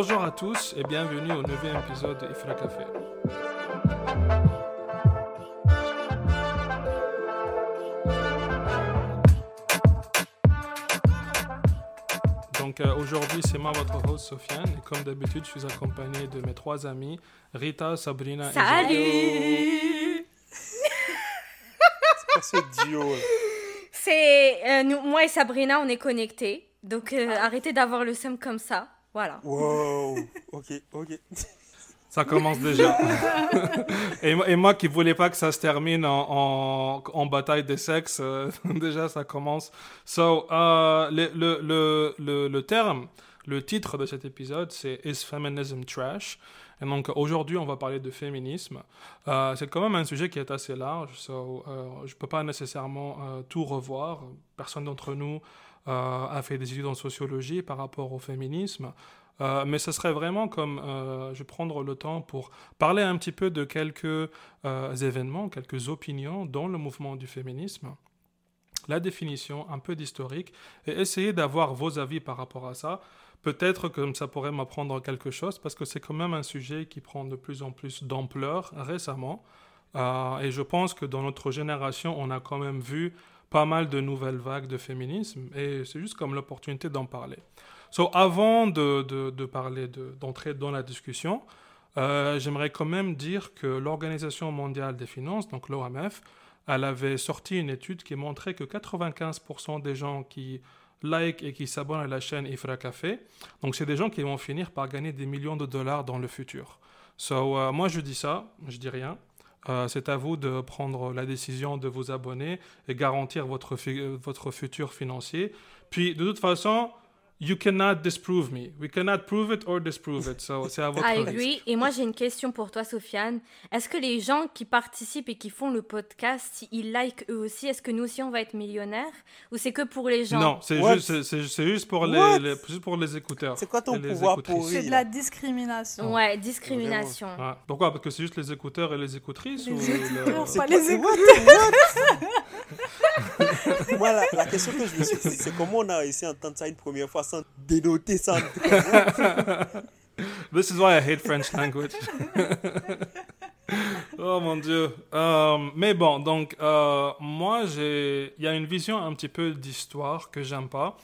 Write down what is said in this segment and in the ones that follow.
Bonjour à tous et bienvenue au neuvième épisode de Ifra Café. Donc euh, aujourd'hui c'est moi votre host Sofiane et comme d'habitude je suis accompagné de mes trois amis Rita, Sabrina et Salut C'est duo C'est euh, nous, moi et Sabrina, on est connectés. Donc euh, arrêtez d'avoir le seum comme ça. Voilà. Wow, ok, ok. Ça commence déjà. et, moi- et moi qui voulais pas que ça se termine en, en, en bataille des sexes, euh, déjà ça commence. So, euh, le, le, le, le, le terme, le titre de cet épisode, c'est Is Feminism Trash? Et donc aujourd'hui, on va parler de féminisme. Euh, c'est quand même un sujet qui est assez large, so, euh, je peux pas nécessairement euh, tout revoir. Personne d'entre nous a fait des études en sociologie par rapport au féminisme. Euh, mais ce serait vraiment comme euh, je vais prendre le temps pour parler un petit peu de quelques euh, événements, quelques opinions dans le mouvement du féminisme, la définition, un peu d'historique, et essayer d'avoir vos avis par rapport à ça. Peut-être que ça pourrait m'apprendre quelque chose, parce que c'est quand même un sujet qui prend de plus en plus d'ampleur récemment. Euh, et je pense que dans notre génération, on a quand même vu pas mal de nouvelles vagues de féminisme, et c'est juste comme l'opportunité d'en parler. So, avant de, de, de parler, de- d'entrer dans la discussion, euh, j'aimerais quand même dire que l'Organisation mondiale des finances, donc l'OMF, elle avait sorti une étude qui montrait que 95% des gens qui like et qui s'abonnent à la chaîne Ifra Café, donc c'est des gens qui vont finir par gagner des millions de dollars dans le futur. So, euh, moi je dis ça, je dis rien. Euh, c'est à vous de prendre la décision de vous abonner et garantir votre, votre futur financier. Puis de toute façon, you cannot disprove me. We cannot prove it or disprove it. So, c'est à votre I agree. Et moi j'ai une question pour toi, Sofiane. Est-ce que les gens qui participent et qui font le podcast, ils like eux aussi Est-ce que nous aussi on va être millionnaires? Ou c'est que pour les gens? Non, c'est What? juste, c'est- juste pour les, What? les- juste pour les écouteurs. C'est quoi ton pouvoir pourri C'est de la discrimination. Ouais, discrimination. Ouais. Pourquoi? Parce que c'est juste les écouteurs et les écoutrices Les ou écouteurs, le- pas quoi- les what- écouteurs. Moi, la, la question que je me suis posée, c'est comment on a réussi à entendre ça une première fois? Dénoter ça. This is why I hate French language. oh mon dieu. Euh, mais bon, donc euh, moi j'ai, il y a une vision un petit peu d'histoire que j'aime pas,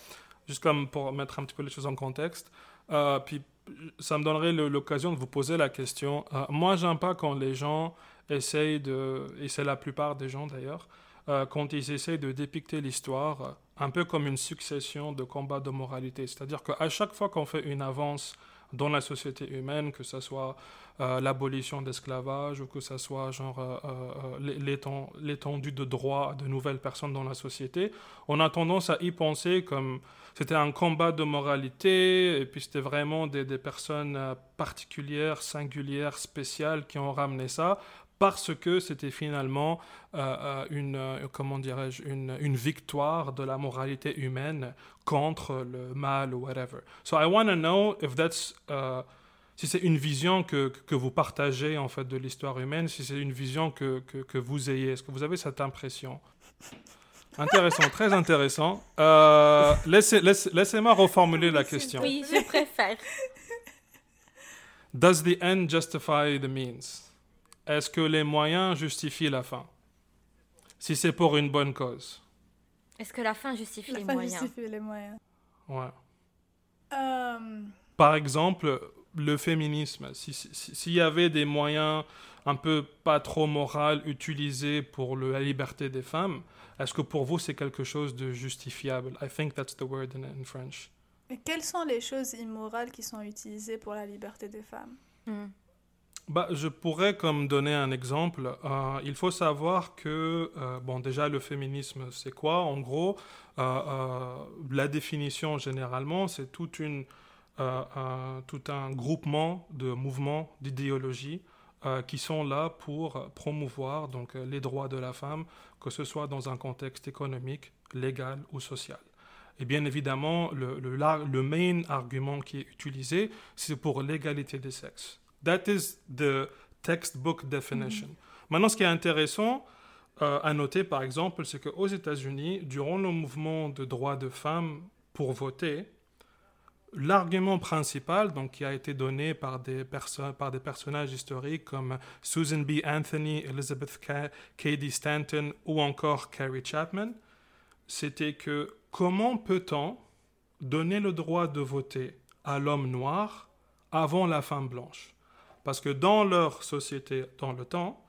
juste comme pour mettre un petit peu les choses en contexte. Euh, puis ça me donnerait l'occasion de vous poser la question. Moi j'aime pas quand les gens essayent de, et c'est la plupart des gens d'ailleurs, quand ils essayent de dépicter l'histoire un peu comme une succession de combats de moralité. C'est-à-dire qu'à chaque fois qu'on fait une avance dans la société humaine, que ce soit euh, l'abolition d'esclavage ou que ce soit genre euh, euh, l'é- l'éten- l'étendue de droits de nouvelles personnes dans la société, on a tendance à y penser comme c'était un combat de moralité et puis c'était vraiment des, des personnes euh, particulières, singulières, spéciales qui ont ramené ça parce que c'était finalement euh, euh, une, euh, comment dirais-je, une, une victoire de la moralité humaine contre le mal ou whatever. So I want to know if that's, si c'est une vision que, que vous partagez en fait de l'histoire humaine, si c'est une vision que, que, que vous ayez. Est-ce que vous avez cette impression? Intéressant, très intéressant. Euh, laissez, laissez, laissez-moi reformuler la question. Oui, je préfère. Does the end justify the means? Est-ce que les moyens justifient la fin? Si c'est pour une bonne cause. Est-ce que la fin justifie La les fin moyens? justifie les moyens. Ouais. Euh, Par exemple, le féminisme. Si- si- si- S'il y avait des moyens un peu pas trop moraux utilisés pour le- la liberté des femmes, est-ce que pour vous c'est quelque chose de justifiable? I think that's the word in, in French. et quelles sont les choses immorales qui sont utilisées pour la liberté des femmes? Hmm. Bah, je pourrais comme donner un exemple. Euh, il faut savoir que, euh, bon, déjà, le féminisme, c'est quoi En gros, euh, la définition généralement, c'est toute une, un- tout un groupement de mouvements, d'idéologies qui sont là pour promouvoir donc, les droits de la femme, que ce soit dans un contexte économique, légal ou social. Et bien évidemment, le, le, le main argument qui est utilisé, c'est pour l'égalité des sexes. That is the textbook definition. Maintenant, ce qui est intéressant euh, à noter, par exemple, c'est qu'aux États-Unis, durant le mouvement de droits de femmes pour voter, l'argument principal, donc, qui a été donné par des, par des personnages historiques comme Susan B. Anthony, Elizabeth Cady Stanton ou encore Carrie Chapman, c'était que comment peut-on donner le droit de voter à l'homme noir avant la femme blanche? Parce que dans leur société, dans le temps,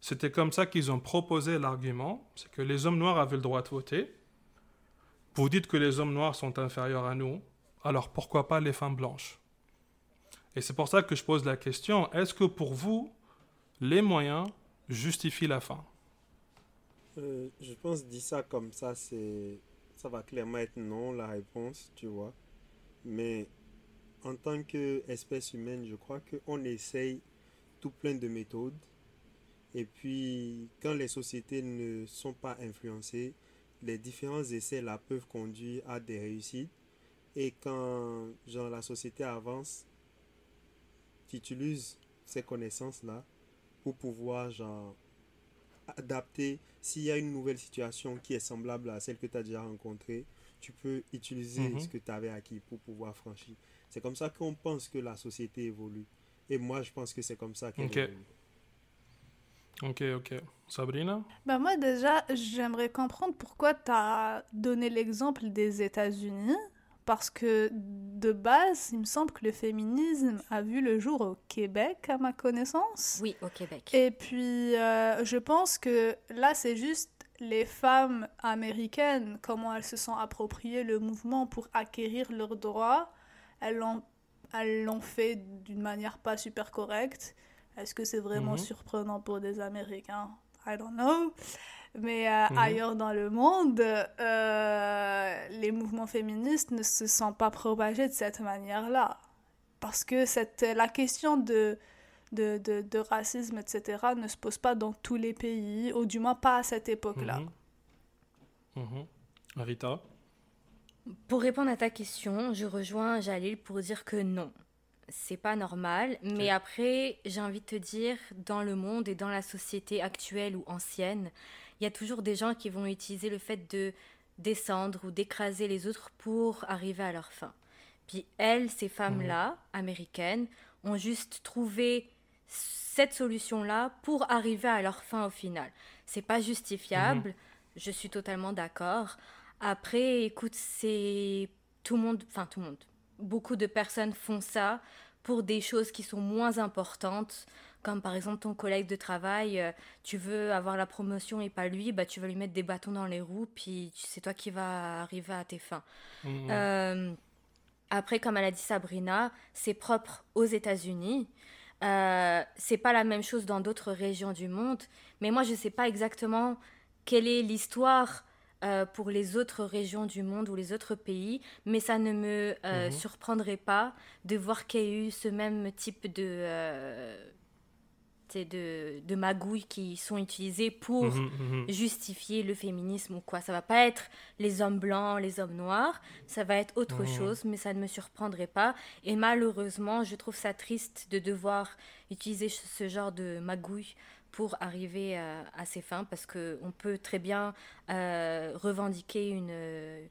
c'était comme ça qu'ils ont proposé l'argument, c'est que les hommes noirs avaient le droit de voter. Vous dites que les hommes noirs sont inférieurs à nous, alors pourquoi pas les femmes blanches? Et c'est pour ça que je pose la question, est-ce que pour vous, les moyens justifient la fin? Euh, Je pense dit ça comme ça, ça va clairement être non la réponse, tu vois. Mais en tant qu'espèce humaine, je crois qu'on essaye tout plein de méthodes. Et puis, quand les sociétés ne sont pas influencées, les différents essais là peuvent conduire à des réussites et quand genre, la société avance, tu utilises ces connaissances-là pour pouvoir genre, adapter. S'il y a une nouvelle situation qui est semblable à celle que tu as déjà rencontrée, tu peux utiliser mhm. ce que tu avais acquis pour pouvoir franchir. C'est comme ça qu'on pense que la société évolue. Et moi, je pense que c'est comme ça qu'elle évolue. Ok, ok. Sabrina? Bah Moi, déjà, j'aimerais comprendre pourquoi tu as donné l'exemple des États-Unis parce que de base, il me semble que le féminisme a vu le jour au Québec, à ma connaissance. Oui, au Québec. Et puis, euh, je pense que là, c'est juste les femmes américaines, comment elles se sont appropriées le mouvement pour acquérir leurs droits. Elles l'ont, fait d'une manière pas super correcte. Est-ce que c'est vraiment mhm. surprenant pour des Américains? I don't know. Mais euh, mhm. ailleurs dans le monde, euh, les mouvements féministes ne se sont pas propagés de cette manière-là. Parce que cette, la question de, de, de, racisme, etc., ne se pose pas dans tous les pays, ou du moins pas à cette époque-là. Mhm. Rita? Pour répondre à ta question, je rejoins Jalil pour dire que non c'est pas normal. Mais après, j'ai envie de te dire, dans le monde et dans la société actuelle ou ancienne, il y a toujours des gens qui vont utiliser le fait de descendre ou d'écraser les autres pour arriver à leur fin. Puis elles, ces femmes-là, américaines, ont juste trouvé cette solution-là pour arriver à leur fin au final. C'est pas justifiable, mhm. je suis totalement d'accord. Après, écoute, c'est tout le monde, enfin tout le monde, beaucoup de personnes font ça pour des choses qui sont moins importantes, comme par exemple ton collègue de travail, euh, tu veux avoir la promotion et pas lui, bah tu vas lui mettre des bâtons dans les roues, puis c'est toi qui vas arriver à tes fins. Mmh. Euh, après, comme elle a dit Sabrina, c'est propre aux États-Unis. Euh, c'est pas la même chose dans d'autres régions du monde, mais moi je sais pas exactement quelle est l'histoire euh, pour les autres régions du monde ou les autres pays, mais ça ne me euh, mhm. surprendrait pas de voir qu'il y a eu ce même type de, euh, de, de, magouilles qui sont utilisées pour mhm, mhm. justifier le féminisme ou quoi. Ça va pas être les hommes blancs, les hommes noirs, ça va être autre chose, mais ça ne me surprendrait pas. Et malheureusement, je trouve ça triste de devoir utiliser ce genre de magouilles pour arriver à, ses fins parce qu'on peut très bien euh, revendiquer une, euh,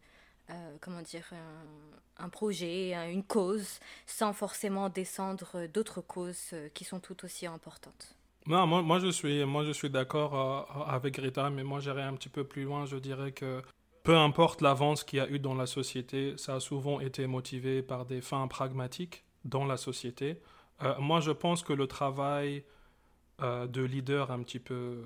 comment dire, un, projet, une cause, sans forcément descendre d'autres causes euh, qui sont tout aussi importantes. Non, moi, moi je suis, moi, je suis d'accord avec Rita, mais moi j'irai un petit peu plus loin. Je dirais que peu importe l'avance qu'il y a eu dans la société, ça a souvent été motivé par des fins pragmatiques dans la société. moi, je pense que le travail euh, de leader un petit peu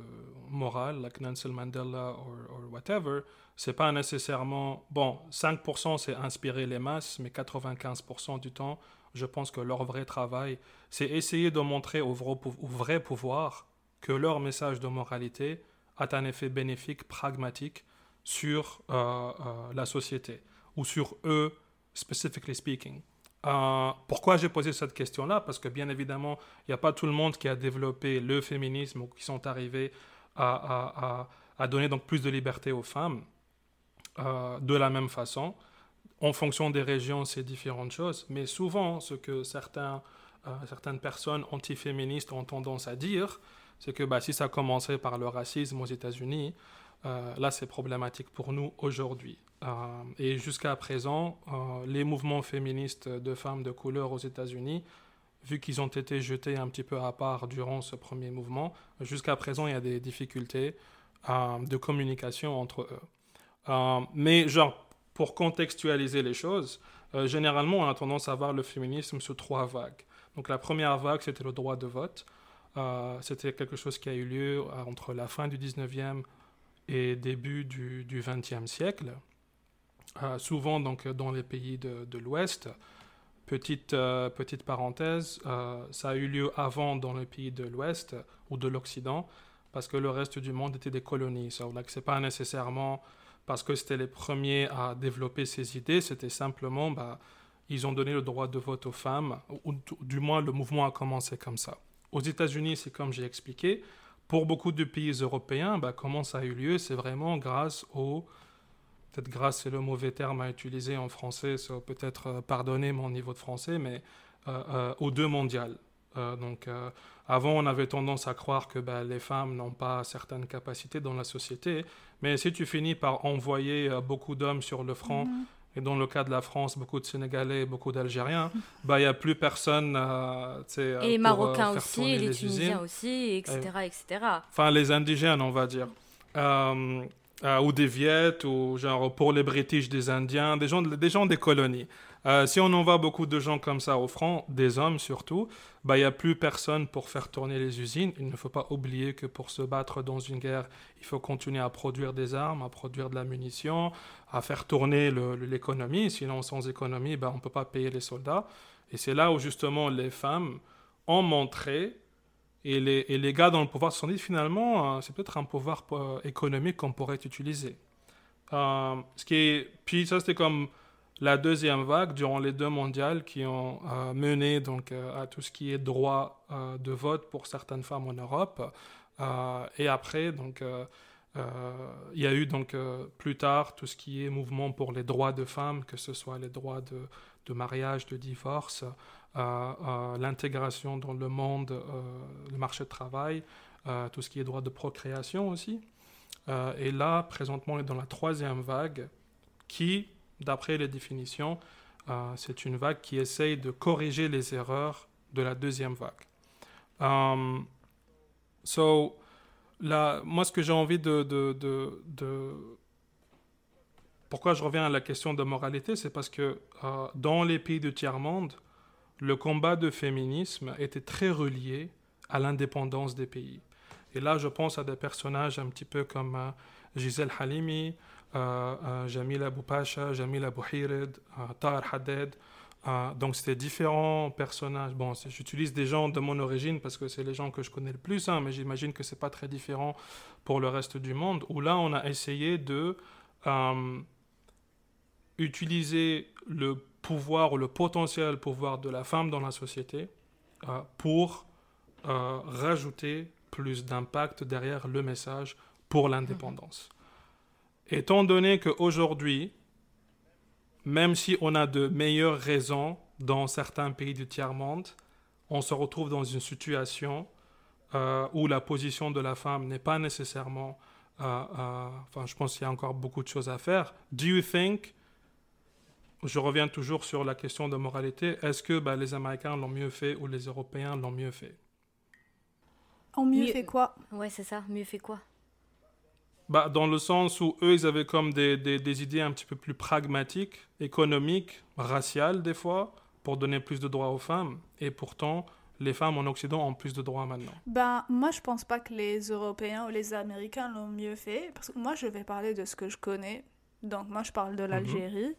moral, like Nelson Mandela ou whatever, c'est pas nécessairement. Bon, 5% c'est inspirer les masses, mais 95% du temps, je pense que leur vrai travail, c'est essayer de montrer au vrai, pouvoir que leur message de moralité a un effet bénéfique, pragmatique sur euh, euh, la société ou sur eux, specifically speaking. Euh, pourquoi j'ai posé cette question-là? Parce que bien évidemment, il n'y a pas tout le monde qui a développé le féminisme ou qui sont arrivés à, donner donc plus de liberté aux femmes euh, de la même façon. En fonction des régions, c'est différentes choses. Mais souvent, ce que certains, euh, certaines personnes antiféministes ont tendance à dire, c'est que bah, si ça commençait par le racisme aux États-Unis, là, c'est problématique pour nous aujourd'hui. et jusqu'à présent, les mouvements féministes de femmes de couleur aux États-Unis vu qu'ils ont été jetés un petit peu à part durant ce premier mouvement, jusqu'à présent, il y a des difficultés euh, de communication entre eux. Euh, mais genre, pour contextualiser les choses, euh, généralement, on a tendance à voir le féminisme sous trois vagues. Donc la première vague, c'était le droit de vote. c'était quelque chose qui a eu lieu entre la fin du 19e et début du, 20e siècle. souvent donc dans les pays de, l'Ouest, Petite, euh, petite parenthèse, euh, ça a eu lieu avant dans les pays de l'Ouest ou de l'Occident, parce que le reste du monde était des colonies. Ce n'est pas nécessairement parce que c'était les premiers à développer ces idées, c'était simplement, bah, ils ont donné le droit de vote aux femmes, ou, du moins le mouvement a commencé comme ça. Aux États-Unis, c'est comme j'ai expliqué. Pour beaucoup de pays européens, bah, comment ça a eu lieu? C'est vraiment grâce aux peut-être grâce c'est le mauvais terme à utiliser en français, ça peut-être euh, pardonner mon niveau de français, mais euh, euh, aux deux mondiales. donc avant, on avait tendance à croire que ben, les femmes n'ont pas certaines capacités dans la société, mais si tu finis par envoyer beaucoup d'hommes sur le front, mhm. Et dans le cas de la France, beaucoup de Sénégalais, beaucoup d'Algériens, ben, il n'y a plus personne. et les Marocains aussi, et les, Tunisiens aussi, etc., etc. Enfin, les indigènes, on va dire. Euh, ou des Viettes, ou genre pour les British des Indiens, des gens, des, gens des colonies. Euh, si on envoie beaucoup de gens comme ça au front, des hommes surtout, bah, il n'y a plus personne pour faire tourner les usines. Il ne faut pas oublier que pour se battre dans une guerre, il faut continuer à produire des armes, à produire de la munition, à faire tourner l'économie. Sinon, sans économie, bah, on ne peut pas payer les soldats. Et c'est là où justement les femmes ont montré et les, et les gars dans le pouvoir se sont dit finalement, euh, c'est peut-être un pouvoir euh, économique qu'on pourrait utiliser. Ce qui est, puis ça, c'était comme la deuxième vague durant les deux mondiales qui ont mené donc, à tout ce qui est droit de vote pour certaines femmes en Europe. et après, donc, il y a eu donc plus tard tout ce qui est mouvement pour les droits de femmes, que ce soit les droits de, de mariage, de divorce, l'intégration dans le monde, euh, le marché de travail, euh, tout ce qui est droit de procréation aussi. Euh, et là, présentement, on est dans la troisième vague qui, d'après les définitions, c'est une vague qui essaye de corriger les erreurs de la deuxième vague. Um, so, là, moi, ce que j'ai envie de, de, de, Pourquoi je reviens à la question de moralité, c'est parce que dans les pays du tiers-monde, le combat de féminisme était très relié à l'indépendance des pays. Et là, je pense à des personnages un petit peu comme euh, Gisèle Halimi, euh, euh, Jamil Abou Pacha, Jamil Abou Hired, Tahar Haddad. donc, c'était différents personnages. Bon, j'utilise des gens de mon origine parce que c'est les gens que je connais le plus, hein, mais j'imagine que c'est pas très différent pour le reste du monde, où là, on a essayé de utiliser le pouvoir ou le potentiel pouvoir de la femme dans la société euh, pour euh, rajouter plus d'impact derrière le message pour l'indépendance. Étant donné qu'aujourd'hui, même si on a de meilleures raisons dans certains pays du tiers-monde, on se retrouve dans une situation euh, où la position de la femme n'est pas nécessairement... enfin, je pense qu'il y a encore beaucoup de choses à faire. Do you think je reviens toujours sur la question de moralité. Est-ce que bah, les Américains l'ont mieux fait ou les Européens l'ont mieux fait? En mieux, fait quoi? Ouais, c'est ça. Mieux fait quoi? Bah, Dans le sens où eux, ils avaient comme des, des, idées un petit peu plus pragmatiques, économiques, raciales des fois, pour donner plus de droits aux femmes. Et pourtant, les femmes en Occident ont plus de droits maintenant. Ben, moi, je pense pas que les Européens ou les Américains l'ont mieux fait. Parce que moi, je vais parler de ce que je connais. Donc, moi, je parle de mhm. l'Algérie.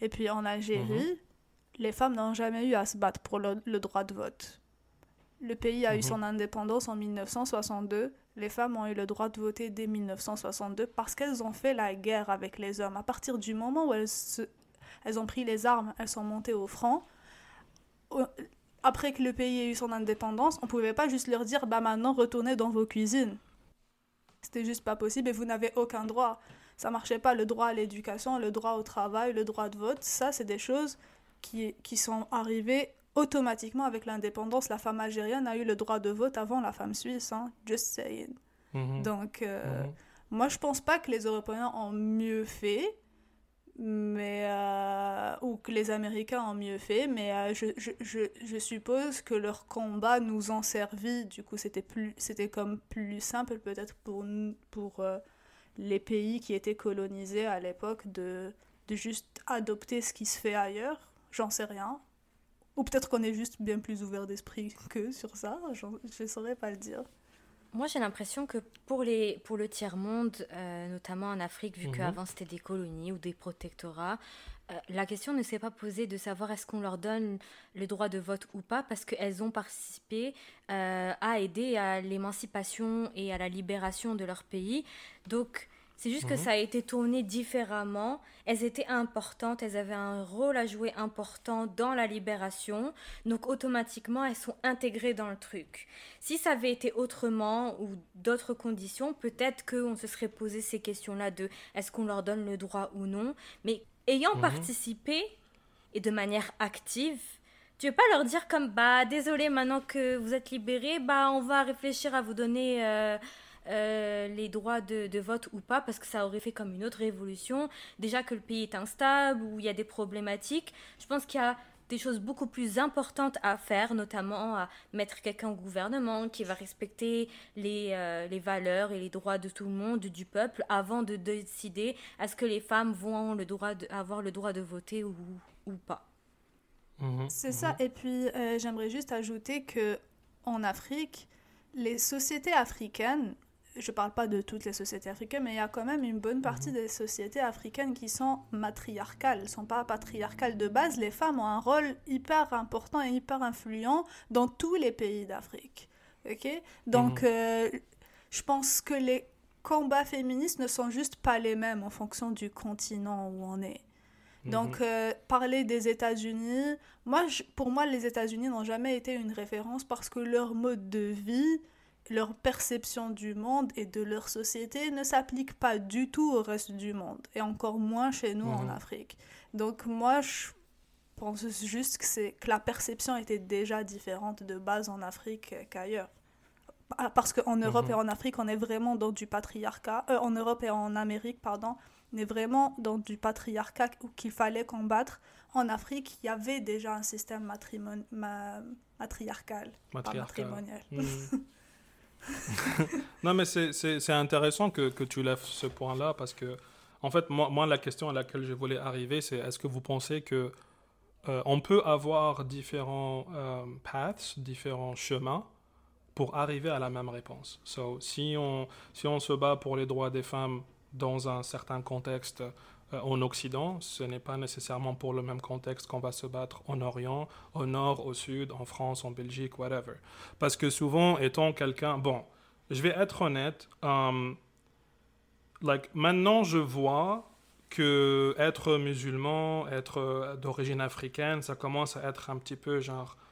Et puis en Algérie, mhm. les femmes n'ont jamais eu à se battre pour le, droit de vote. Le pays a eu mhm. son indépendance en 1962. Les femmes ont eu le droit de voter dès 1962 parce qu'elles ont fait la guerre avec les hommes. À partir du moment où elles, elles ont pris les armes, elles sont montées au front. Après que le pays ait eu son indépendance, on ne pouvait pas juste leur dire bah maintenant retournez dans vos cuisines. C'était juste pas possible et vous n'avez aucun droit ça marchait pas le droit à l'éducation, le droit au travail, le droit de vote. Ça, c'est des choses qui, qui sont arrivées automatiquement avec l'indépendance. La femme algérienne a eu le droit de vote avant la femme suisse, hein, just saying. Mhm. Donc, euh, mhm. Moi, je pense pas que les Européens ont mieux fait, mais euh, ou que les Américains ont mieux fait, mais euh, je, je, je, je, suppose que leur combat nous ont servi. Du coup, c'était plus, c'était comme plus simple peut-être pour pour les pays qui étaient colonisés à l'époque de de juste adopter ce qui se fait ailleurs. J'en sais rien. Ou peut-être qu'on est juste bien plus ouvert d'esprit que sur ça. Je ne saurais pas le dire. Moi, j'ai l'impression que pour, les, pour le tiers-monde, euh, notamment en Afrique, vu mhm. qu'avant c'était des colonies ou des protectorats, euh, la question ne s'est pas posée de savoir est-ce qu'on leur donne le droit de vote ou pas, parce qu'elles ont participé euh, à aider à l'émancipation et à la libération de leur pays. Donc, c'est juste que mhm. ça a été tourné différemment. Elles étaient importantes, elles avaient un rôle à jouer important dans la libération. Donc automatiquement, elles sont intégrées dans le truc. Si ça avait été autrement ou d'autres conditions, peut-être qu'on se serait posé ces questions-là de est-ce qu'on leur donne le droit ou non. Mais ayant mhm. participé et de manière active, tu veux pas leur dire comme bah désolé maintenant que vous êtes libérés, bah on va réfléchir à vous donner euh, euh, les droits de, de, vote ou pas, parce que ça aurait fait comme une autre révolution. Déjà que le pays est instable, où il y a des problématiques. Je pense qu'il y a des choses beaucoup plus importantes à faire, notamment à mettre quelqu'un au gouvernement qui va respecter les, euh, les, valeurs et les droits de tout le monde, du peuple, avant de décider est-ce que les femmes vont le droit de, avoir le droit de voter ou, ou pas. Mhm. C'est ça. Et puis, euh, j'aimerais juste ajouter que en Afrique, les sociétés africaines je parle pas de toutes les sociétés africaines, mais il y a quand même une bonne partie mhm. des sociétés africaines qui sont matriarcales, ne sont pas patriarcales de base. Les femmes ont un rôle hyper important et hyper influent dans tous les pays d'Afrique. Ok? Donc, mhm. euh, je pense que les combats féministes ne sont juste pas les mêmes en fonction du continent où on est. Donc, mhm. euh, parler des États-Unis, moi, pour moi, les États-Unis n'ont jamais été une référence parce que leur mode de vie leur perception du monde et de leur société ne s'applique pas du tout au reste du monde, et encore moins chez nous en mhm. Afrique. Donc moi, je pense juste que, c'est, que la perception était déjà différente de base en Afrique qu'ailleurs. Parce qu'en Europe mhm. et en Afrique, on est vraiment dans du patriarcat. Euh, en Europe et en Amérique, pardon, on est vraiment dans du patriarcat qu'il fallait combattre. En Afrique, il y avait déjà un système matriarcal, matrimonial. Mhm. non, mais c'est intéressant que, que, tu lèves ce point-là parce que, en fait, moi, moi, la question à laquelle je voulais arriver, c'est est-ce que vous pensez que euh, on peut avoir différents euh, paths, différents chemins pour arriver à la même réponse? So, si, on, si on se bat pour les droits des femmes dans un certain contexte en Occident, ce n'est pas nécessairement pour le même contexte qu'on va se battre en Orient, au Nord, au Sud, en France, en Belgique, whatever. Parce que souvent, étant quelqu'un, bon, je vais être honnête, um, like, maintenant je vois que être musulman, être d'origine africaine, ça commence à être un petit peu genre euh,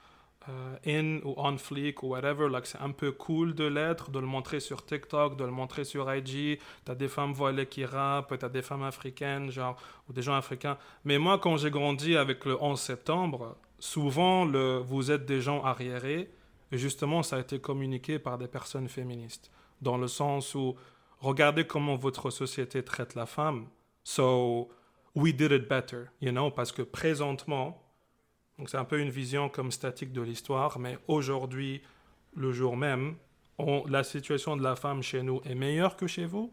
in ou on fleek ou whatever, like c'est un peu cool de l'être, de le montrer sur TikTok, de le montrer sur IG. T'as des femmes voilées qui rappent, t'as des femmes africaines, genre, ou des gens africains. Mais moi, quand j'ai grandi avec le 11 septembre, souvent, le, vous êtes des gens arriérés, et justement, ça a été communiqué par des personnes féministes, dans le sens où, regardez comment votre société traite la femme. So, we did it better, you know, parce que présentement, donc c'est un peu une vision comme statique de l'histoire, mais aujourd'hui, le jour même, la situation de la femme chez nous est meilleure que chez vous.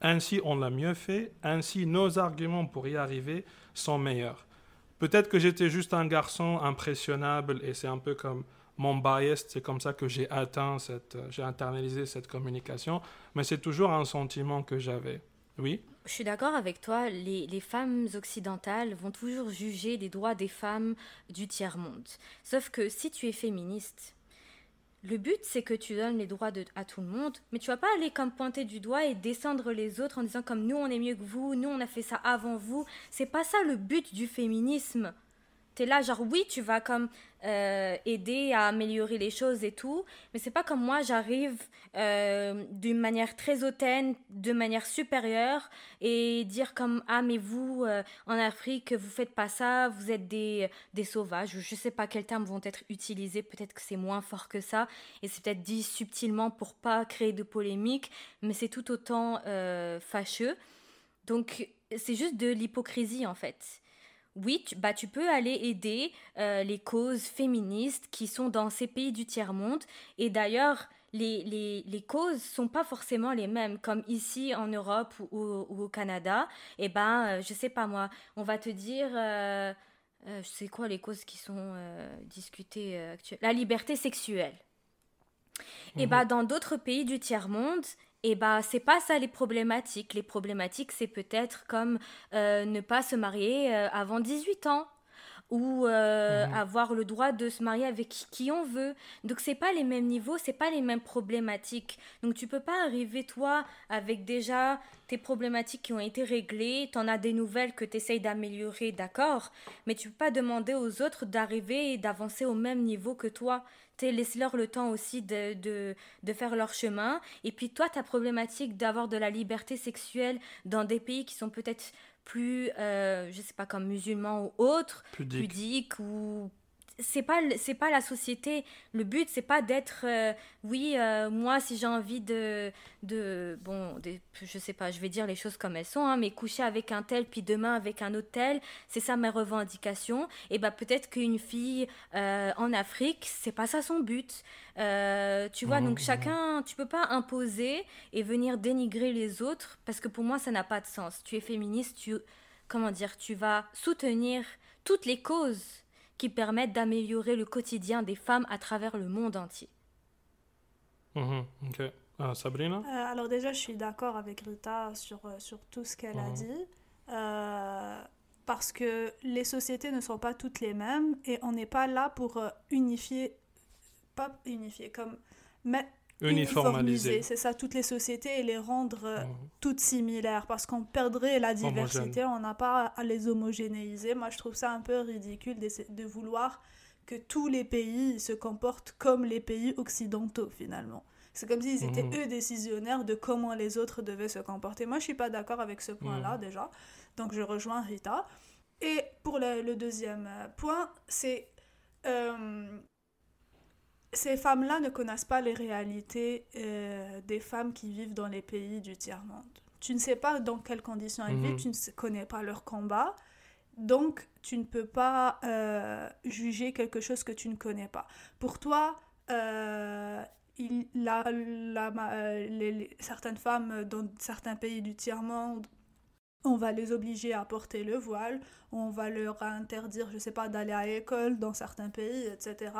Ainsi, on l'a mieux fait. Ainsi, nos arguments pour y arriver sont meilleurs. Peut-être que j'étais juste un garçon impressionnable et c'est un peu comme mon bias, c'est comme ça que j'ai atteint cette, j'ai internalisé cette communication, mais c'est toujours un sentiment que j'avais. Oui? Je suis d'accord avec toi, les, les, femmes occidentales vont toujours juger des droits des femmes du tiers-monde. Sauf que si tu es féministe, le but c'est que tu donnes les droits à tout le monde, mais tu vas pas aller comme pointer du doigt et descendre les autres en disant comme nous on est mieux que vous, nous on a fait ça avant vous. C'est pas ça le but du féminisme. Tu es là, genre, oui, tu vas comme euh, aider à améliorer les choses et tout, mais c'est pas comme moi, j'arrive euh, d'une manière très hautaine, de manière supérieure, et dire comme, ah, mais vous, euh, en Afrique, vous faites pas ça, vous êtes des, des sauvages, je sais pas quels termes vont être utilisés, peut-être que c'est moins fort que ça, et c'est peut-être dit subtilement pour pas créer de polémique, mais c'est tout autant fâcheux. Donc, c'est juste de l'hypocrisie en fait oui, tu, bah, tu peux aller aider euh, les causes féministes qui sont dans ces pays du tiers-monde. Et d'ailleurs, les, les, les, causes sont pas forcément les mêmes. Comme ici en Europe ou, au Canada, et eh ben, euh, je sais pas moi, on va te dire. Euh, euh je sais quoi les causes qui sont discutées actuellement La liberté sexuelle. Et eh bah, mhm. dans d'autres pays du tiers-monde, et bah c'est pas ça les problématiques. Les problématiques c'est peut-être comme euh, ne pas se marier euh, avant 18 ans ou euh, mhm. avoir le droit de se marier avec qui on veut. Donc c'est pas les mêmes niveaux, c'est pas les mêmes problématiques. Donc tu peux pas arriver toi avec déjà tes problématiques qui ont été réglées, tu en as des nouvelles que tu essayes d'améliorer, d'accord, mais tu peux pas demander aux autres d'arriver et d'avancer au même niveau que toi laisse-leur le temps aussi de, de, de, faire leur chemin. Et puis toi, ta problématique d'avoir de la liberté sexuelle dans des pays qui sont peut-être plus, euh, je sais pas, comme musulmans ou autres, pudiques ou c'est pas c'est pas la société. Le but c'est pas d'être euh, oui euh, moi si j'ai envie de de bon je sais pas je vais dire les choses comme elles sont hein, mais coucher avec un tel puis demain avec un autre tel c'est ça mes revendications et bah peut-être qu'une fille euh, en Afrique c'est pas ça son but. Tu vois donc mmh. chacun tu peux pas imposer et venir dénigrer les autres parce que pour moi ça n'a pas de sens. Tu es féministe tu comment dire tu vas soutenir toutes les causes qui permettent d'améliorer le quotidien des femmes à travers le monde entier. Ok. Ah, Sabrina euh, Alors déjà, je suis d'accord avec Rita sur, euh, sur tout ce qu'elle a mhm. dit. Euh, parce que les sociétés ne sont pas toutes les mêmes et on n'est pas là pour unifier, pas unifier, comme mais uniformiser, c'est ça, toutes les sociétés et les rendre euh, mhm. toutes similaires parce qu'on perdrait la diversité, on n'a pas à les homogénéiser. Moi, je trouve ça un peu ridicule de, de, vouloir que tous les pays se comportent comme les pays occidentaux finalement. C'est comme s'ils étaient mhm. eux décisionnaires de comment les autres devaient se comporter. Moi, je suis pas d'accord avec ce point-là mhm. déjà, donc je rejoins Rita. Et pour le, deuxième euh, point, c'est euh, ces femmes-là ne connaissent pas les réalités euh, des femmes qui vivent dans les pays du tiers-monde. Tu ne sais pas dans quelles conditions elles vivent, mhm. tu ne connais pas leur combat, donc tu ne peux pas euh, juger quelque chose que tu ne connais pas. Pour toi, euh, il, la, certaines femmes dans certains pays du tiers-monde, on va les obliger à porter le voile, on va leur interdire, je ne sais pas, d'aller à l'école dans certains pays, etc.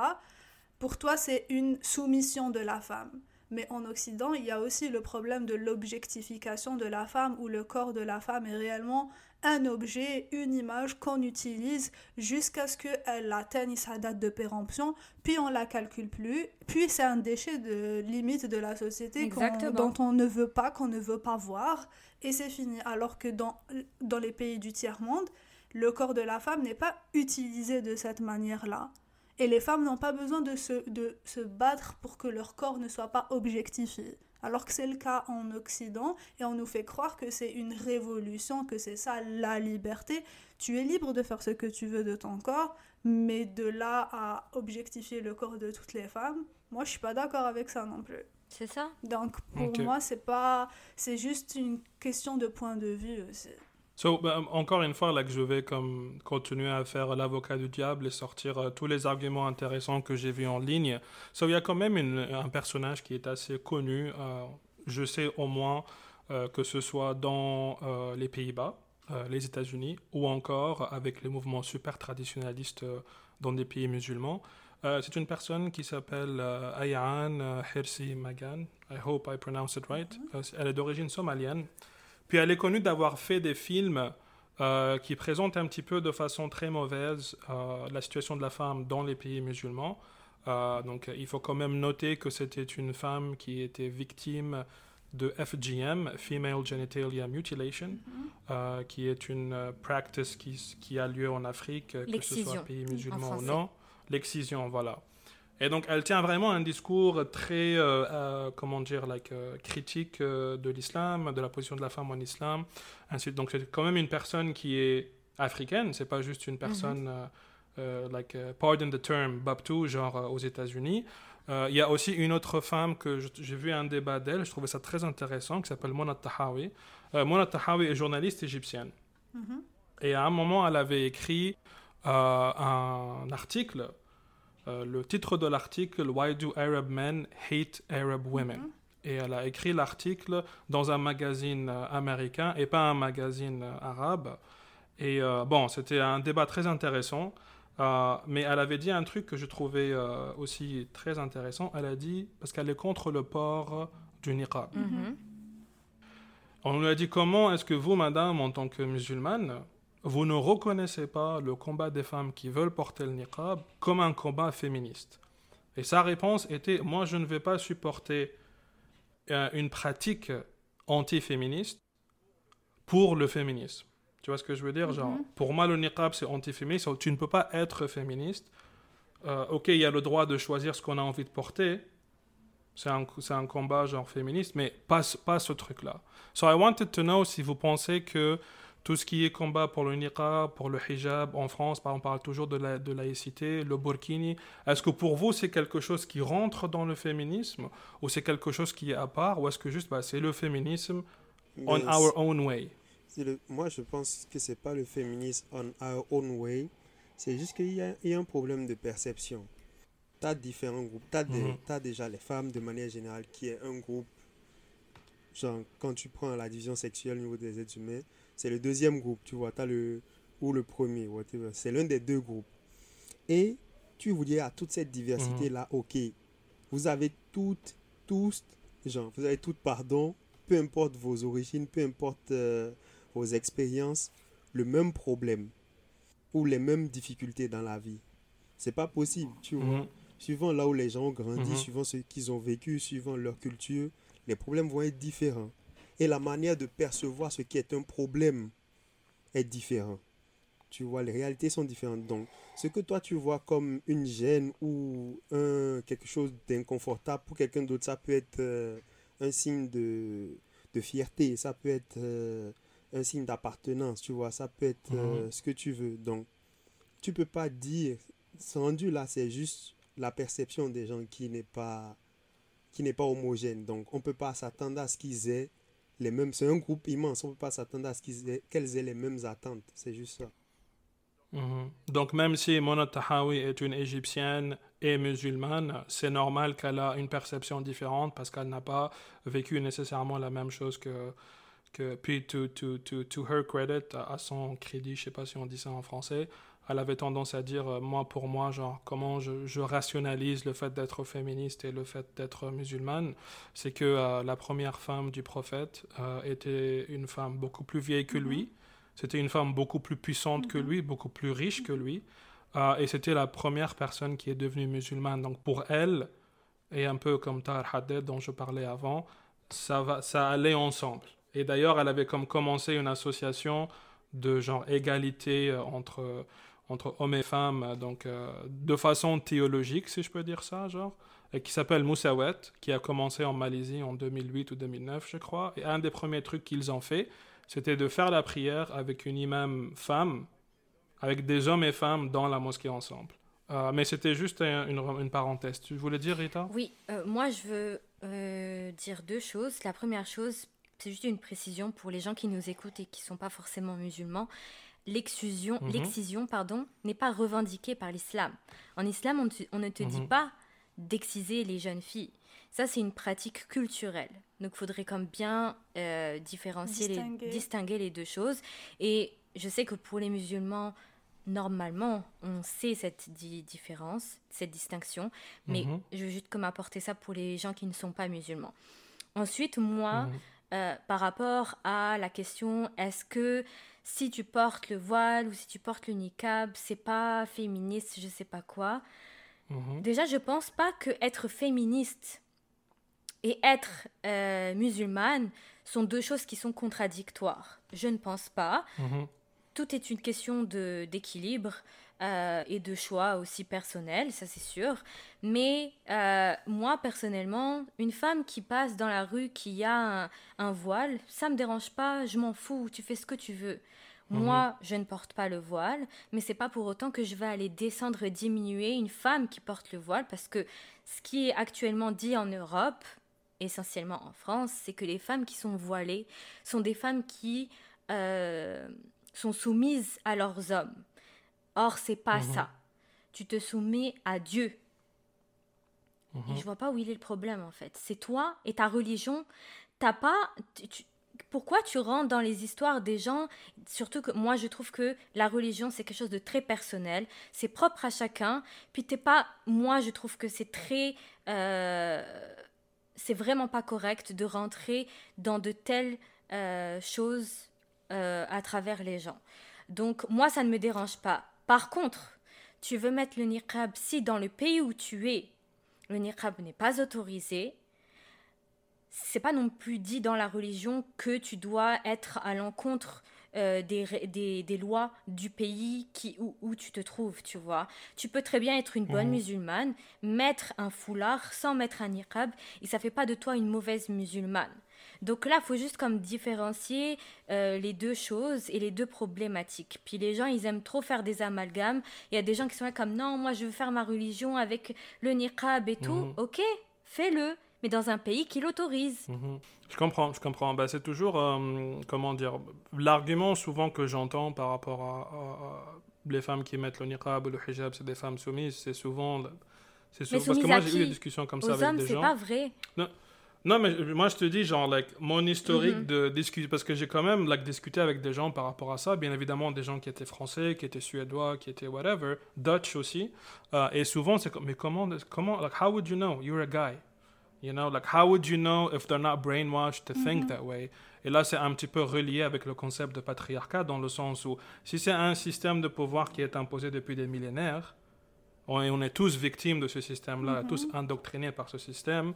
Pour toi, c'est une soumission de la femme. Mais en Occident, il y a aussi le problème de l'objectification de la femme, où le corps de la femme est réellement un objet, une image qu'on utilise jusqu'à ce qu'elle atteigne sa date de péremption, puis on la calcule plus, puis c'est un déchet de limite de la société dont on ne veut pas, qu'on ne veut pas voir, et c'est fini. Alors que dans, dans les pays du tiers-monde, le corps de la femme n'est pas utilisé de cette manière-là. Et les femmes n'ont pas besoin de se, de se battre pour que leur corps ne soit pas objectifié. Alors que c'est le cas en Occident et on nous fait croire que c'est une révolution, que c'est ça la liberté. Tu es libre de faire ce que tu veux de ton corps, mais de là à objectifier le corps de toutes les femmes, moi je suis pas d'accord avec ça non plus. C'est ça? Donc pour moi c'est pas c'est juste une question de point de vue aussi. So, ben, encore une fois, là, que je vais comme continuer à faire l'avocat du diable et sortir euh, tous les arguments intéressants que j'ai vus en ligne. So, il y a quand même un personnage qui est assez connu. Euh, je sais au moins euh, que ce soit dans les Pays-Bas, les États-Unis, ou encore avec les mouvements super traditionnalistes dans des pays musulmans. C'est une personne qui s'appelle Ayaan Hirsi Magan. I hope I pronounce it right. elle est d'origine somalienne. Puis elle est connue d'avoir fait des films euh, qui présentent un petit peu de façon très mauvaise euh, la situation de la femme dans les pays musulmans. Euh, donc il faut quand même noter que c'était une femme qui était victime de FGM, Female Genitalia Mutilation, Mhm. qui est une practice qui, qui a lieu en Afrique, que ce soit pays musulman ou non. L'excision, voilà. Et donc, elle tient vraiment un discours très, euh, euh, comment dire, like, euh, critique de l'islam, de la position de la femme en islam. Ainsi, donc, c'est quand même une personne qui est africaine, c'est pas juste une personne, euh, euh, like, pardon the term, Babtou, genre aux États-Unis. Il y a aussi une autre femme que j'ai vu un débat d'elle, je trouvais ça très intéressant, qui s'appelle Mona Tahawi. Mona Tahawi est journaliste égyptienne. Mhm. Et à un moment, elle avait écrit un article. Euh, le titre de l'article Why do Arab men hate Arab women? Mhm. Et elle a écrit l'article dans un magazine euh, américain et pas un magazine euh, arabe. Et euh, bon, c'était un débat très intéressant. euh, mais elle avait dit un truc que je trouvais euh, aussi très intéressant. Elle a dit, parce qu'elle est contre le port du niqab. Mhm. On lui a dit comment est-ce que vous, madame, en tant que musulmane, vous ne reconnaissez pas le combat des femmes qui veulent porter le niqab comme un combat féministe Et sa réponse était moi, je ne vais pas supporter euh, une pratique anti-féministe pour le féminisme. Tu vois ce que je veux dire Genre, Mhm. pour moi, le niqab, c'est anti-féministe. Tu ne peux pas être féministe. Euh, ok, il y a le droit de choisir ce qu'on a envie de porter. C'est un, c'est un combat genre féministe, mais pas, ce- pas ce truc-là. So I wanted to know si vous pensez que tout ce qui est combat pour le niqab, pour le hijab, en France, on parle toujours de, la, de laïcité, le burkini. Est-ce que pour vous, c'est quelque chose qui rentre dans le féminisme ou c'est quelque chose qui est à part ou est-ce que juste bah, c'est le féminisme on Mais our own way? le- moi, je pense que c'est pas le féminisme on our own way. C'est juste qu'il y, y a un problème de perception. Tu as différents groupes. Tu as, Mhm. déjà les femmes de manière générale qui est un groupe. Genre, quand tu prends la division sexuelle au niveau des êtres humains, c'est le deuxième groupe, tu vois. As le, ou le premier, whatever. C'est l'un des deux groupes. Et tu vous dis à toute cette diversité-là, ok, vous avez toutes, tous, genre, vous avez toutes, pardon, peu importe vos origines, peu importe euh, vos expériences, le même problème ou les mêmes difficultés dans la vie. C'est pas possible, tu vois. Mhm. Suivant là où les gens ont grandi, Mhm. suivant ce qu'ils ont vécu, suivant leur culture, les problèmes vont être différents. Et la manière de percevoir ce qui est un problème est différente. Tu vois, les réalités sont différentes. Donc, ce que toi tu vois comme une gêne ou un, quelque chose d'inconfortable pour quelqu'un d'autre, ça peut être euh, un signe de, de fierté, ça peut être euh, un signe d'appartenance, tu vois, ça peut être euh, ce que tu veux. Donc, tu peux pas dire, c'est rendu là, c'est juste la perception des gens qui n'est pas qui n'est pas homogène. Donc, on peut pas s'attendre à ce qu'ils aient les mêmes. C'est un groupe immense. On peut pas s'attendre à ce qu'elles aient les mêmes attentes. C'est juste ça. Mhm. Donc même si Mona Tahawi est une égyptienne et musulmane, c'est normal qu'elle a une perception différente parce qu'elle n'a pas vécu nécessairement la même chose que... que puis, to, to, to, to her credit, à son crédit, je sais pas si on dit ça en français, elle avait tendance à dire, euh, moi pour moi, genre, comment je, je rationalise le fait d'être féministe et le fait d'être musulmane, c'est que euh, la première femme du prophète euh, était une femme beaucoup plus vieille que lui. C'était une femme beaucoup plus puissante que lui, beaucoup plus riche que lui. Et c'était la première personne qui est devenue musulmane. Donc pour elle, et un peu comme Tahar Haddad dont je parlais avant, ça, va, ça allait ensemble. Et d'ailleurs, elle avait comme commencé une association de genre égalité entre, entre hommes et femmes, euh, donc euh, de façon théologique, si je peux dire ça, genre, et qui s'appelle Moussawet, qui a commencé en Malaisie en 2008 ou 2009, je crois. Et un des premiers trucs qu'ils ont fait, c'était de faire la prière avec une imam femme, avec des hommes et femmes dans la mosquée ensemble. Euh, mais c'était juste un- une, parenthèse. Tu voulais dire, Rita? Oui, moi je veux dire deux choses. La première chose, c'est juste une précision pour les gens qui nous écoutent et qui ne sont pas forcément musulmans. L'excision, Mhm. l'excision pardon, n'est pas revendiquée par l'islam. En islam, on, te- on ne te dit Mhm. pas d'exciser les jeunes filles. Ça, c'est une pratique culturelle. Donc, il faudrait comme bien euh, différencier, Distinguer. Les, distinguer les deux choses. Et je sais que pour les musulmans, normalement, on sait cette di- différence, cette distinction. Mais Mhm. je veux juste comme apporter ça pour les gens qui ne sont pas musulmans. Ensuite, moi, euh, par rapport à la question, est-ce que si tu portes le voile ou si tu portes le niqab, c'est pas féministe, je sais pas quoi. Mhm. Déjà, je pense pas que être féministe, et être euh, musulmane sont deux choses qui sont contradictoires. Je ne pense pas. Mhm. Tout est une question d'équilibre euh, et de choix aussi personnel, ça c'est sûr. Mais euh, moi, personnellement, une femme qui passe dans la rue, qui a un, un voile, ça me dérange pas, je m'en fous, tu fais ce que tu veux. Moi, je ne porte pas le voile, mais c'est pas pour autant que je vais aller descendre, diminuer une femme qui porte le voile, parce que ce qui est actuellement dit en Europe, essentiellement en France, c'est que les femmes qui sont voilées sont des femmes qui euh, sont soumises à leurs hommes. Or, c'est pas Mhm. ça. Tu te soumets à Dieu. Mhm. Et je vois pas où il est le problème en fait. C'est toi et ta religion. T'as pas. tu- tu- pourquoi tu rentres dans les histoires des gens? Surtout que moi, je trouve que la religion, c'est quelque chose de très personnel. C'est propre à chacun. Puis t'es pas. Moi, je trouve que c'est très. euh, c'est vraiment pas correct de rentrer dans de telles euh, choses euh, à travers les gens. Donc, moi, ça ne me dérange pas. Par contre, tu veux mettre le niqab si dans le pays où tu es, le niqab n'est pas autorisé, c'est pas non plus dit dans la religion que tu dois être à l'encontre euh, des, des, des lois du pays qui, où, où tu te trouves, tu vois. Tu peux très bien être une bonne Mhm. musulmane, mettre un foulard sans mettre un niqab, et ça fait pas de toi une mauvaise musulmane. Donc là, il faut juste comme différencier euh, les deux choses et les deux problématiques. Puis les gens, ils aiment trop faire des amalgames. Il y a des gens qui sont là comme non, moi je veux faire ma religion avec le niqab et tout. Mhm. Ok, fais-le, mais dans un pays qui l'autorise. Mhm. Je comprends, je comprends. Bah, c'est toujours, euh, comment dire, l'argument souvent que j'entends par rapport à, à- à les femmes qui mettent le niqab ou le hijab, c'est des femmes soumises, c'est souvent... C'est souvent- parce que moi j'ai eu des discussions comme ça avec hommes, des c'est gens. pas vrai. Non, mais moi, je te dis, genre, like, mon historique Mhm. de discuter, parce que j'ai quand même, like, discuté avec des gens par rapport à ça, bien évidemment, des gens qui étaient français, qui étaient suédois, qui étaient whatever, Dutch aussi, Euh, et souvent, c'est comme, mais comment, comment, like, how would you know? You're a guy. You know, like, how would you know if they're not brainwashed to think that way? Et là, c'est un petit peu relié avec le concept de patriarcat, dans le sens où, si c'est un système de pouvoir qui est imposé depuis des millénaires, on est, on est tous victimes de ce système-là, tous indoctrinés par ce système.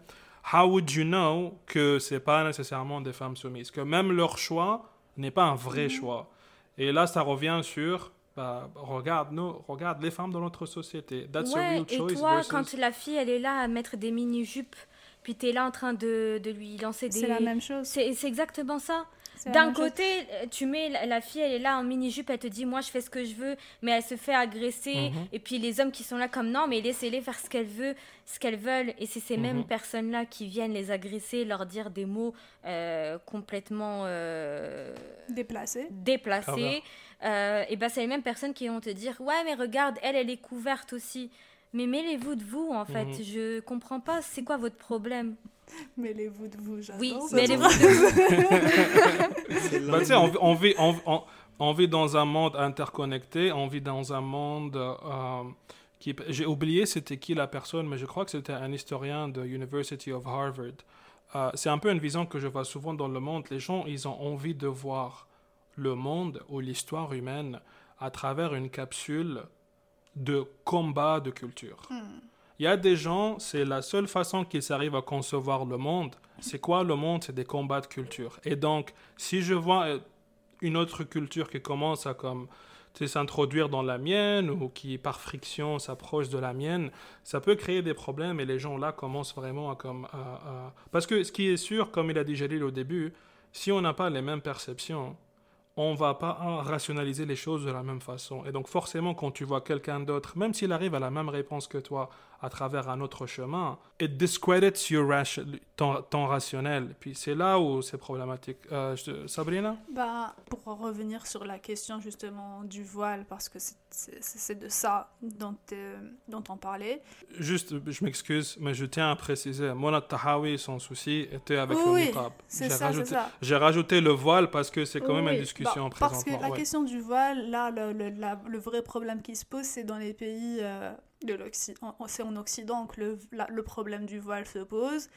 How would you know que c'est pas nécessairement des femmes soumises, que même leur choix n'est pas un vrai choix. Et là, ça revient sur, bah, regarde nous, regarde les femmes dans notre société. That's a ouais, real et choice. toi, versus- quand la fille, elle est là à mettre des mini-jupes, puis t'es là en train de, de lui lancer des... C'est la même chose. C'est c'est exactement ça. D'un chose. côté, euh, tu mets la, la fille, elle est là en mini-jupe, elle te dit moi je fais ce que je veux, mais elle se fait agresser. Mhm. Et puis les hommes qui sont là comme non, mais laissez-les faire ce qu'elles veulent, ce qu'elles veulent. Et c'est ces mêmes Mhm. personnes-là qui viennent les agresser, leur dire des mots euh, complètement euh, Déplacé. déplacés. Euh, et ben c'est les mêmes personnes qui vont te dire ouais mais regarde, elle, elle est couverte aussi. Mais mêlez-vous de vous en fait. Mhm. Je comprends pas. C'est quoi votre problème? Mêlez-vous de vous, j'adore. Oui, mêlez-vous de vous. Bah, tu sais, on, vit- on vit, on, on- on vit dans un monde interconnecté, on vit dans un monde euh, qui... J'ai oublié c'était qui la personne, mais je crois que c'était un historien de University of Harvard. Euh, c'est un peu une vision que je vois souvent dans le monde. Les gens, ils ont envie de voir le monde ou l'histoire humaine à travers une capsule de combat de culture. Il y a des gens, c'est la seule façon qu'ils arrivent à concevoir le monde. C'est quoi le monde? C'est des combats de culture. Et donc, si je vois euh, une autre culture qui commence à comme s'introduire dans la mienne ou qui par friction s'approche de la mienne, ça peut créer des problèmes et les gens là commencent vraiment à comme à- parce que ce qui est sûr, comme il a dit Jalil au début, si on n'a pas les mêmes perceptions, on va pas ah, rationaliser les choses de la même façon. Et donc forcément, quand tu vois quelqu'un d'autre, même s'il arrive à la même réponse que toi à travers un autre chemin, it discredits your ration- ton, ton rationnel. Puis c'est là où c'est problématique. Euh, je- Sabrina? Bah, pour en revenir sur la question justement du voile, parce que c'est- de ça dont, euh, dont on parlait. Juste, je m'excuse, mais je tiens à préciser, Mona Tahawi, son souci était avec Oui, le niqab. J'ai rajouté, le voile parce que c'est quand même une discussion Bah, parce que présentement. la ouais. question du voile, là, le, le- la- le vrai problème qui se pose, c'est dans les pays euh, C'est en Occident que le, problème du voile se pose.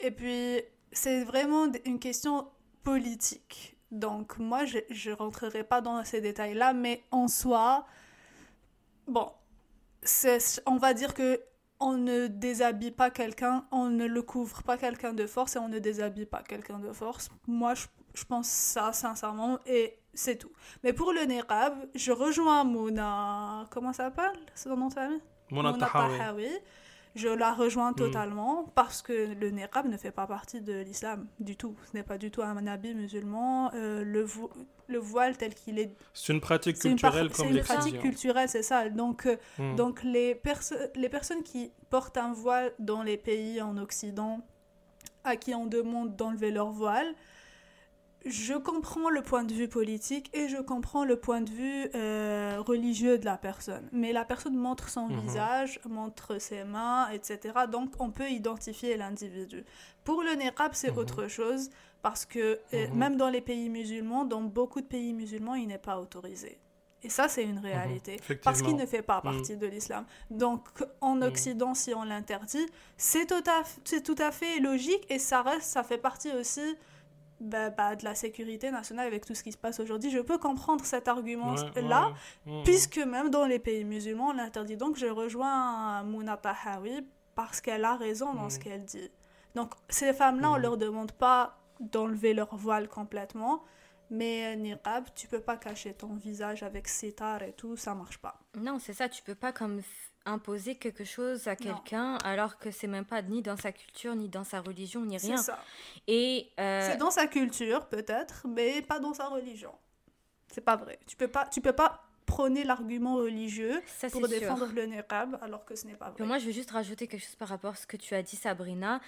Et puis, c'est vraiment une question politique. Donc, moi, je ne rentrerai pas dans ces détails-là, mais en soi, bon, on va dire que on ne déshabille pas quelqu'un, on ne le couvre pas quelqu'un de force et on ne déshabille pas quelqu'un de force. Moi, je, pense ça sincèrement et c'est tout. Mais pour le niqab, je rejoins Mouna. Comment ça s'appelle C'est nom de famille? Mouna Tahawi. Je la rejoins totalement parce que le niqab ne fait pas partie de l'islam du tout. Ce n'est pas du tout un habit musulman. Euh, le, vo- le voile tel qu'il est. C'est une pratique C'est une, culturelle par- une pratique culturelle, c'est ça. Donc, euh, Hmm. donc les, perso- les personnes qui portent un voile dans les pays en Occident, à qui on demande d'enlever leur voile, je comprends le point de vue politique et je comprends le point de vue euh, religieux de la personne. Mais la personne montre son Mhm. visage, montre ses mains, etc. Donc on peut identifier l'individu. Pour le niqab, c'est Mhm. autre chose parce que euh, Mhm. même dans les pays musulmans, dans beaucoup de pays musulmans, il n'est pas autorisé. Et ça, c'est une réalité. Parce qu'il ne fait pas partie de l'islam. Donc, en Occident, si on l'interdit, c'est tout, à tout à fait logique et ça reste, ça fait partie aussi bah, bah, de la sécurité nationale avec tout ce qui se passe aujourd'hui. Je peux comprendre cet Ouais, argument-là, ouais, ouais. puisque même dans les pays musulmans, on l'interdit. Donc, je rejoins Mouna Tahawi parce qu'elle a raison dans ce qu'elle dit. Donc, ces femmes-là, on leur demande pas d'enlever leur voile complètement. Mais euh, niqab, tu peux pas cacher ton visage avec sitar et tout, ça marche pas. Non, c'est ça, tu peux pas comme imposer quelque chose à quelqu'un alors que c'est même pas ni dans sa culture, ni dans sa religion, ni C'est rien. ça. Et euh, C'est dans sa culture peut-être, mais pas dans sa religion. C'est pas vrai. Tu peux pas, tu peux pas prôner l'argument religieux ça c'est pour sûr. défendre le niqab alors que ce n'est pas vrai. moi, je veux juste rajouter quelque chose par rapport à ce que tu as dit, Sabrina.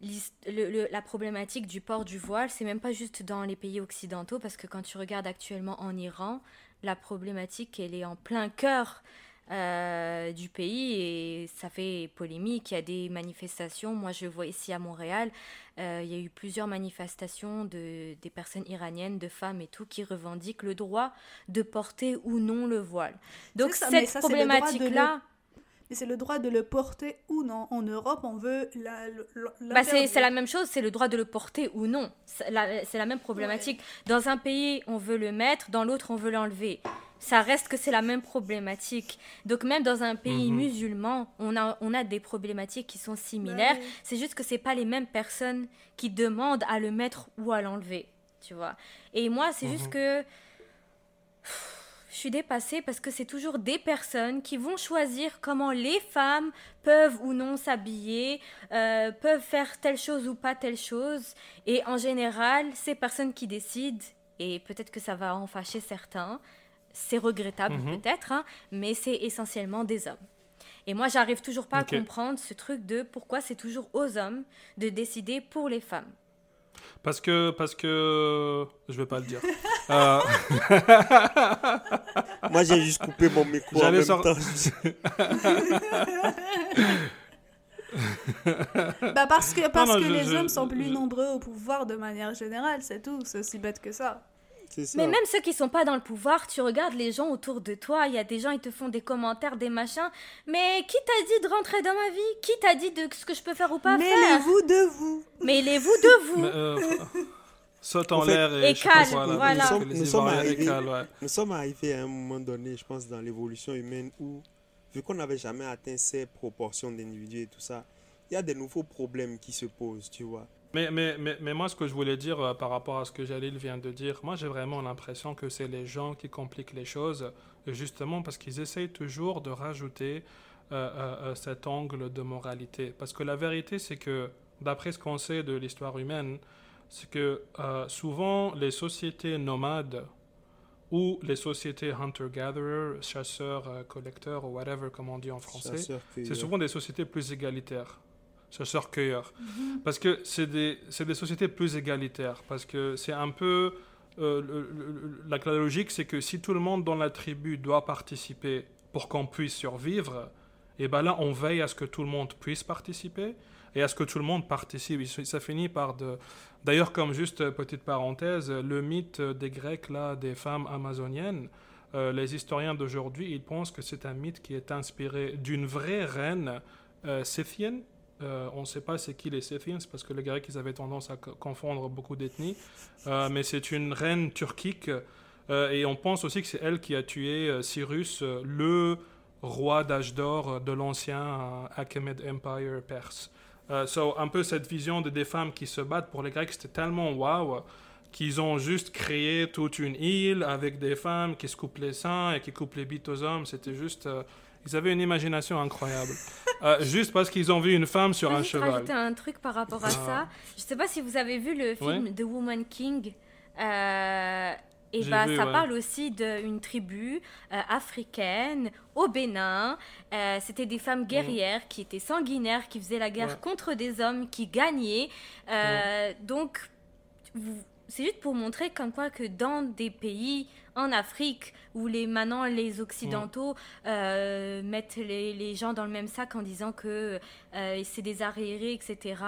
L'hist- le- le- la problématique du port du voile, c'est même pas juste dans les pays occidentaux, parce que quand tu regardes actuellement en Iran, la problématique, elle est en plein cœur euh, du pays et ça fait polémique. Il y a des manifestations. Moi, je vois ici à Montréal. euh, il y a eu plusieurs manifestations de, des personnes iraniennes, de femmes et tout, qui revendiquent le droit de porter ou non le voile. Donc, ça, cette problématique-là. Mais c'est le droit de le porter ou non. En Europe, on veut la, Bah, c'est la même chose, c'est le droit de le porter ou non. C'est la, c'est la même problématique. Dans un pays, on veut le mettre, dans l'autre, on veut l'enlever. Ça reste que c'est la même problématique. Donc même dans un pays Mhm. musulman, on a, on a des problématiques qui sont similaires. Bah oui. C'est juste que c'est pas les mêmes personnes qui demandent à le mettre ou à l'enlever, tu vois. Et moi, c'est juste que je suis dépassée parce que c'est toujours des personnes qui vont choisir comment les femmes peuvent ou non s'habiller, euh, peuvent faire telle chose ou pas telle chose. Et en général, ces personnes qui décident, et peut-être que ça va en fâcher certains, c'est regrettable Mhm. peut-être, hein, mais c'est essentiellement des hommes. Et moi, j'arrive toujours pas à comprendre ce truc de pourquoi c'est toujours aux hommes de décider pour les femmes. Parce que, parce que, je vais pas le dire. Euh, Moi, j'ai juste coupé mon micro en même sor- temps. Bah parce que, parce non, que je- les je- hommes sont plus je- nombreux au pouvoir de manière générale, c'est tout. C'est aussi bête que ça. Ça. Mais même ceux qui sont pas dans le pouvoir, tu regardes les gens autour de toi, il y a des gens, ils te font des commentaires, des machins. Mais qui t'a dit de rentrer dans ma vie? Qui t'a dit de ce que je peux faire ou pas faire? Mêlez-vous de vous. Mêlez-vous de vous mais, euh, saute en En fait- l'air et, calme, quoi, là, voilà. Nous les sommes- nous sommes Ivoiriens, les arrivés- cales, ouais. Nous sommes arrivés à un moment donné, je pense, dans l'évolution humaine où, vu qu'on n'avait jamais atteint ces proportions d'individus et tout ça, il y a des nouveaux problèmes qui se posent, tu vois. Mais, mais, mais, mais moi, ce que je voulais dire euh, par rapport à ce que Jalil vient de dire, moi, j'ai vraiment l'impression que c'est les gens qui compliquent les choses, euh, justement parce qu'ils essayent toujours de rajouter euh, cet angle de moralité. Parce que la vérité, c'est que, d'après ce qu'on sait de l'histoire humaine, c'est que souvent, les sociétés nomades ou les sociétés hunter-gatherer, chasseurs-collecteurs, ou whatever, comme on dit en français, c'est souvent des sociétés plus égalitaires. Chasseurs-cueilleurs. Parce que c'est des, des sociétés plus égalitaires. Parce que c'est un peu. euh, le- le- la, la logique, c'est que si tout le monde dans la tribu doit participer pour qu'on puisse survivre, et ben là, on veille à ce que tout le monde puisse participer et à ce que tout le monde participe. Ça finit par de. D'ailleurs, comme juste euh, petite parenthèse, le mythe des Grecs, là, des femmes amazoniennes, euh, les historiens d'aujourd'hui, ils pensent que c'est un mythe qui est inspiré d'une vraie reine euh, scythienne. Euh, on ne sait pas c'est qui les Scythiens, c'est parce que les Grecs ils avaient tendance à co- confondre beaucoup d'ethnies. Euh, mais c'est une reine turquique euh, et on pense aussi que c'est elle qui a tué Cyrus, le roi d'âge d'or de l'ancien Achaemenid Empire perse. so, un peu cette vision de des femmes qui se battent pour les Grecs, c'était tellement waouh qu'ils ont juste créé toute une île avec des femmes qui se coupent les seins et qui coupent les bites aux hommes. C'était juste. Ils avaient une imagination incroyable. Euh, juste parce qu'ils ont vu une femme sur Je un cheval. rajouter un truc par rapport à ça? Je sais pas si vous avez vu le film Ouais. The Woman King. Euh, et bah, vu, ça ouais. parle aussi d'une tribu euh, africaine au Bénin. Euh, C'était des femmes guerrières qui étaient sanguinaires, qui faisaient la guerre Ouais. contre des hommes, qui gagnaient. Donc, c'est juste pour montrer comme quoi que dans des pays en Afrique où les maintenant les occidentaux euh, mettent les, les gens dans le même sac en disant que euh, c'est des arriérés etc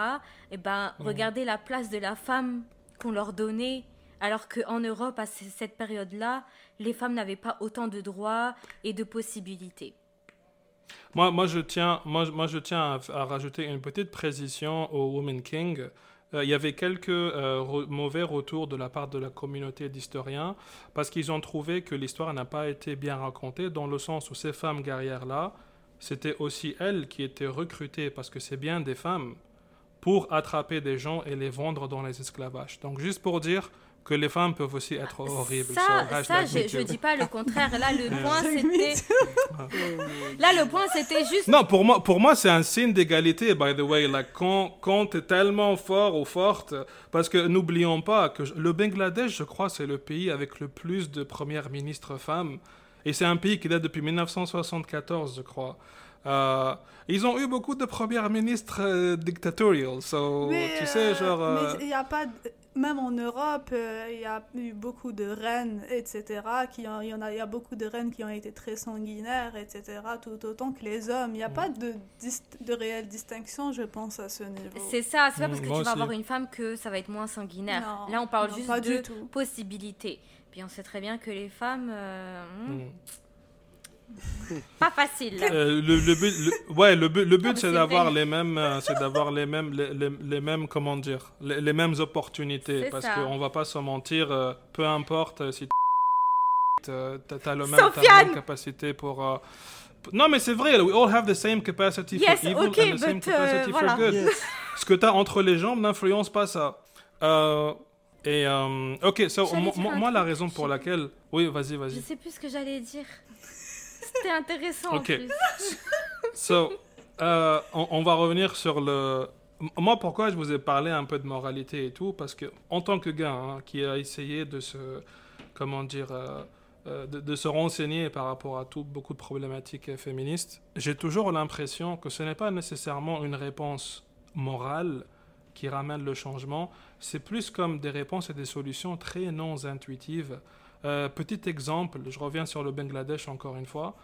et ben regardez la place de la femme qu'on leur donnait alors qu'en Europe à ce- cette période là les femmes n'avaient pas autant de droits et de possibilités. Moi, moi, je tiens, moi, moi, je tiens à, à rajouter une petite précision au Women King. Euh, il y avait quelques euh, mauvais retours de la part de la communauté d'historiens parce qu'ils ont trouvé que l'histoire n'a pas été bien racontée dans le sens où ces femmes guerrières-là, c'était aussi elles qui étaient recrutées parce que c'est bien des femmes pour attraper des gens et les vendre dans les esclavages. Donc juste pour dire que les femmes peuvent aussi être horribles. ça, So, ça je, too. dis pas le contraire là le point c'était Euh, là le point c'était juste Non, pour moi, pour moi c'est un signe d'égalité, by the way. Like, quand quand tu es tellement fort ou forte, parce que n'oublions pas que je- le Bangladesh, je crois, c'est le pays avec le plus de premières ministres femmes. Et c'est un pays qui date depuis 1974, je crois. Euh, ils ont eu beaucoup de premières ministres euh, dictatorial. So, Mais, tu sais, euh, genre. euh, mais il y a pas même en Europe euh, il y a eu beaucoup de reines etc qui ont- il y en a il y a beaucoup de reines qui ont été très sanguinaires etc tout autant que les hommes il n'y a pas de de réelle distinction je pense à ce niveau C'est ça, c'est pas parce Mm, que moi tu vas aussi. avoir une femme que ça va être moins sanguinaire. Non, Là, on parle non, juste pas de du tout. possibilités. Puis on sait très bien que les femmes, euh, hmm, hmm. pas facile. Euh, le, le but, le- ouais, le but, le but mais c'est d'avoir les mêmes, euh, c'est d'avoir les mêmes, les, les, les mêmes, comment dire, les, les mêmes opportunités, parce qu'on va pas se mentir, euh, peu importe euh, si t'as t'as le même, Sofiane même capacité pour. euh, non mais c'est vrai, we all have the same capacity Yes, for evil and the same but, capacity voilà. for good. yes. Ce que t'as entre les jambes n'influence pas ça. Euh, et euh, ok, so, moi, la raison je pour laquelle, oui, vas-y, Je vas-y. sais plus ce que j'allais dire. C'était intéressant Ok. en plus. So, euh, on, on va revenir sur le. Moi, pourquoi je vous ai parlé un peu de moralité et tout Parce que, en tant que gars hein, qui a essayé de se. Comment dire euh, euh, de, de se renseigner par rapport à tout, beaucoup de problématiques féministes, j'ai toujours l'impression que ce n'est pas nécessairement une réponse morale qui ramène le changement, c'est plus comme des réponses et des solutions très non intuitives. Euh, petit exemple, je reviens sur le Bangladesh encore une fois.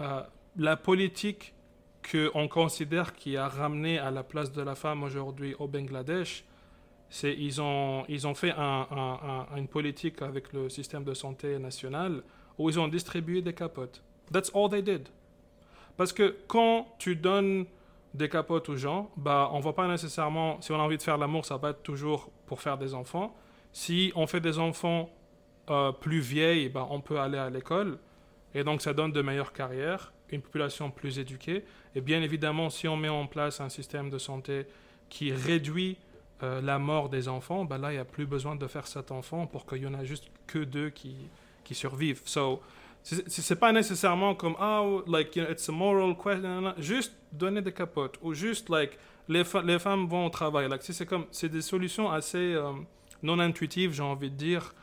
Euh, la politique qu'on considère qui a ramené à la place de la femme aujourd'hui au Bangladesh, c'est ils ont, ils ont fait un- un- un- une politique avec le système de santé national où ils ont distribué des capotes. That's all they did. Parce que quand tu donnes des capotes aux gens, bah, on va pas nécessairement, si on a envie de faire l'amour, ça va être toujours pour faire des enfants. Si on fait des enfants euh, plus vieilles, bah, on peut aller à l'école. Et donc, ça donne de meilleures carrières, une population plus éduquée. Et bien évidemment, si on met en place un système de santé qui réduit euh, la mort des enfants, bah là, il n'y a plus besoin de faire cet enfant pour qu'il y en a juste que deux qui, qui survivent. So, c'est pas nécessairement comme, ah, like, you know, it's a moral question. Juste donner des capotes. Ou juste, like, les, les femmes vont au travail. Like, c'est c'est comme, c'est des solutions assez euh, non intuitives, j'ai envie de dire,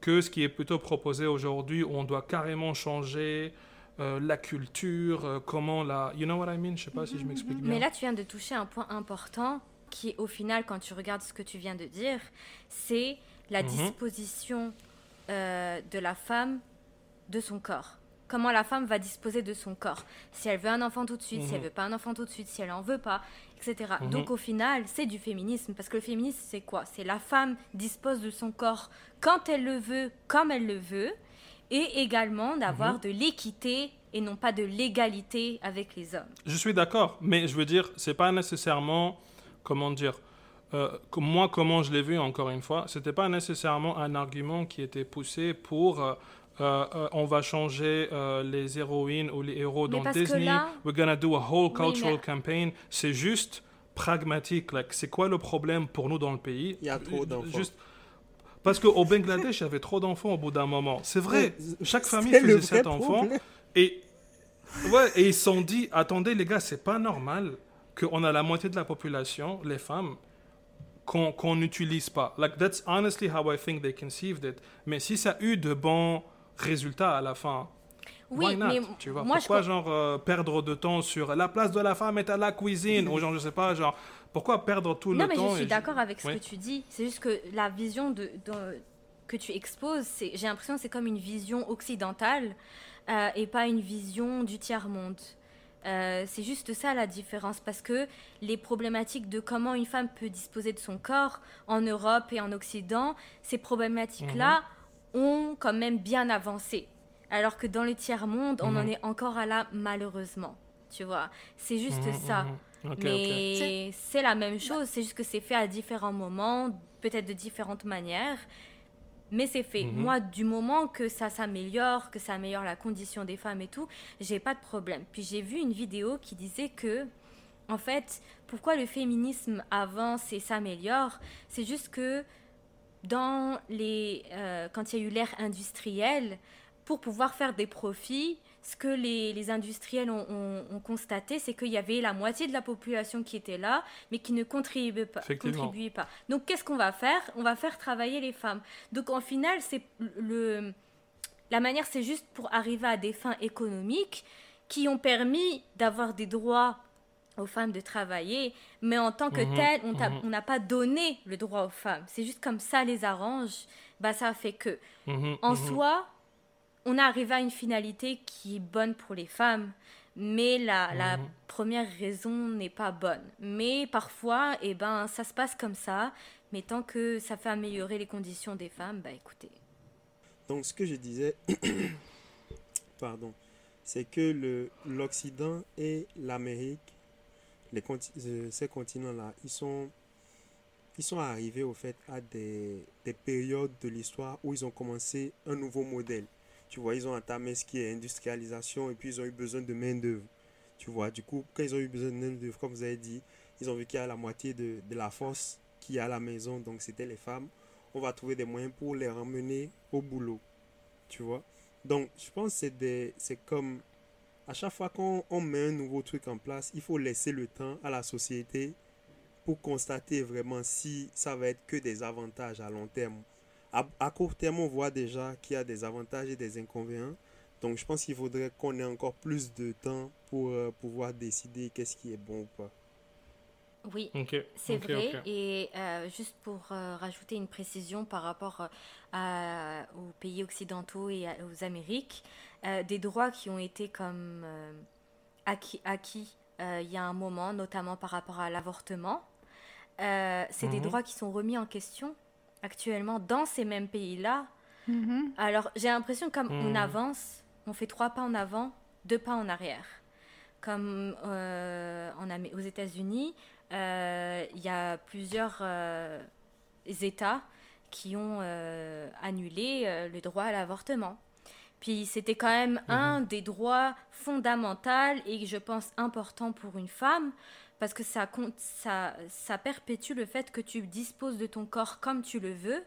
que ce qui est plutôt proposé aujourd'hui, où on doit carrément changer euh, la culture, euh, comment la... You know what I mean? Je sais pas si je m'explique bien. Mais là, tu viens de toucher un point important qui au final, quand tu regardes ce que tu viens de dire, c'est la Mhm. disposition euh, de la femme de son corps. Comment la femme va disposer de son corps. Si elle veut un enfant tout de suite, si elle Mhm. veut pas un enfant tout de suite, si elle en veut pas, etc. Mhm. Donc au final, c'est du féminisme. Parce que le féminisme, c'est quoi? C'est la femme dispose de son corps quand elle le veut, comme elle le veut, et également d'avoir Mhm. de l'équité et non pas de l'égalité avec les hommes. Je suis d'accord, mais je veux dire, c'est pas nécessairement, comment dire, euh, moi, comment je l'ai vu encore une fois, c'était pas nécessairement un argument qui était poussé pour euh, euh, euh, on va changer euh, les héroïnes ou les héros Mais dans Disney. là- We're gonna do a whole Oui, cultural mais- campaign. C'est juste pragmatique. Like, c'est quoi le problème pour nous dans le pays? Il y a trop d'enfants. Juste parce qu'au Bangladesh, il y avait trop d'enfants au bout d'un moment. C'est vrai. Chaque famille faisait sept enfants. Et ouais, et ils se sont dit, attendez les gars, c'est pas normal qu'on a la moitié de la population, les femmes, qu'on qu'on n'utilise pas. Like that's honestly how I think they conceived it. Mais si ça a eu de bons résultats à la fin, Oui, why not, mais tu vois? moi, je Pourquoi genre euh, perdre de temps sur la place de la femme est à la cuisine? Ou genre je sais pas genre pourquoi perdre tout Non, le mais temps je suis d'accord avec ce Oui. que tu dis. C'est juste que la vision de, de- que tu exposes, j'ai l'impression que c'est comme une vision occidentale euh, et pas une vision du tiers-monde. Euh, c'est juste ça la différence parce que les problématiques de comment une femme peut disposer de son corps en Europe et en Occident, ces problématiques-là Mhm. Ont quand même bien avancé. Alors que dans le tiers-monde, on en Mhm. est encore à là malheureusement. Tu vois, c'est juste Mhm, ça. ok. Mais c'est la même chose, c'est juste que c'est fait à différents moments, peut-être de différentes manières. Mais c'est fait. Moi, du moment que ça s'améliore, que ça améliore la condition des femmes et tout, j'ai pas de problème. Puis j'ai vu une vidéo qui disait que, en fait, pourquoi le féminisme avance et s'améliore, c'est juste que dans les, euh, quand il y a eu l'ère industrielle, pour pouvoir faire des profits, ce que les, les industriels ont, ont- ont constaté, c'est qu'il y avait la moitié de la population qui était là, mais qui ne contribuait pas. Effectivement. contribuait pas. Donc qu'est-ce qu'on va faire? On va faire travailler les femmes. Donc en final, c'est le, la manière, c'est juste pour arriver à des fins économiques qui ont permis d'avoir des droits aux femmes de travailler, mais en tant que tel, on t'a- mhm. on n'a pas donné le droit aux femmes. C'est juste comme ça les arrange. Bah ça fait que Mhm, en mhm. soi, on est arrivé à une finalité qui est bonne pour les femmes, mais la, la première raison n'est pas bonne. Mais parfois, eh ben, ça se passe comme ça, mais tant que ça fait améliorer les conditions des femmes, bah écoutez. Donc, ce que je disais, pardon, c'est que le- l'Occident et l'Amérique, euh, ces continents-là, ils sont, ils sont arrivés au fait à des, des périodes de l'histoire où ils ont commencé un nouveau modèle. Tu vois, ils ont entamé ce qui est industrialisation et puis ils ont eu besoin de main-d'œuvre. Tu vois, du coup, quand ils ont eu besoin de main-d'œuvre, comme vous avez dit, ils ont vu qu'il y a la moitié de, de la force qui est à la maison, donc c'était les femmes. On va trouver des moyens pour les ramener au boulot. Tu vois? Donc, je pense que c'est comme à chaque fois qu'on on met un nouveau truc en place, il faut laisser le temps à la société pour constater vraiment si ça va être que des avantages à long terme. À, à court terme, on voit déjà qu'il y a des avantages et des inconvénients. Donc, je pense qu'il faudrait qu'on ait encore plus de temps pour euh, pouvoir décider qu'est-ce qui est bon ou pas. Oui, c'est vrai. Et euh, juste pour euh, rajouter une précision par rapport euh, à- aux pays occidentaux et à- aux Amériques, euh, des droits qui ont été comme euh, acquis, acquis euh, il y a un moment, notamment par rapport à l'avortement, euh, c'est des Mhm. droits qui sont remis en question actuellement dans ces mêmes pays-là. Mhm. Alors, j'ai l'impression comme on Mhm. avance, on fait trois pas en avant, deux pas en arrière. Comme euh, en aux États-Unis, il y a plusieurs euh, États qui ont euh, annulé euh, le droit à l'avortement. Puis c'était quand même un des droits fondamentaux et je pense important pour une femme parce que ça, compte, ça, ça perpétue le fait que tu disposes de ton corps comme tu le veux.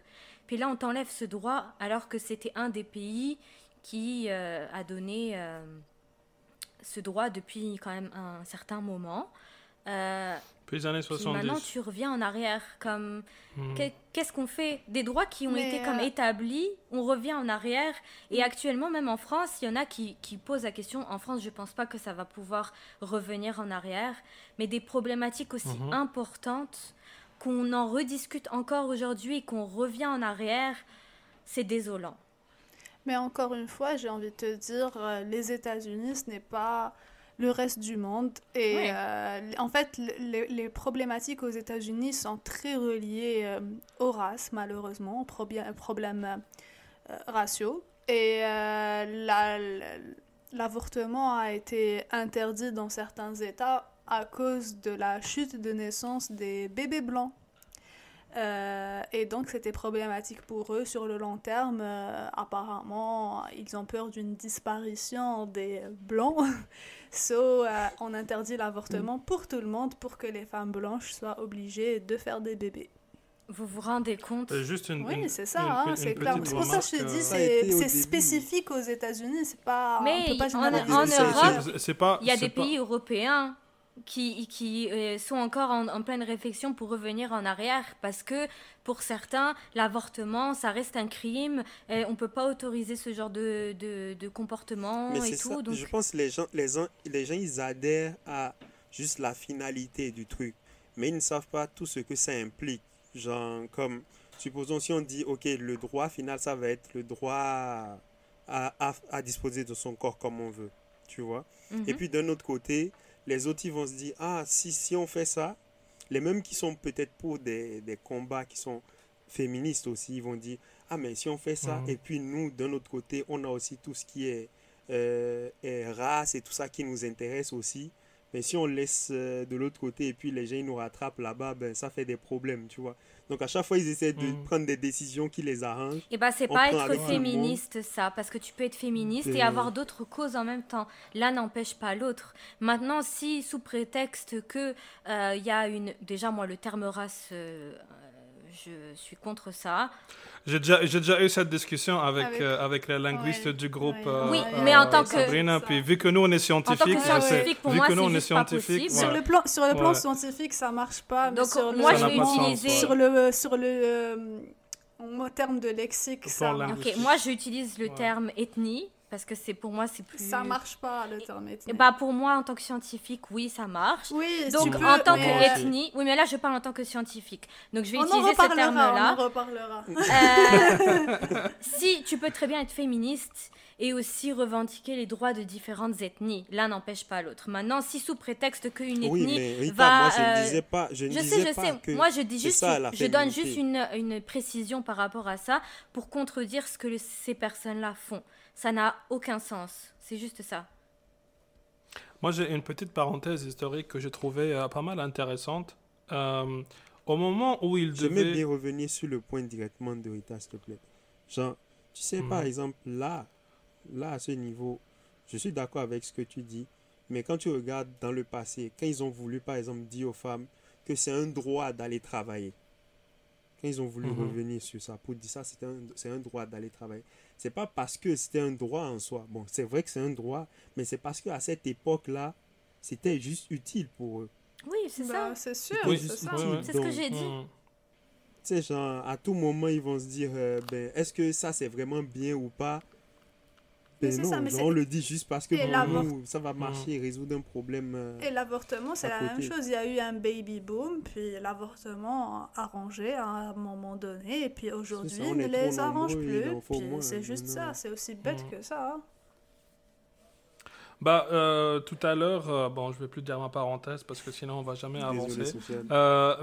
Puis là, on t'enlève ce droit alors que c'était un des pays qui euh, a donné euh, ce droit depuis quand même un certain moment. Euh, Puis les années puis 70. maintenant, tu reviens en arrière. Comme qu'est- qu'est-ce qu'on fait? Des droits qui ont Mais, été comme euh, établis, on revient en arrière. Et actuellement, même en France, il y en a qui, qui posent la question. En France, je pense pas que ça va pouvoir revenir en arrière, mais des problématiques aussi Mhm. importantes qu'on en rediscute encore aujourd'hui et qu'on revient en arrière, c'est désolant. Mais encore une fois, j'ai envie de te dire, euh, les États-Unis, ce n'est pas le reste du monde. Et euh, en fait, le- les, les problématiques aux États-Unis sont très reliées euh, aux races, malheureusement, aux problèmes euh, raciaux. Et la- la- l'avortement a été interdit dans certains États à cause de la chute de naissance des bébés blancs. Euh, et donc, c'était problématique pour eux sur le long terme. Euh, apparemment, ils ont peur d'une disparition des blancs. so, euh, on interdit l'avortement mm. pour tout le monde pour que les femmes blanches soient obligées de faire des bébés. Vous vous rendez compte Juste une, Oui, c'est ça, hein, c'est clair. C'est pour ça que je te dis, c'est spécifique aux États-Unis. C'est pas. Mais on peut pas en, en Europe, il y a des pays européens qui, qui euh, sont encore en, pleine réflexion pour revenir en arrière parce que pour certains, l'avortement, ça reste un crime. Et on ne peut pas autoriser ce genre de, de, de comportement et tout. Je pense que les gens, les, gens, les gens, ils adhèrent à juste la finalité du truc, mais ils ne savent pas tout ce que ça implique. Genre, comme, supposons si on dit, OK, le droit final, ça va être le droit à, à, à disposer de son corps comme on veut, tu vois. Mhm. Et puis d'un autre côté, les autres ils vont se dire ah si si on fait ça les mêmes qui sont peut-être pour des, des, combats qui sont féministes aussi ils vont dire ah mais si on fait ça mhm. et puis nous d'un autre côté on a aussi tout ce qui est, euh, race et tout ça qui nous intéresse aussi mais si on laisse euh, de l'autre côté et puis les gens ils nous rattrapent là-bas ben ça fait des problèmes tu vois donc à chaque fois, ils essaient de mm. prendre des décisions qui les arrangent. Et eh bah, ben, c'est pas être féministe, ça, parce que tu peux être féministe et avoir d'autres causes en même temps. L'un n'empêche pas l'autre. Maintenant, si sous prétexte que il euh, y a une, déjà moi le terme race, euh, je suis contre ça. J'ai déjà, déjà, eu cette discussion avec, avec, euh, avec les linguistes du groupe. Euh, oui, mais en tant que. Sabrina, puis vu que nous on est scientifiques, en tant que scientifique, pour vu moi, que nous on est scientifiques. Sur le plan, sur le plan scientifique, ça marche pas. Donc sur moi, je vais utiliser. Sur le, sur le euh, en termes de lexique, ça. Ok, moi j'utilise le terme ethnie parce que c'est pour moi c'est plus ça marche pas le terme ethnie. bah pour moi en tant que scientifique oui ça marche oui donc en tant qu'ethnie oui mais là je parle en tant que scientifique donc je vais utiliser ce terme là on en reparlera euh, si tu peux très bien être féministe et aussi revendiquer les droits de différentes ethnies. L'un n'empêche pas l'autre. Maintenant, si sous prétexte qu'une ethnie oui, mais Rita, va... Moi, je ne disais pas, je, ne je disais sais, je pas sais. Que moi, je dis juste, je donne juste une, une, précision par rapport à ça pour contredire ce que ces personnes-là font. Ça n'a aucun sens. C'est juste ça. Moi, j'ai une petite parenthèse historique que j'ai trouvée euh, pas mal intéressante. Euh, au moment où il devait... J'aimerais bien revenir sur le point directement de Rita, s'il te plaît. Genre, tu sais, par mhm. exemple, là, là, à ce niveau, je suis d'accord avec ce que tu dis, mais quand tu regardes dans le passé, quand ils ont voulu, par exemple, dire aux femmes que c'est un droit d'aller travailler, quand ils ont voulu mhm. revenir sur ça, pour dire ça, c'est un, un droit d'aller travailler, c'est pas parce que c'était un droit en soi. Bon, c'est vrai que c'est un droit, mais c'est parce qu'à cette époque-là, c'était juste utile pour eux. Oui, c'est bah, ça. C'est sûr, c'est ça. C'est ce que j'ai dit. Tu sais, genre, à tout moment, ils vont se dire, euh, ben, est-ce que ça, c'est vraiment bien ou pas? Mais non, on le dit juste parce que ça va marcher et résoudre un problème. Euh, et l'avortement, c'est la même chose. Il y a eu un baby boom, puis l'avortement a arrangé à un moment donné, et puis aujourd'hui, il ne les arrange plus. c'est juste ça, c'est aussi bête que ça. Hein. Bah, euh, tout à l'heure, euh, bon, je vais plus dire ma parenthèse parce que sinon on va jamais avancer. Euh,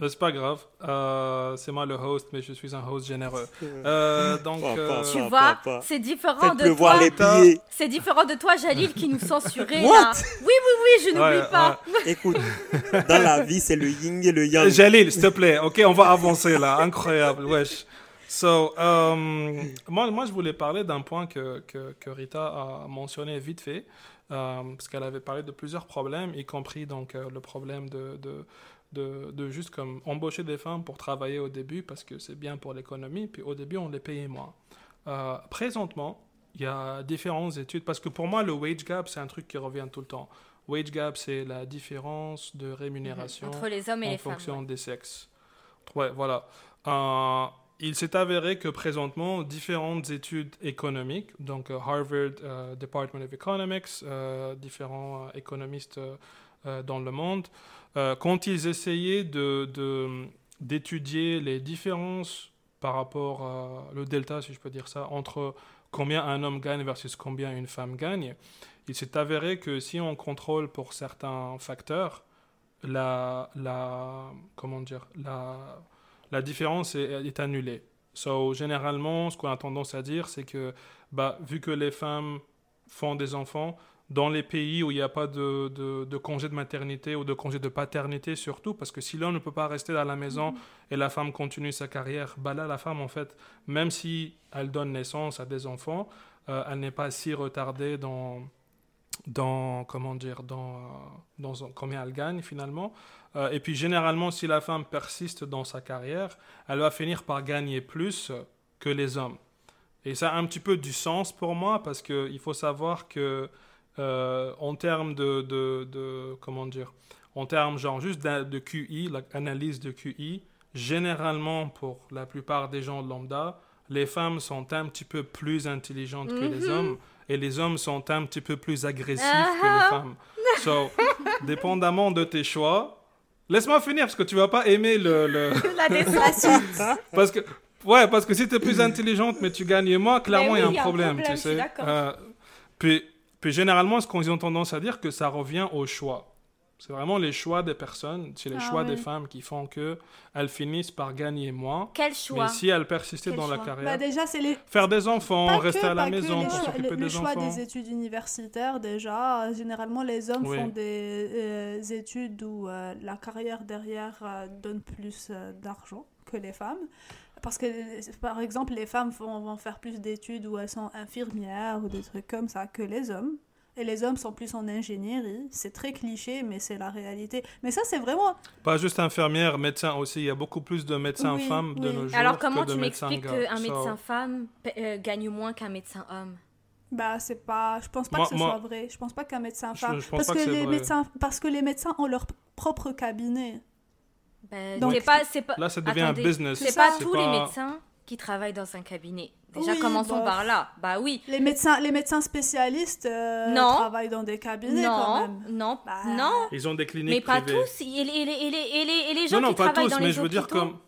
c'est pas grave. Euh, c'est moi le host, mais je suis un host généreux. Euh, donc, tu vois, c'est différent de toi. C'est différent de toi, Jalil, qui nous censurait. là. Oui, oui, oui, je n'oublie pas. Écoute, dans la vie, c'est le yin et le yang. Jalil, s'il te plaît. Ok, on va avancer là. Incroyable, wesh. So, moi, moi, je voulais parler d'un point que, que, que, Rita a mentionné vite fait, parce qu'elle avait parlé de plusieurs problèmes, y compris donc le problème de, de de, juste comme embaucher des femmes pour travailler au début parce que c'est bien pour l'économie, puis au début on les payait moins. Euh, présentement, il y a différentes études, parce que pour moi le wage gap c'est un truc qui revient tout le temps. Wage gap c'est la différence de rémunération entre les hommes et en les fonction des sexes. Ouais, voilà. Euh, il s'est avéré que présentement, différentes études économiques, donc euh, Harvard Department of Economics, différents économistes dans le monde, euh, quand ils essayaient de, d'étudier les différences par rapport à le delta, si je peux dire ça, entre combien un homme gagne versus combien une femme gagne, il s'est avéré que si on contrôle pour certains facteurs, la, la, comment dire, la, la différence est, est annulée. So, généralement, ce qu'on a tendance à dire, c'est que bah, vu que les femmes font des enfants, dans les pays où il n'y a pas de, de, de, congé de maternité ou de congé de paternité surtout, parce que si l'homme ne peut pas rester à la maison et la femme continue sa carrière, bah là, la femme, en fait, même si elle donne naissance à des enfants, euh, elle n'est pas si retardée dans, dans comment dire, dans, dans combien elle gagne finalement. Euh, et puis généralement, si la femme persiste dans sa carrière, elle va finir par gagner plus que les hommes. Et ça a un petit peu du sens pour moi parce qu'il faut savoir que euh, en termes de, de, comment dire, en termes genre juste de, QI, l'analyse de QI, généralement pour la plupart des gens lambda, les femmes sont un petit peu plus intelligentes que les mhm. hommes et les hommes sont un petit peu plus agressifs que les femmes. So, dépendamment de tes choix, laisse-moi finir parce que tu vas pas aimer le, le... la parce que ouais, parce que si tu es plus intelligente mais tu gagnes moins, clairement il y a un problème, tu sais. Euh, puis puis généralement, ce qu'on ont tendance à dire que ça revient au choix. C'est vraiment les choix des personnes, c'est les ah choix des femmes qui font que elles finissent par gagner moins. Quel choix? Mais si elles persistaient dans la carrière, bah déjà, c'est les... faire des enfants, rester à la maison pour s'occuper des enfants. Le choix des études universitaires, déjà, généralement les hommes font des euh, études où euh, la carrière derrière euh, donne plus d'argent que les femmes. Parce que, par exemple, les femmes vont, vont faire plus d'études où elles sont infirmières ou des trucs comme ça que les hommes. Et les hommes sont plus en ingénierie. C'est très cliché, mais c'est la réalité. Mais ça, c'est vraiment. Pas juste infirmière, médecin aussi. Il y a beaucoup plus de médecins femmes de nos jours. Alors, comment tu m'expliques qu'un médecin femme euh, gagne moins qu'un médecin homme? Bah, c'est pas. Je pense pas que ce soit vrai. Je pense pas qu'un médecin femme. parce, que, les médecins... parce que les médecins ont leur propre cabinet. Ben, Donc, pas, pas... Là, ça devient un business. C'est pas tous les médecins qui travaillent dans un cabinet. Déjà, commençons bah, par là. Bah oui. Les médecins, les médecins spécialistes euh, travaillent dans des cabinets non, quand même. Non, bah, non. Ils ont des cliniques Mais pas tous. Et, et, et, et les gens non, non, qui pas travaillent tous, dans mais les je veux dire comme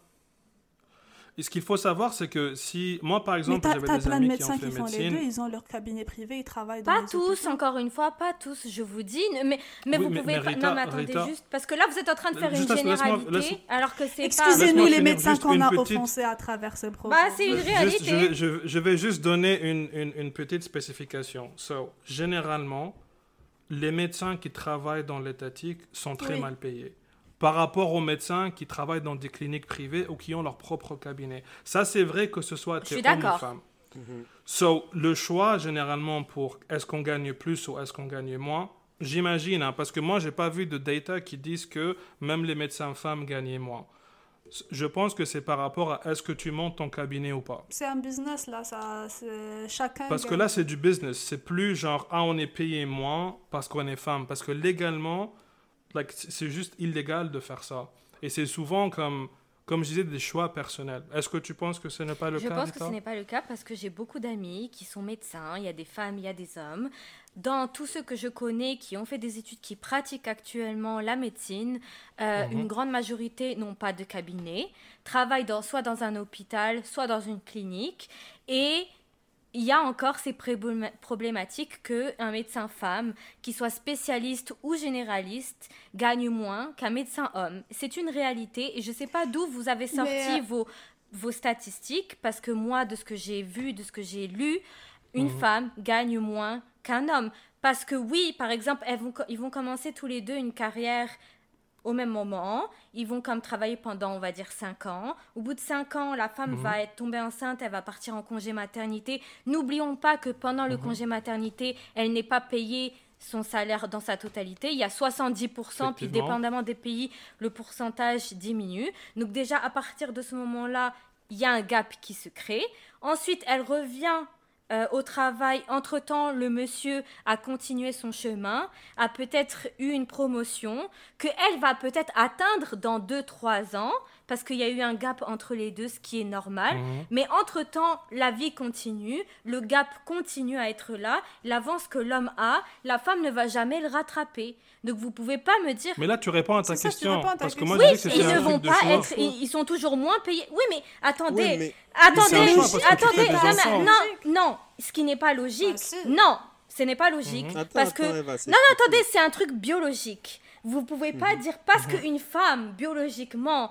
et ce qu'il faut savoir, c'est que si moi, par exemple, j'avais des plein amis de médecins qui, ont fait font médecine, les deux, ils ont leur cabinet privé, ils travaillent dans Pas tous, encore une fois, pas tous, je vous dis. Mais, mais vous pouvez pas. non, mais attendez juste. Parce que là, vous êtes en train de faire une généralité, alors que c'est pas. Excusez-nous, les médecins qu'on a offensés à travers ce programme. Bah, c'est une réalité. je, vais juste donner une, une, une petite spécification. So, généralement, les médecins qui travaillent dans l'étatique sont très mal payés par rapport aux médecins qui travaillent dans des cliniques privées ou qui ont leur propre cabinet. Ça, c'est vrai que ce soit des hommes ou femmes. Mhm. So, le choix, généralement, pour est-ce qu'on gagne plus ou est-ce qu'on gagne moins, j'imagine, hein, parce que moi, j'ai pas vu de data qui disent que même les médecins femmes gagnent moins. Je pense que c'est par rapport à est-ce que tu montes ton cabinet ou pas. C'est un business là, ça, chacun. Parce que là, c'est du business. C'est plus genre, ah, on est payé moins parce qu'on est femme. Parce que légalement, c'est juste illégal de faire ça. Et c'est souvent comme, comme je disais, des choix personnels. Est-ce que tu penses que ce n'est pas le cas Je pense que ce n'est pas le cas parce que j'ai beaucoup d'amis qui sont médecins. Il y a des femmes, il y a des hommes. Dans tous ceux que je connais qui ont fait des études, qui pratiquent actuellement la médecine, euh, mhm. une grande majorité n'ont pas de cabinet, travaillent dans, soit dans un hôpital, soit dans une clinique. Et il y a encore ces problématiques qu'un médecin femme, qui soit spécialiste ou généraliste, gagne moins qu'un médecin homme. C'est une réalité et je ne sais pas d'où vous avez sorti euh, vos, vos statistiques, parce que moi, de ce que j'ai vu, de ce que j'ai lu, une mhm. femme gagne moins qu'un homme. Parce que oui, par exemple, elles vont, ils vont commencer tous les deux une carrière au même moment. Ils vont comme travailler pendant, on va dire, 5 ans. Au bout de 5 ans, la femme mhm. va être tombée enceinte, elle va partir en congé maternité. N'oublions pas que pendant le mhm. congé maternité, elle n'est pas payée son salaire dans sa totalité. Il y a 70%, puis dépendamment des pays, le pourcentage diminue. Donc déjà, à partir de ce moment-là, il y a un gap qui se crée. Ensuite, elle revient euh, au travail. Entre-temps, le monsieur a continué son chemin, a peut-être eu une promotion, qu'elle va peut-être atteindre dans 2-3 ans, parce qu'il y a eu un gap entre les deux, ce qui est normal. Mhm. Mais entre-temps, la vie continue, le gap continue à être là, l'avance que l'homme a, la femme ne va jamais le rattraper. Donc vous pouvez pas me dire. Mais là tu réponds à ta question. parce que moi oui, je dis que ils ne vont pas être. Ils, sont toujours moins payés. Oui, mais attendez, attendez, attendez. non, non, ce qui n'est pas logique. Ah, non, ce n'est pas logique mhm. parce que non, non, attendez, c'est un truc biologique. Vous pouvez pas mhm. dire parce qu'une femme biologiquement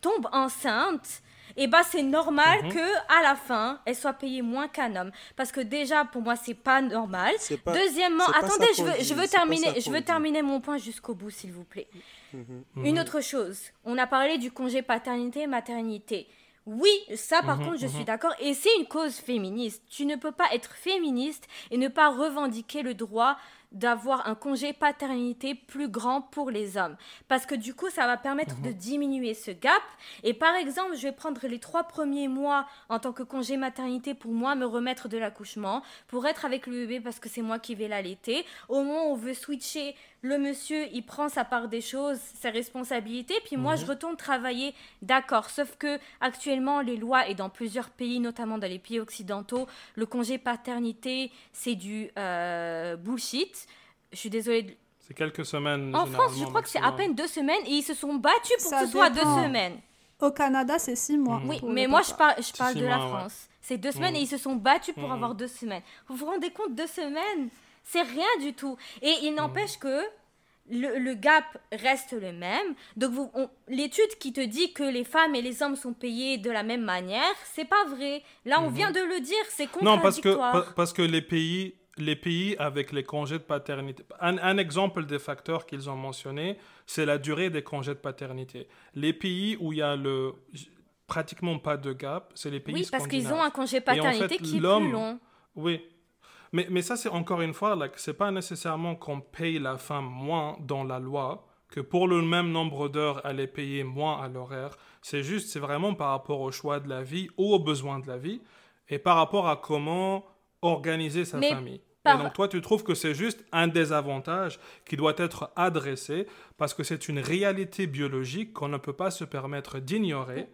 tombe enceinte et bah c'est normal Mhm. que à la fin elle soit payée moins qu'un homme parce que déjà pour moi c'est pas normal pas- deuxièmement attendez je veux je terminer je veux terminer mon point jusqu'au bout s'il vous plaît Mhm. une autre chose on a parlé du congé paternité maternité oui, ça par Mhm, contre je mhm. suis d'accord et c'est une cause féministe. Tu ne peux pas être féministe et ne pas revendiquer le droit d'avoir un congé paternité plus grand pour les hommes. Parce que du coup, ça va permettre de diminuer ce gap. Et par exemple, je vais prendre les trois premiers mois en tant que congé maternité pour moi, me remettre de l'accouchement, pour être avec le bébé parce que c'est moi qui vais l'allaiter. Au moment où on veut switcher, le monsieur, il prend sa part des choses, ses responsabilités, puis moi, je retourne travailler. D'accord. Sauf que actuellement, les lois, et dans plusieurs pays, notamment dans les pays occidentaux, le congé paternité, c'est du euh, bullshit. Je suis désolée. de- C'est quelques semaines. En France, je crois que c'est à peine deux semaines et ils se sont battus pour Ça que ce soit deux semaines. Au Canada, c'est six mois. Oui, mais moi je, parle six de la mois, ouais. France. C'est deux semaines Mhm. et ils se sont battus pour Mhm. avoir deux semaines. Vous vous rendez compte, deux semaines C'est rien du tout. Et il n'empêche que le, le gap reste le même. Donc l'étude qui te dit que les femmes et les hommes sont payés de la même manière, c'est pas vrai. Là, on Mhm. vient de le dire, c'est Non, parce que, contradictoire. pa- parce que les pays, les pays avec les congés de paternité. Un, un exemple des facteurs qu'ils ont mentionné, c'est la durée des congés de paternité. Les pays où il y a le pratiquement pas de gap, c'est les pays oui, parce qu'ils ont un congé paternité fait, qui est plus long. Oui. Mais, mais ça, c'est encore une fois, que c'est pas nécessairement qu'on paye la femme moins dans la loi, que pour le même nombre d'heures, elle est payée moins à l'horaire. C'est juste, c'est vraiment par rapport au choix de la vie ou aux besoins de la vie et par rapport à comment organiser sa Mais famille. Par- Et donc, toi, tu trouves que c'est juste un désavantage qui doit être adressé parce que c'est une réalité biologique qu'on ne peut pas se permettre d'ignorer.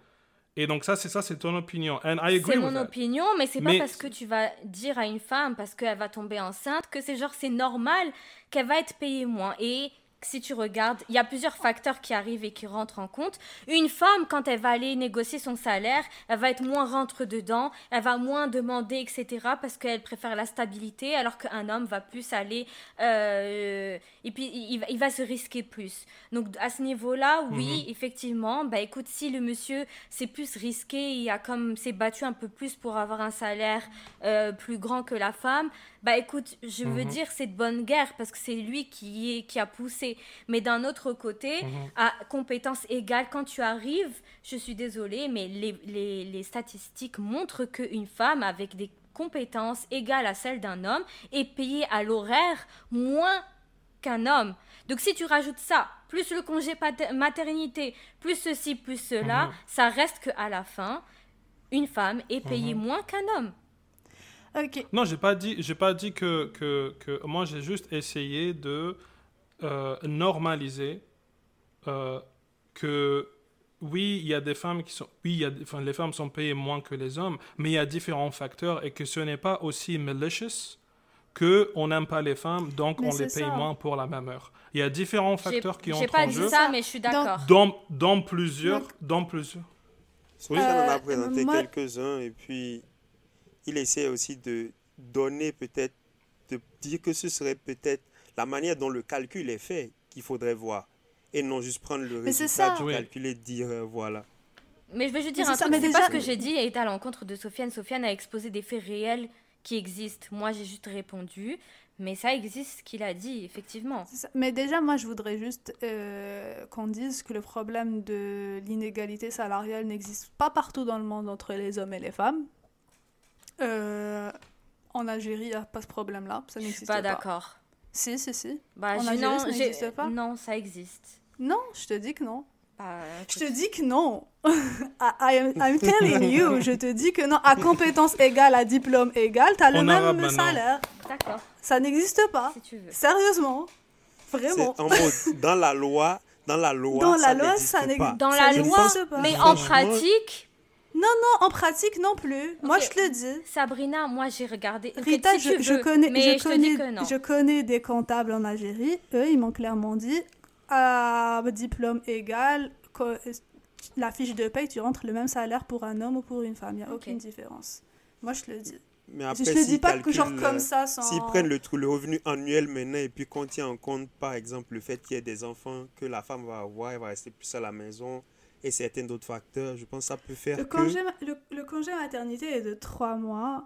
Et donc, ça, c'est ça, c'est ton opinion. And I agree C'est mon opinion, mais c'est pas Mais- parce que tu vas dire à une femme, parce qu'elle va tomber enceinte, que c'est genre c'est normal qu'elle va être payée moins. Et si tu regardes, il y a plusieurs facteurs qui arrivent et qui rentrent en compte. Une femme, quand elle va aller négocier son salaire, elle va être moins rentre dedans, elle va moins demander, etc. parce qu'elle préfère la stabilité, alors qu'un homme va plus aller euh, et puis il, va- il va se risquer plus. Donc à ce niveau-là, oui, effectivement, bah écoute, si le monsieur c'est plus risqué, il a comme s'est battu un peu plus pour avoir un salaire euh, plus grand que la femme, bah écoute, je veux Mhm. dire c'est de bonne guerre parce que c'est lui qui est qui a poussé. Mais d'un autre côté, Mhm. à compétences égales, quand tu arrives, je suis désolée, mais les, les, les statistiques montrent qu'une femme avec des compétences égales à celles d'un homme est payée à l'horaire moins qu'un homme. Donc si tu rajoutes ça, plus le congé maternité, plus ceci, plus cela, Mhm. ça reste qu'à la fin, une femme est payée moins qu'un homme. Ok. Non, j'ai pas dit, j'ai pas dit que, que, que moi j'ai juste essayé de euh, normaliser euh, que oui, il y a des femmes qui sont, oui, il y a, des- enfin, les femmes sont payées moins que les hommes, mais il y a différents facteurs et que ce n'est pas aussi malicious que on n'aime pas les femmes, donc Mais on les paye ça. moins pour la même heure. Il y a différents J'ai facteurs qui j'ai entrent pas en dit jeu ça, mais je suis d'accord. dans, dans plusieurs, Donc- dans plusieurs. Solijan en a Euh, présenté moi- quelques-uns et puis il essaie aussi de donner peut-être, de dire que ce serait peut-être la manière dont le calcul est fait qu'il faudrait voir et non juste prendre le résultat ça. du Oui. calcul et dire euh, voilà. Mais je veux juste dire Mais un truc, mais c'est pas ce que j'ai dit et est à l'encontre de Sofiane. Sofiane a exposé des faits réels qui existent. Moi, j'ai juste répondu, mais ça existe ce qu'il a dit, effectivement. C'est ça. Mais déjà, moi, je voudrais juste euh, qu'on dise que le problème de l'inégalité salariale n'existe pas partout dans le monde entre les hommes et les femmes. Euh, en Algérie, il n'y a pas ce problème-là. Ça Je suis n'existe pas pas. d'accord. Si, si, si. Bah, En Algérie, non, ça n'existe pas non, ça existe. Non, je te dis que non. Bah, Je te dis que non. I, am, I'm telling you, je te dis que non. À compétence égale, à diplôme égal, t'as le En même arabe, salaire. D'accord, Ça n'existe pas. si tu veux. Sérieusement. Vraiment. en mode dans la loi, dans la loi, Dans ça la loi, n'existe pas. Dans la loi, mais en pratique, Non, en pratique non plus. Moi, je te le dis. Sabrina, moi j'ai regardé. Rita, si je, tu je connais, je, je, connais, dis non. je des comptables en Algérie. Eux, ils m'ont clairement dit à diplôme égal, que la fiche de paye, tu rentres le même salaire pour un homme ou pour une femme. Il n'y a aucune différence. Moi, je te le dis. Mais je après, te le dis s'ils pas que genre comme euh, ça sans. S'ils prennent le, trou- le revenu annuel maintenant et puis qu'on tient en compte, par exemple, le fait qu'il y ait des enfants que la femme va avoir, elle va rester plus à la maison et certains d'autres facteurs, je pense que ça peut faire Le que... congé, le, le congé maternité est de trois mois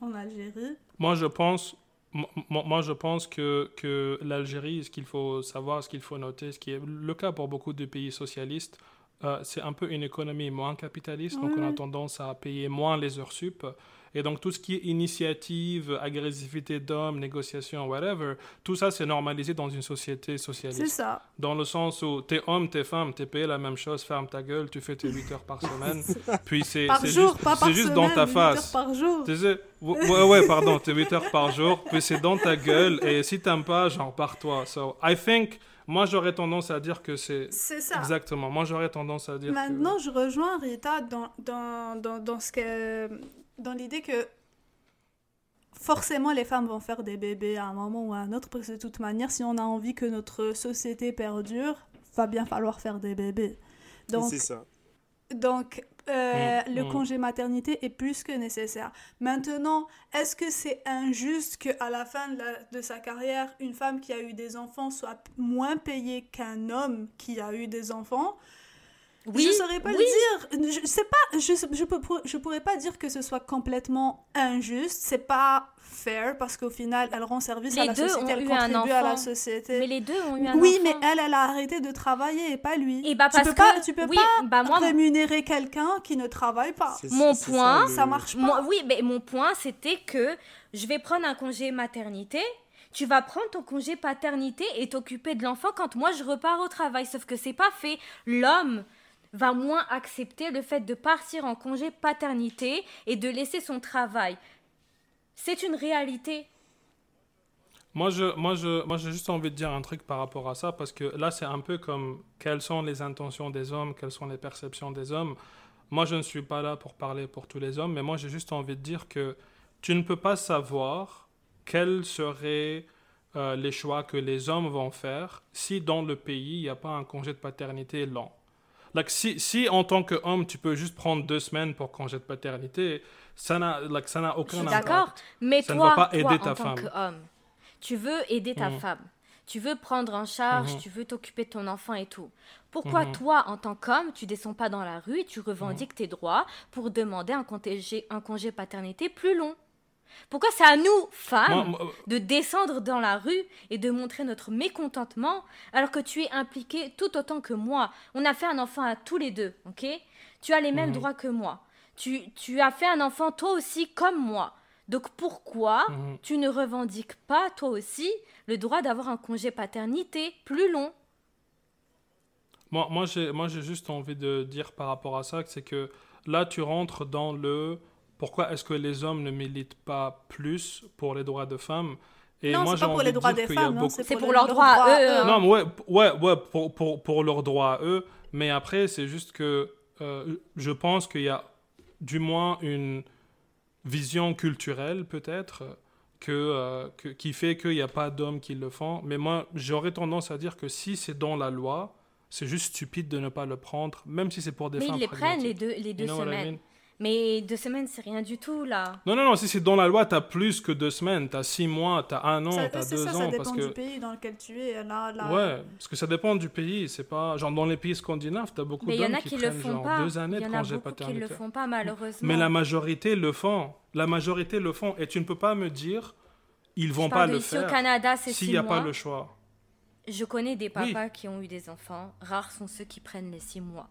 en Algérie. Moi, je pense, mo- mo- moi, je pense que, que l'Algérie, ce qu'il faut savoir, ce qu'il faut noter, ce qui est le cas pour beaucoup de pays socialistes, euh, c'est un peu une économie moins capitaliste, donc on a tendance à payer moins les heures sup. Et donc tout ce qui est initiative, agressivité d'hommes, négociation, whatever, tout ça c'est normalisé dans une société C'est socialiste. ça. Dans le sens où t'es homme, t'es femme, t'es payé la même chose, ferme ta gueule, tu fais tes 8 heures par semaine, puis c'est Par c'est jour, juste, pas par c'est juste semaine. dans ta face. heures par jour. Ouais, pardon, t'es 8 heures par jour, puis c'est dans ta gueule, et si t'aimes pas, genre, pars-toi. So, I think, moi, j'aurais tendance à dire que c'est... C'est ça. Exactement, moi, j'aurais tendance à dire Maintenant, je rejoins Rita dans, dans, dans, dans ce que, dans l'idée que forcément les femmes vont faire des bébés à un moment ou à un autre, parce que de toute manière, si on a envie que notre société perdure, va bien falloir faire des bébés. Donc, C'est ça. donc euh, Mm, le mm. congé maternité est plus que nécessaire. Maintenant, est-ce que c'est injuste qu'à la fin de, la- de sa carrière, une femme qui a eu des enfants soit moins payée qu'un homme qui a eu des enfants? Oui, je saurais pas oui. le dire. Je sais pas. Je, je, peux- je pourrais pas dire que ce soit complètement injuste. C'est pas fair parce qu'au final, elle rend service à Les la deux société, ont elle eu un contribue à la enfant. société. Mais les deux ont eu un oui, enfant. mais elle, elle a arrêté de travailler et pas lui. Et bah tu parce peux pas, que- tu peux oui, pas bah moi, rémunérer quelqu'un qui ne travaille pas. Mon point, le- Ça marche pas. Oui, mais mon point, c'était que je vais prendre un congé maternité. Tu vas prendre ton congé paternité et t'occuper de l'enfant quand moi je repars au travail. Sauf que c'est pas fait. L'homme va moins accepter le fait de partir en congé paternité et de laisser son travail. C'est une réalité. Moi, je, moi, je, moi, j'ai juste envie de dire un truc par rapport à ça, parce que là, c'est un peu comme quelles sont les intentions des hommes, quelles sont les perceptions des hommes. Moi, je ne suis pas là pour parler pour tous les hommes, mais moi, j'ai juste envie de dire que tu ne peux pas savoir quels seraient euh, les choix que les hommes vont faire si dans le pays, il n'y a pas un congé de paternité lent. Like, si, si en tant qu'homme, tu peux juste prendre deux semaines pour congé de paternité, ça n'a like, aucun impact. d'accord. Mais Ça ne toi, va pas toi, aider en ta tant femme. qu'homme, tu veux aider ta Mhm. femme. Tu veux prendre en charge, Mhm. tu veux t'occuper de ton enfant et tout. Pourquoi Mhm. toi, en tant qu'homme, tu descends pas dans la rue et tu revendiques tes droits pour demander un congé, un congé paternité plus long? Pourquoi c'est à nous, femmes, Moi- moi- de descendre dans la rue et de montrer notre mécontentement alors que tu es impliqué tout autant que moi? On a fait un enfant à tous les deux, ok? Tu as les mêmes Mhm. droits que moi. Tu, tu as fait un enfant toi aussi comme moi. Donc pourquoi Mhm. tu ne revendiques pas toi aussi le droit d'avoir un congé paternité plus long? Moi, moi, j'ai, moi, j'ai juste envie de dire par rapport à ça que c'est que là, tu rentres dans le pourquoi est-ce que les hommes ne militent pas plus pour les droits de femmes? Et non, moi, c'est j'ai pas pour envie les de droits dire des qu'il y a femmes, hein, beaucoup- C'est c'est pour leurs droits à eux, hein. Non, mais ouais, p- ouais, ouais, pour, pour, pour leurs droits à eux. Mais après, c'est juste que euh, je pense qu'il y a du moins une vision culturelle, peut-être, que, euh, que- qui fait qu'il n'y a pas d'hommes qui le font. Mais moi, j'aurais tendance à dire que si c'est dans la loi, c'est juste stupide de ne pas le prendre, même si c'est pour des Mais fins ils les prennent les deux, les deux You know what I semaines. Mais deux semaines, c'est rien du tout là. Non, non, non, si c'est dans la loi, tu as plus que deux semaines, tu as six mois, tu as un an, Ça- tu as c'est deux ça, ça ans. dépend parce du que... pays dans lequel tu es. Là, là, Ouais, parce que ça dépend du pays. C'est pas genre dans les pays scandinaves, t'as beaucoup Mais il y en d'hommes a qui, qui le prennent font genre pas. deux années Il y de en a congé beaucoup qui paternité. le font pas malheureusement. Mais la majorité le font. La majorité le font, et tu ne peux pas me dire ils vont Je pas parle le de ici au faire Canada, c'est s'il n'y a mois. pas le choix. Je connais des Oui. papas qui ont eu des enfants. Rares sont ceux qui prennent les six mois.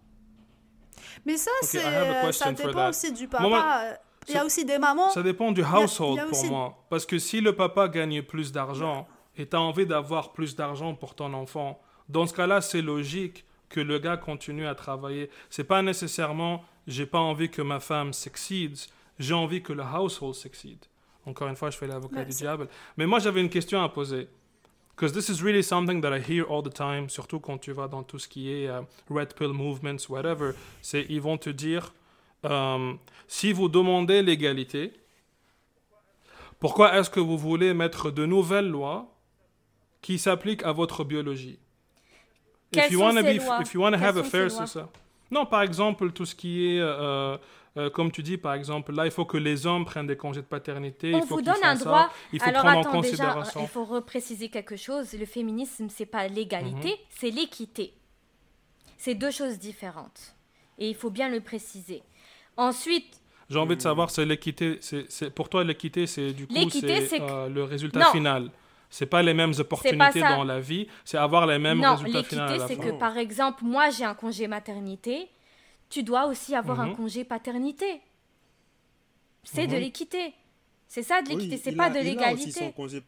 Mais ça, c'est, a ça dépend aussi du papa. Euh, Il y a aussi des mamans. Ça dépend du household pour moi. Parce que si le papa gagne plus d'argent et tu as envie d'avoir plus d'argent pour ton enfant, dans ce cas-là, c'est logique que le gars continue à travailler. C'est pas nécessairement j'ai pas envie que ma femme succeeds, j'ai envie que le household succeed. Encore une fois, je fais l'avocat du diable. Mais moi, j'avais une question à poser. Because this is really something that I hear all the time, surtout quand tu vas dans tout ce qui est euh, red pill movements, whatever. C'est ils vont te dire euh, si vous demandez l'égalité, pourquoi est-ce que vous voulez mettre de nouvelles lois qui s'appliquent à votre biologie? Quelles If you wanna Quelles have a fair society. Non, par exemple, tout ce qui est, euh, euh, comme tu dis, par exemple, là, il faut que les hommes prennent des congés de paternité. On il faut vous donne un ça, droit. Il faut Alors prendre attends, en déjà, considération. il faut repréciser quelque chose. Le féminisme, c'est pas l'égalité, Mhm. c'est l'équité. C'est deux choses différentes. Et il faut bien le préciser. Ensuite, J'ai envie de savoir, c'est l'équité. c'est- Pour toi, l'équité, c'est du coup L'équité, c'est euh, le résultat Non. final. C'est pas les mêmes opportunités dans la vie, c'est avoir les mêmes non, résultats finaux à l'équité, c'est que par exemple, moi j'ai un congé maternité, tu dois aussi avoir un Mhm. congé paternité. C'est de Mhm. l'équité. C'est ça de Oui, l'équité, c'est il pas a- de il a aussi son l'égalité.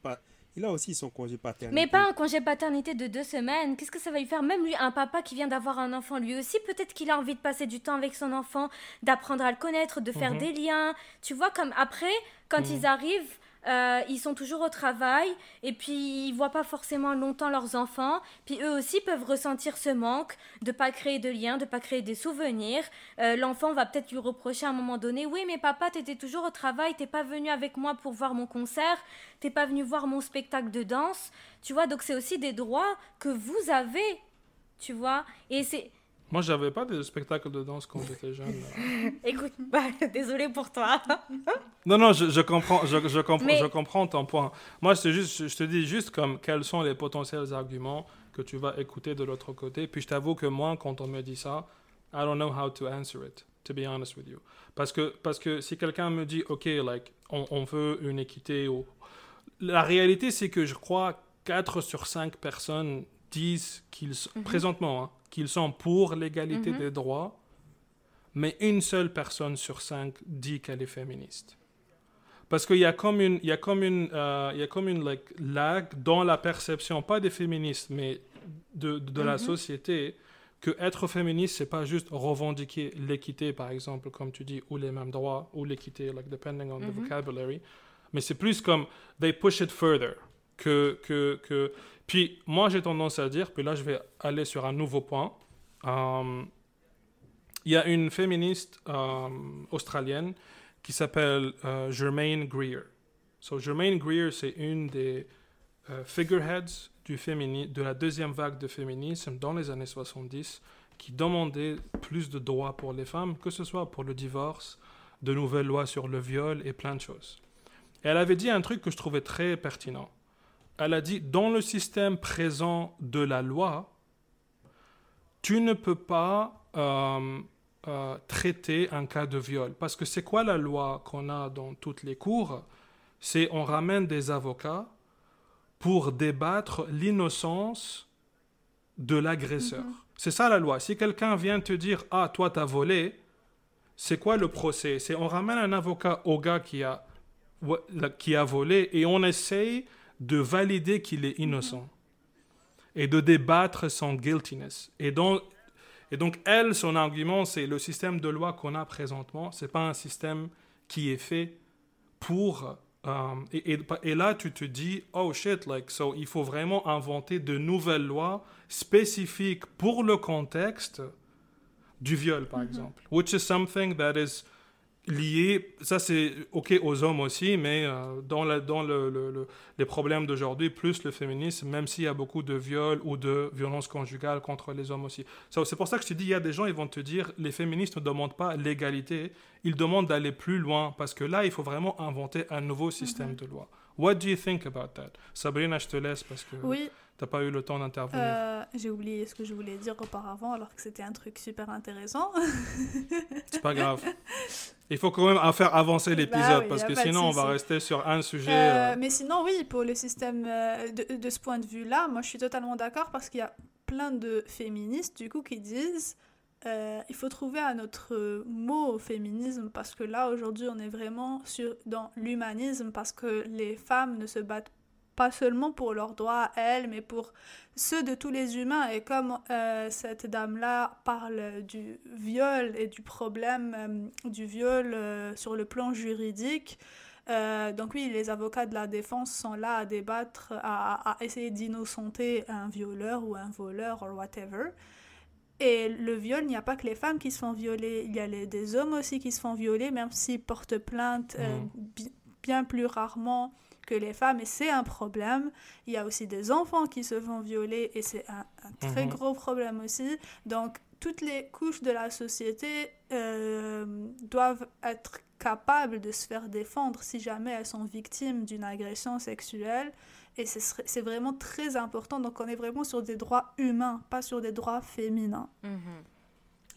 Il a aussi son congé paternité. Mais pas un congé paternité de deux semaines. Qu'est-ce que ça va lui faire? Même lui, un papa qui vient d'avoir un enfant, lui aussi, peut-être qu'il a envie de passer du temps avec son enfant, d'apprendre à le connaître, de faire Mhm. des liens. Tu vois, comme après, quand ils arrivent, euh, ils sont toujours au travail et puis ils voient pas forcément longtemps leurs enfants. Puis eux aussi peuvent ressentir ce manque de pas créer de liens, de pas créer des souvenirs. Euh, L'enfant va peut-être lui reprocher à un moment donné Oui, mais papa, t'étais toujours au travail, t'es pas venu avec moi pour voir mon concert, t'es pas venu voir mon spectacle de danse. Tu vois, donc c'est aussi des droits que vous avez. Tu vois, et c'est. Moi, j'avais pas de spectacle de danse quand j'étais jeune. Écoute, bah, désolé pour toi. Non, non, je, je comprends, je, je comprends, Mais- je comprends ton point. Moi, c'est juste, je, te dis juste comme quels sont les potentiels arguments que tu vas écouter de l'autre côté. Puis je t'avoue que moi, quand on me dit ça, I don't know how to answer it, to be honest with you. Parce que, parce que si quelqu'un me dit, OK, like, on, on veut une équité, ou... la réalité, c'est que je crois 4 sur 5 personnes disent qu'ils sont, présentement, hein, qu'ils sont pour l'égalité Mhm. des droits, mais une seule personne sur 5 dit qu'elle est féministe. Parce qu'il y a comme une, il y a comme une, euh, il y a comme une like, lag dans la perception, pas des féministes, mais de, de la Mhm. société, que être féministe, c'est pas juste revendiquer l'équité, par exemple, comme tu dis, ou les mêmes droits, ou l'équité, like depending on the Mhm. vocabulary, mais c'est plus comme they push it further. Que, que, que... Puis moi, j'ai tendance à dire, puis là, je vais aller sur un nouveau point. Euh, il y a une féministe euh, australienne qui s'appelle euh, Germaine Greer. So, Germaine Greer, c'est une des figureheads du de la deuxième vague de féminisme dans les années 70 qui demandait plus de droits pour les femmes, que ce soit pour le divorce, de nouvelles lois sur le viol et plein de choses. Et elle avait dit un truc que je trouvais très pertinent. Elle a dit, dans le système présent de la loi, tu ne peux pas euh, euh, traiter un cas de viol. Parce que c'est quoi la loi qu'on a dans toutes les cours? C'est on ramène des avocats pour débattre l'innocence de l'agresseur. C'est ça la loi. Si quelqu'un vient te dire Ah, toi, t'as volé, c'est quoi le procès? C'est on ramène un avocat au gars qui a, qui a volé et on essaye de valider qu'il est innocent et de débattre son guiltiness. Et donc, et donc elle, son argument, c'est le système de loi qu'on a présentement, c'est pas un système qui est fait pour... euh, et, et- et là, tu te dis, oh shit, like, so il faut vraiment inventer de nouvelles lois spécifiques pour le contexte du viol, par exemple. Which is something that is lié, ça c'est ok aux hommes aussi, mais euh, dans, la- dans le- le- le- les problèmes d'aujourd'hui, plus le féminisme, même s'il y a beaucoup de viols ou de violences conjugales contre les hommes aussi. C'est pour ça que je te dis, il y a des gens, ils vont te dire, les féministes ne demandent pas l'égalité, ils demandent d'aller plus loin, parce que là, il faut vraiment inventer un nouveau système de loi. What do you think about that? Sabrina, je te laisse parce que Oui, t'as pas eu le temps d'intervenir? euh, j'ai oublié ce que je voulais dire auparavant alors que c'était un truc super intéressant. C'est pas grave. Il faut quand même faire avancer l'épisode Bah oui, parce que sinon on va rester sur un sujet. Euh, euh, mais sinon, oui, pour le système de, de ce point de vue-là, moi je suis totalement d'accord parce qu'il y a plein de féministes du coup qui disent euh, il faut trouver un autre mot au féminisme parce que là aujourd'hui on est vraiment sur, dans l'humanisme parce que les femmes ne se battent pas seulement pour leurs droits à elles mais pour ceux de tous les humains et comme euh, cette dame-là parle du viol et du problème euh, du viol euh, sur le plan juridique donc oui, les avocats de la défense sont là à débattre, à, à essayer d'innocenter un violeur ou un voleur ou whatever. Et le viol, il n'y a pas que les femmes qui se font violer, il y a les, des hommes aussi qui se font violer, même s'ils portent plainte bi- bien plus rarement que les femmes, et c'est un problème. Il y a aussi des enfants qui se font violer, et c'est un, un très Mhm. gros problème aussi. Donc toutes les couches de la société euh, doivent être capables de se faire défendre si jamais elles sont victimes d'une agression sexuelle. Et c'est vraiment très important. Donc on est vraiment sur des droits humains, pas sur des droits féminins. Mhm.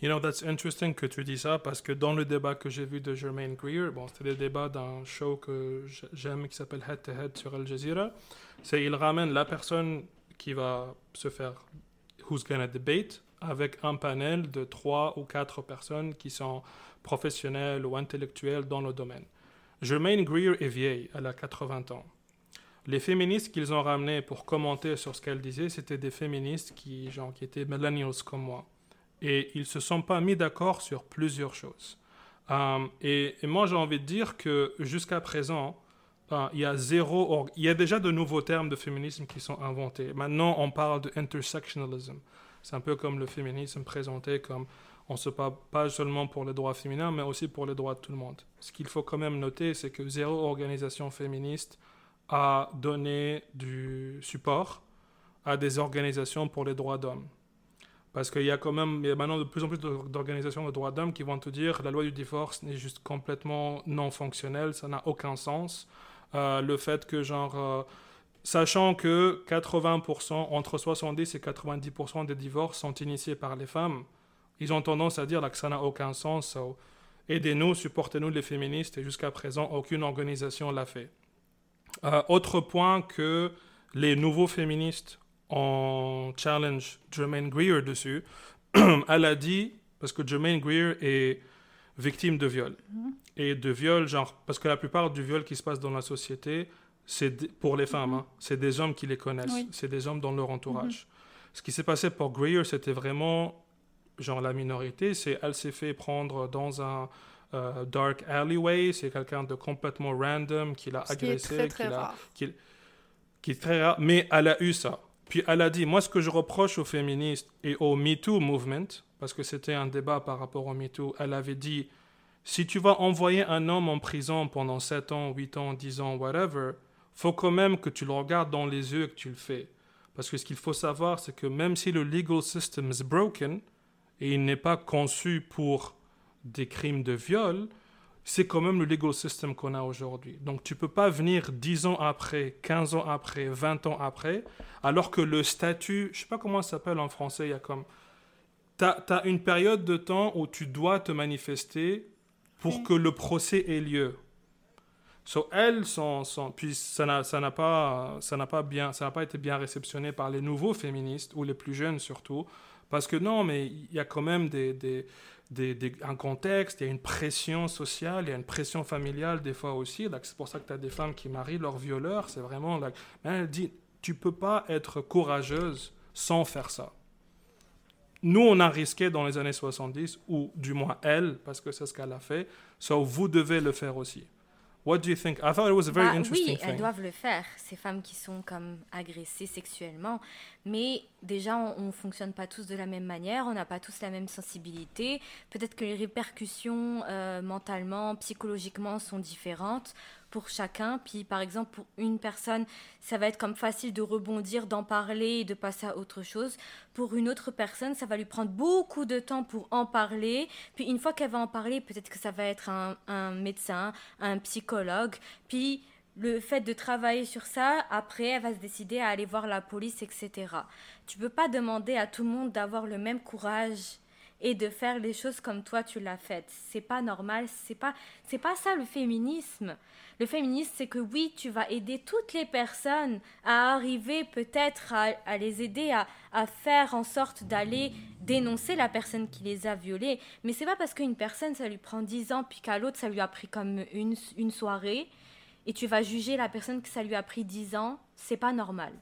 You know, that's interesting que tu dis ça parce que dans le débat que j'ai vu de Jermaine Greer, bon, c'était le débat d'un show que j'aime qui s'appelle Head to Head sur Al Jazeera, c'est il ramène la personne qui va se faire who's gonna debate avec un panel de trois ou quatre personnes qui sont professionnelles ou intellectuelles dans le domaine. Jermaine Greer est vieille, elle a 80 ans. Les féministes qu'ils ont ramenés pour commenter sur ce qu'elle disait, c'était des féministes qui, genre, qui étaient millennials comme moi et ils se sont pas mis d'accord sur plusieurs choses. Euh, et, moi, j'ai envie de dire que jusqu'à présent, euh, il y a zéro. Il y a déjà de nouveaux termes de féminisme qui sont inventés. Maintenant, on parle de intersectionalism. C'est un peu comme le féminisme présenté comme on se bat pas seulement pour les droits féminins, mais aussi pour les droits de tout le monde. Ce qu'il faut quand même noter, c'est que zéro organisation féministe a donné du support à des organisations pour les droits d'hommes. Parce qu'il y a quand même, il y a maintenant de plus en plus d'organisations de droits d'hommes qui vont te dire la loi du divorce n'est juste complètement non fonctionnelle, ça n'a aucun sens. Euh, le fait que, genre, euh, sachant que 80%, entre 70 et 90% des divorces sont initiés par les femmes, ils ont tendance à dire là, que ça n'a aucun sens. Aidez-nous, supportez-nous les féministes, et jusqu'à présent, aucune organisation l'a fait. Euh, autre point que les nouveaux féministes on challenge Jermaine Greer dessus. Elle a dit, parce que Jermaine Greer est victime de viol. Mm-hmm. Et de viol, genre, parce que la plupart du viol qui se passe dans la société, c'est pour les femmes, mm-hmm. hein. c'est des hommes qui les connaissent, c'est des hommes dans leur entourage. Mm-hmm. Ce qui s'est passé pour Greer, c'était vraiment, genre, la minorité, c'est elle s'est fait prendre dans un euh, dark alleyway, c'est quelqu'un de complètement random qui l'a agressé, qui, l'a, qui, qui est très rare, mais elle a eu ça. Puis elle a dit, moi ce que je reproche aux féministes et au MeToo movement, parce que c'était un débat par rapport au MeToo, elle avait dit, si tu vas envoyer un homme en prison pendant 7 ans, 8 ans, 10 ans, whatever, faut quand même que tu le regardes dans les yeux et que tu le fais. Parce que ce qu'il faut savoir, c'est que même si le legal system is broken, et il n'est pas conçu pour des crimes de viol, c'est quand même le legal system qu'on a aujourd'hui. Donc tu peux pas venir 10 ans après, 15 ans après, 20 ans après, alors que le statut, je sais pas comment ça s'appelle en français, il y a comme... Tu as, une période de temps où tu dois te manifester pour que le procès ait lieu. So, elles sont, sont puis ça n'a, pas, ça n'a pas bien, ça n'a pas été bien réceptionné par les nouveaux féministes ou les plus jeunes surtout, parce que non, mais il y a quand même des, des un contexte, il y a une pression sociale, il y a une pression familiale des fois aussi. C'est pour ça que tu as des femmes qui marient leurs violeurs. C'est vraiment. Elle dit tu peux pas être courageuse sans faire ça. Nous, on a risqué dans les années 70, ou du moins elle, parce que c'est ce qu'elle a fait. So, vous devez le faire aussi. What do you think? I thought it was a very bah, interesting oui, elles doivent le faire, ces femmes qui sont comme agressées sexuellement. Mais déjà, on ne fonctionne pas tous de la même manière, on n'a pas tous la même sensibilité. Peut-être que les répercussions euh, mentalement, psychologiquement sont différentes pour chacun. Puis par exemple, pour une personne, ça va être comme facile de rebondir, d'en parler et de passer à autre chose. Pour une autre personne, ça va lui prendre beaucoup de temps pour en parler. Puis une fois qu'elle va en parler, peut-être que ça va être un, un médecin, un psychologue. Puis le fait de travailler sur ça, après, elle va se décider à aller voir la police, etc. Tu peux pas demander à tout le monde d'avoir le même courage et de faire les choses comme toi tu l'as fait. C'est pas normal, c'est pas c'est pas ça le féminisme. Le féminisme, c'est que oui, tu vas aider toutes les personnes à arriver peut-être à, les aider à, faire en sorte d'aller dénoncer la personne qui les a violées. Mais c'est pas parce qu'une personne, ça lui prend 10 ans, puis qu'à l'autre, ça lui a pris comme une, une soirée, et tu vas juger la personne que ça lui a pris 10 ans, c'est pas normal.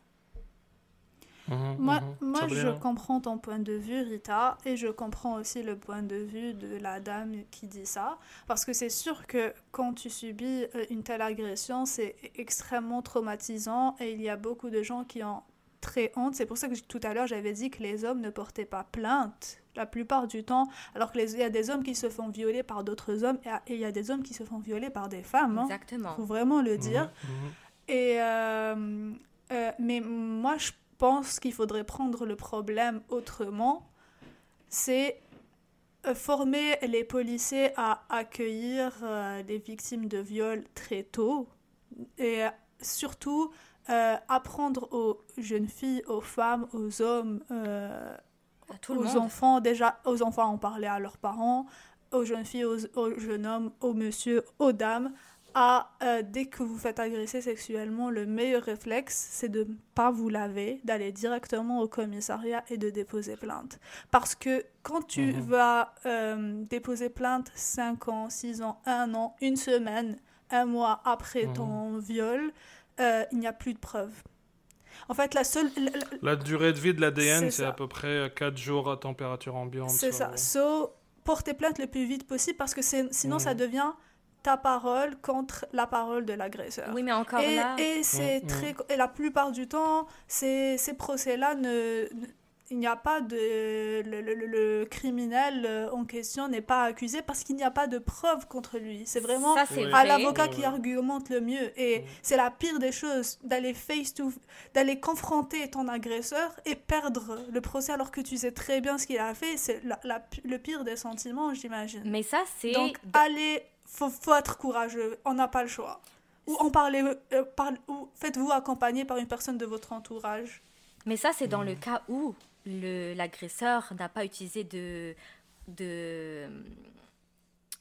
Mhm, moi, mhm. moi je comprends ton point de vue, Rita, et je comprends aussi le point de vue de la dame qui dit ça, parce que c'est sûr que quand tu subis euh, une telle agression, c'est extrêmement traumatisant, et il y a beaucoup de gens qui ont très honte. C'est pour ça que tout à l'heure, j'avais dit que les hommes ne portaient pas plainte la plupart du temps, alors qu'il y a des hommes qui se font violer par d'autres hommes, et il y a des hommes qui se font violer par des femmes. Hein. Exactement. Il faut vraiment le dire. Mhm, et... Euh, euh, mais moi, je pense qu'il faudrait prendre le problème autrement. C'est euh, former les policiers à accueillir euh, les victimes de viol très tôt et surtout euh, apprendre aux jeunes filles, aux femmes, aux hommes, euh, À tout le aux enfants, déjà aux enfants en parler à leurs parents, aux jeunes filles, aux, aux jeunes hommes, aux messieurs, aux dames, à euh, dès que vous faites agresser sexuellement, le meilleur réflexe, c'est de ne pas vous laver, d'aller directement au commissariat et de déposer plainte. Parce que quand tu Mhm. vas euh, déposer plainte 5 ans, 6 ans, 1 an, une semaine, un mois après Mhm. ton viol, euh, il n'y a plus de preuves. En fait, la seule, la- la- La durée de vie de l'ADN, C'est à peu près 4 jours à température ambiante. C'est ça. So, portez plainte le plus vite possible parce que sinon Mhm. ça devient ta parole contre la parole de l'agresseur. Oui, mais encore et, là. et c'est Mhm. très et la plupart du temps ces, ces procès là ne, ne- il n'y a pas de le, le- le- le criminel euh, en question n'est pas accusé parce qu'il n'y a pas de preuves contre lui c'est vraiment ça, c'est Oui. à vrai. l'avocat qui argumente le mieux. Et Mhm. c'est la pire des choses d'aller face to d'aller confronter ton agresseur et perdre le procès alors que tu sais très bien ce qu'il a fait. C'est la- la- le pire des sentiments, j'imagine. Mais ça, c'est. Donc, allez, faut, faut être courageux. On n'a pas le choix. Ou en parlez, euh, parle- ou faites-vous accompagner par une personne de votre entourage. Mais ça, c'est dans le cas où le- l'agresseur n'a pas utilisé de, de,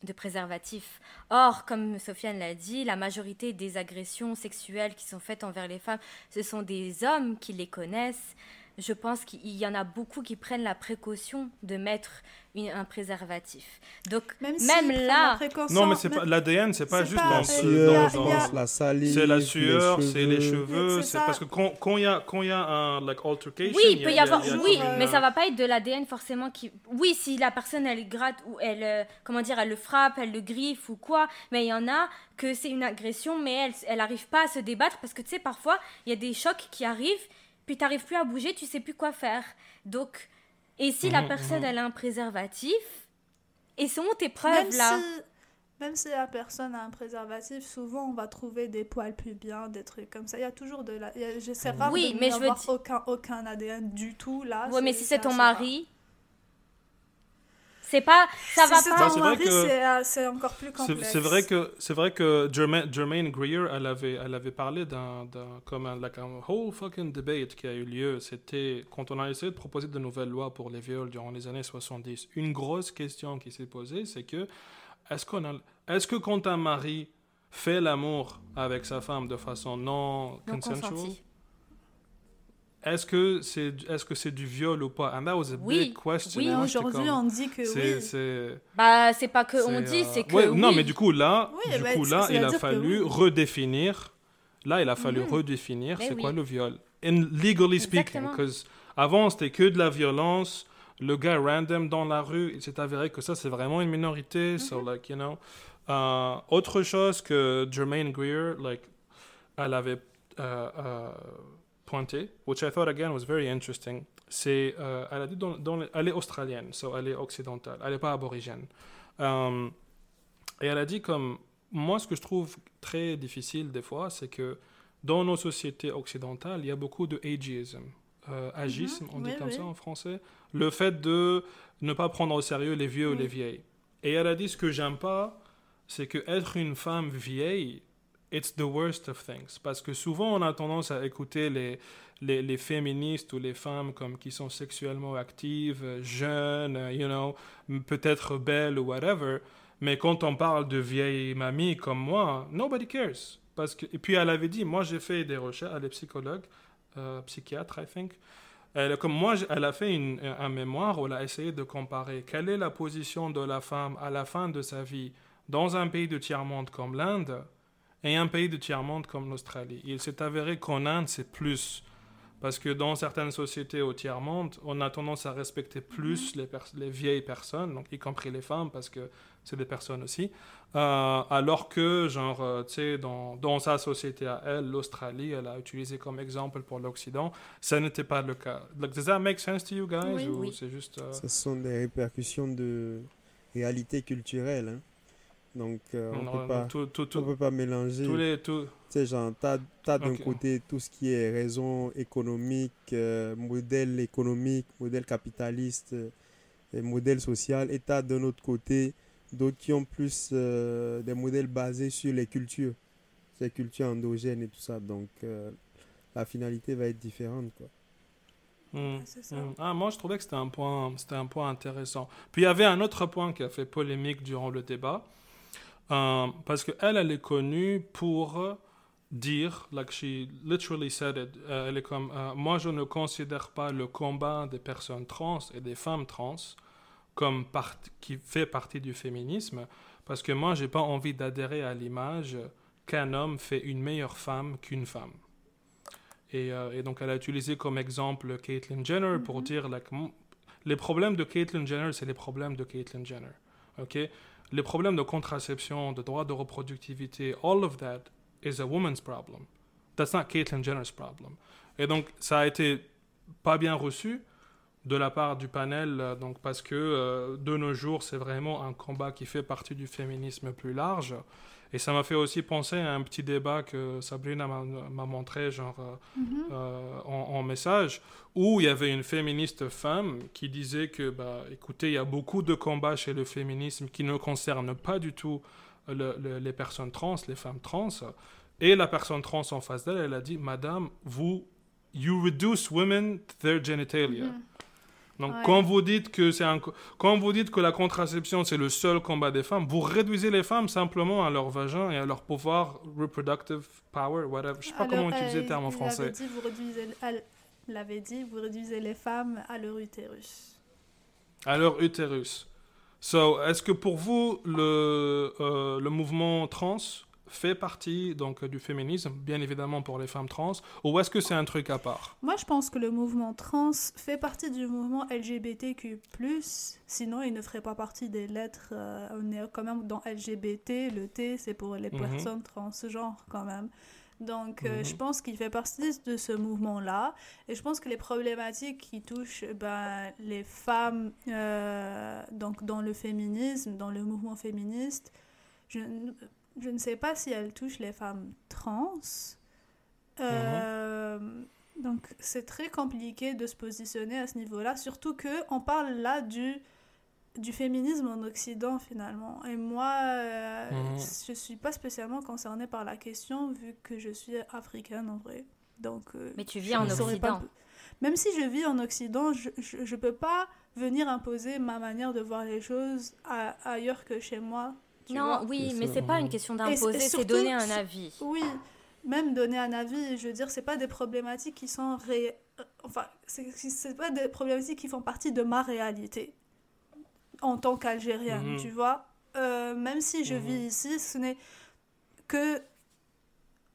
de préservatif. Or, comme Sofiane l'a dit, la majorité des agressions sexuelles qui sont faites envers les femmes, ce sont des hommes qui les connaissent. Je pense qu'il y en a beaucoup qui prennent la précaution de mettre une- un préservatif. Donc, Même, là- la précaution, Non, mais c'est pas l'ADN, c'est pas C'est juste pas- dans, y a- la salive. C'est la sueur, c'est les cheveux, C'est parce que quand quand il y a quand il y a un like altercation, Oui, il peut y avoir, oui, mais euh, ça va pas être de l'ADN forcément qui. Oui, si la personne elle gratte ou elle, euh, comment dire, elle le frappe, elle le griffe ou quoi, mais il y en a que c'est une agression, mais elle, elle arrive pas à se débattre parce que tu sais parfois il y a des chocs qui arrivent, puis t'arrives plus à bouger, tu sais plus quoi faire. Donc, et si la Mhm, personne mhm. elle a un préservatif, et sont tes Même preuves là si, même si la personne a un préservatif, souvent on va trouver des poils pubiens, des trucs comme ça. Il y a toujours de la. J'essaie rare Oui, de mais je veux dire- aucun, aucun ADN du tout là. Ouais, mais si c'est ton rare. C'est pas, ça va pas. Bah, c'est vrai mari, que- c'est, euh, c'est encore plus complexe. c'est vrai que c'est vrai que Jermaine, Jermaine Greer, elle avait elle avait parlé d'un d'un- comme un like un whole fucking debate qui a eu lieu. C'était quand on a essayé de proposer de nouvelles lois pour les viols durant les années 70. Une grosse question qui s'est posée, c'est que est-ce qu'on a est-ce que quand un mari fait l'amour avec sa femme de façon non, Non consensual, consenti. Est-ce que c'est est-ce que c'est du viol ou pas? And that was a Oui, big question. oui. J'étais aujourd'hui, on dit que c'est oui. c'est Bah, c'est pas que on dit, euh, c'est que. ouais, Non, mais du coup, là, Oui, du bah, coup, là il a fallu redéfinir. Là, il a fallu Mhm. redéfinir c'est quoi le viol. And legally speaking. Parce avant, c'était que de la violence. Le gars random dans la rue, il s'est avéré que ça, c'est vraiment une minorité. So, Mhm. like, you know. Euh, autre chose que Jermaine Greer, like, elle avait euh, euh, pointé, which I thought again was very interesting, c'est, euh, elle a dit, dans, dans elle est australienne, so elle est occidentale, elle n'est pas aborigène. Euh, et elle a dit comme, moi ce que je trouve très difficile des fois, c'est que dans nos sociétés occidentales, il y a beaucoup de ageism. Euh, agisme, on dit. Oui, comme oui. ça en français. Le fait de ne pas prendre au sérieux les vieux ou les vieilles. Et elle a dit ce que j'aime pas, c'est que être une femme vieille, it's the worst of things. Parce que souvent, on a tendance à écouter les, les, féministes ou les femmes comme qui sont sexuellement actives, jeunes, you know, peut-être belles ou whatever. Mais quand on parle de vieilles mamies comme moi, nobody cares. Et puis elle avait dit, moi j'ai fait des recherches, elle est psychologue, euh, psychiatre, I think. Elle, comme moi, elle a fait un mémoire où elle a essayé de comparer quelle est la position de la femme à la fin de sa vie dans un pays de tiers-monde comme l'Inde et un pays de tiers-monde comme l'Australie. Il s'est avéré qu'en Inde, c'est plus. Parce que dans certaines sociétés au tiers-monde, on a tendance à respecter plus les, pers- les vieilles personnes, donc y compris les femmes, parce que c'est des personnes aussi. Euh, alors que, genre, euh, tu sais, dans, dans sa société à elle, l'Australie, elle a utilisé comme exemple pour l'Occident, ça n'était pas le cas. Like, does that make sense to you guys? Oui. ou Oui. c'est juste... euh, Ce sont des répercussions de réalité culturelle. hein. Donc, euh, on non, peut pas, tout- tout- on tout- peut pas mélanger. tous les... tout- Tu sais, genre, t'as, t'as d'un côté tout ce qui est raison économique, euh, modèle économique, modèle capitaliste, euh, des modèles sociaux, et tu as d'un autre côté d'autres qui ont plus euh, des modèles basés sur les cultures, ces cultures endogènes et tout ça. Donc euh, la finalité va être différente. Quoi. Hmm, hmm. Ah, moi, je trouvais que c'était un, point, c'était un point intéressant. Puis il y avait un autre point qui a fait polémique durant le débat, euh, parce qu'elle, elle est connue pour dire, like she literally said it, elle est comme, moi, je ne considère pas le combat des personnes trans et des femmes trans comme qui fait partie du féminisme, parce que moi, j'ai pas envie d'adhérer à l'image qu'un homme fait une meilleure femme qu'une femme. Et, euh, et, donc, elle a utilisé comme exemple Caitlyn Jenner pour mm-hmm. dire like, les problèmes de Caitlyn Jenner, c'est les problèmes de Caitlyn Jenner. ok? Les problèmes de contraception, de droit de reproductivité, all of that is a woman's problem. That's not Caitlyn Jenner's problem. Et donc, ça a été pas bien reçu de la part du panel, euh, donc parce que euh, de nos jours, c'est vraiment un combat qui fait partie du féminisme plus large. Et ça m'a fait aussi penser à un petit débat que Sabrina m'a montré genre, euh, mhm. en, message, où il y avait une féministe femme qui disait que, bah, écoutez, il y a beaucoup de combats chez le féminisme qui ne concernent pas du tout les personnes trans, les femmes trans. Et la personne trans en face d'elle, elle a dit, Madame, vous, you reduce women to their genitalia. Mhm. Donc quand vous dites que c'est un, quand vous dites que la contraception c'est le seul combat des femmes, vous réduisez les femmes simplement à leur vagin et à leur pouvoir reproductive power, whatever. Je sais pas comment utiliser le terme en français. Dit, vous réduisez, elle l'avait dit, vous réduisez les femmes à leur utérus. À leur utérus. So, est-ce que pour vous le, euh, le mouvement trans fait partie donc du féminisme, bien évidemment pour les femmes trans, ou est-ce que c'est un truc à part? Moi, je pense que le mouvement trans fait partie du mouvement LGBTQ+, sinon il ne ferait pas partie des lettres, euh, on est quand même dans LGBT, le T c'est pour les mhm. personnes transgenres quand même. Donc, euh, je mhm. pense qu'il fait partie de ce mouvement-là. Et je pense que les problématiques qui touchent ben, les femmes euh, donc dans le féminisme, dans le mouvement féministe, je, je ne sais pas si elle touche les femmes trans. Euh, donc c'est très compliqué de se positionner à ce niveau-là, surtout que on parle là du du féminisme en Occident finalement. Et moi, euh, mhm. je suis pas spécialement concernée par la question vu que je suis africaine en vrai. Donc. Euh, Mais tu vis en Occident. Même si je vis en Occident, je, je, peux pas venir imposer ma manière de voir les choses ailleurs que chez moi non, oui, mais c'est pas une question d'imposer, c'est donner un avis. Oui, même donner un avis, je veux dire, c'est pas des problématiques qui sont ré... enfin, c'est pas des problématiques qui font partie de ma réalité en tant qu'Algérienne, mhm. tu vois. Euh, même si je vis mhm. ici, ce n'est que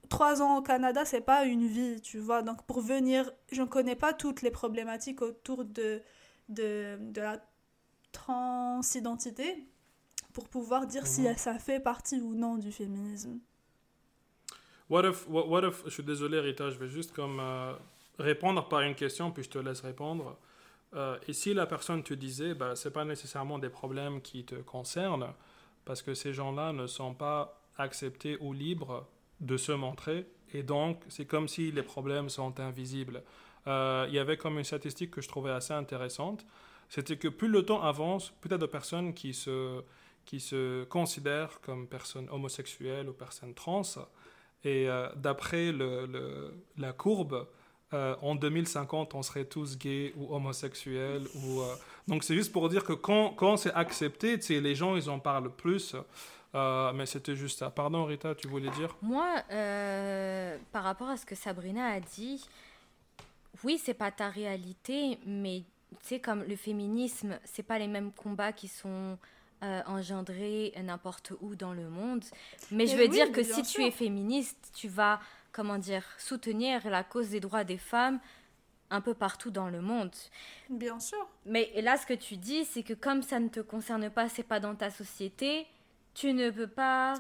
trois ans au Canada, c'est pas une vie, tu vois. Donc pour venir, je ne connais pas toutes les problématiques autour de, de, de la transidentité pour pouvoir dire si mhm. ça fait partie ou non du féminisme. What if, what, if, je suis désolé Rita, je vais juste comme euh, répondre par une question puis je te laisse répondre. Euh, et si la personne te disait, bah, ce n'est pas nécessairement des problèmes qui te concernent, parce que ces gens-là ne sont pas acceptés ou libres de se montrer, et donc c'est comme si les problèmes sont invisibles. Euh, il y avait comme une statistique que je trouvais assez intéressante, c'était que plus le temps avance, plus il y a de personnes qui se, qui se considèrent comme personnes homosexuelles ou personnes trans. Et euh, d'après le, la courbe, euh, en 2050, on serait tous gays ou homosexuels. Ou, euh, Donc c'est juste pour dire que quand, quand c'est accepté, les gens, ils en parlent plus. mais c'était juste ça. Pardon, Rita, tu voulais dire? Moi, par rapport à ce que Sabrina a dit, oui, c'est pas ta réalité, mais tu comme le féminisme, c'est pas les mêmes combats qui sont euh, engendrer n'importe où dans le monde. Mais je veux dire que si tu es féministe, tu vas, comment dire, soutenir la cause des droits des femmes un peu partout dans le monde. Bien sûr. Mais là, ce que tu dis, c'est que comme ça ne te concerne pas, c'est pas dans ta société, tu ne peux pas.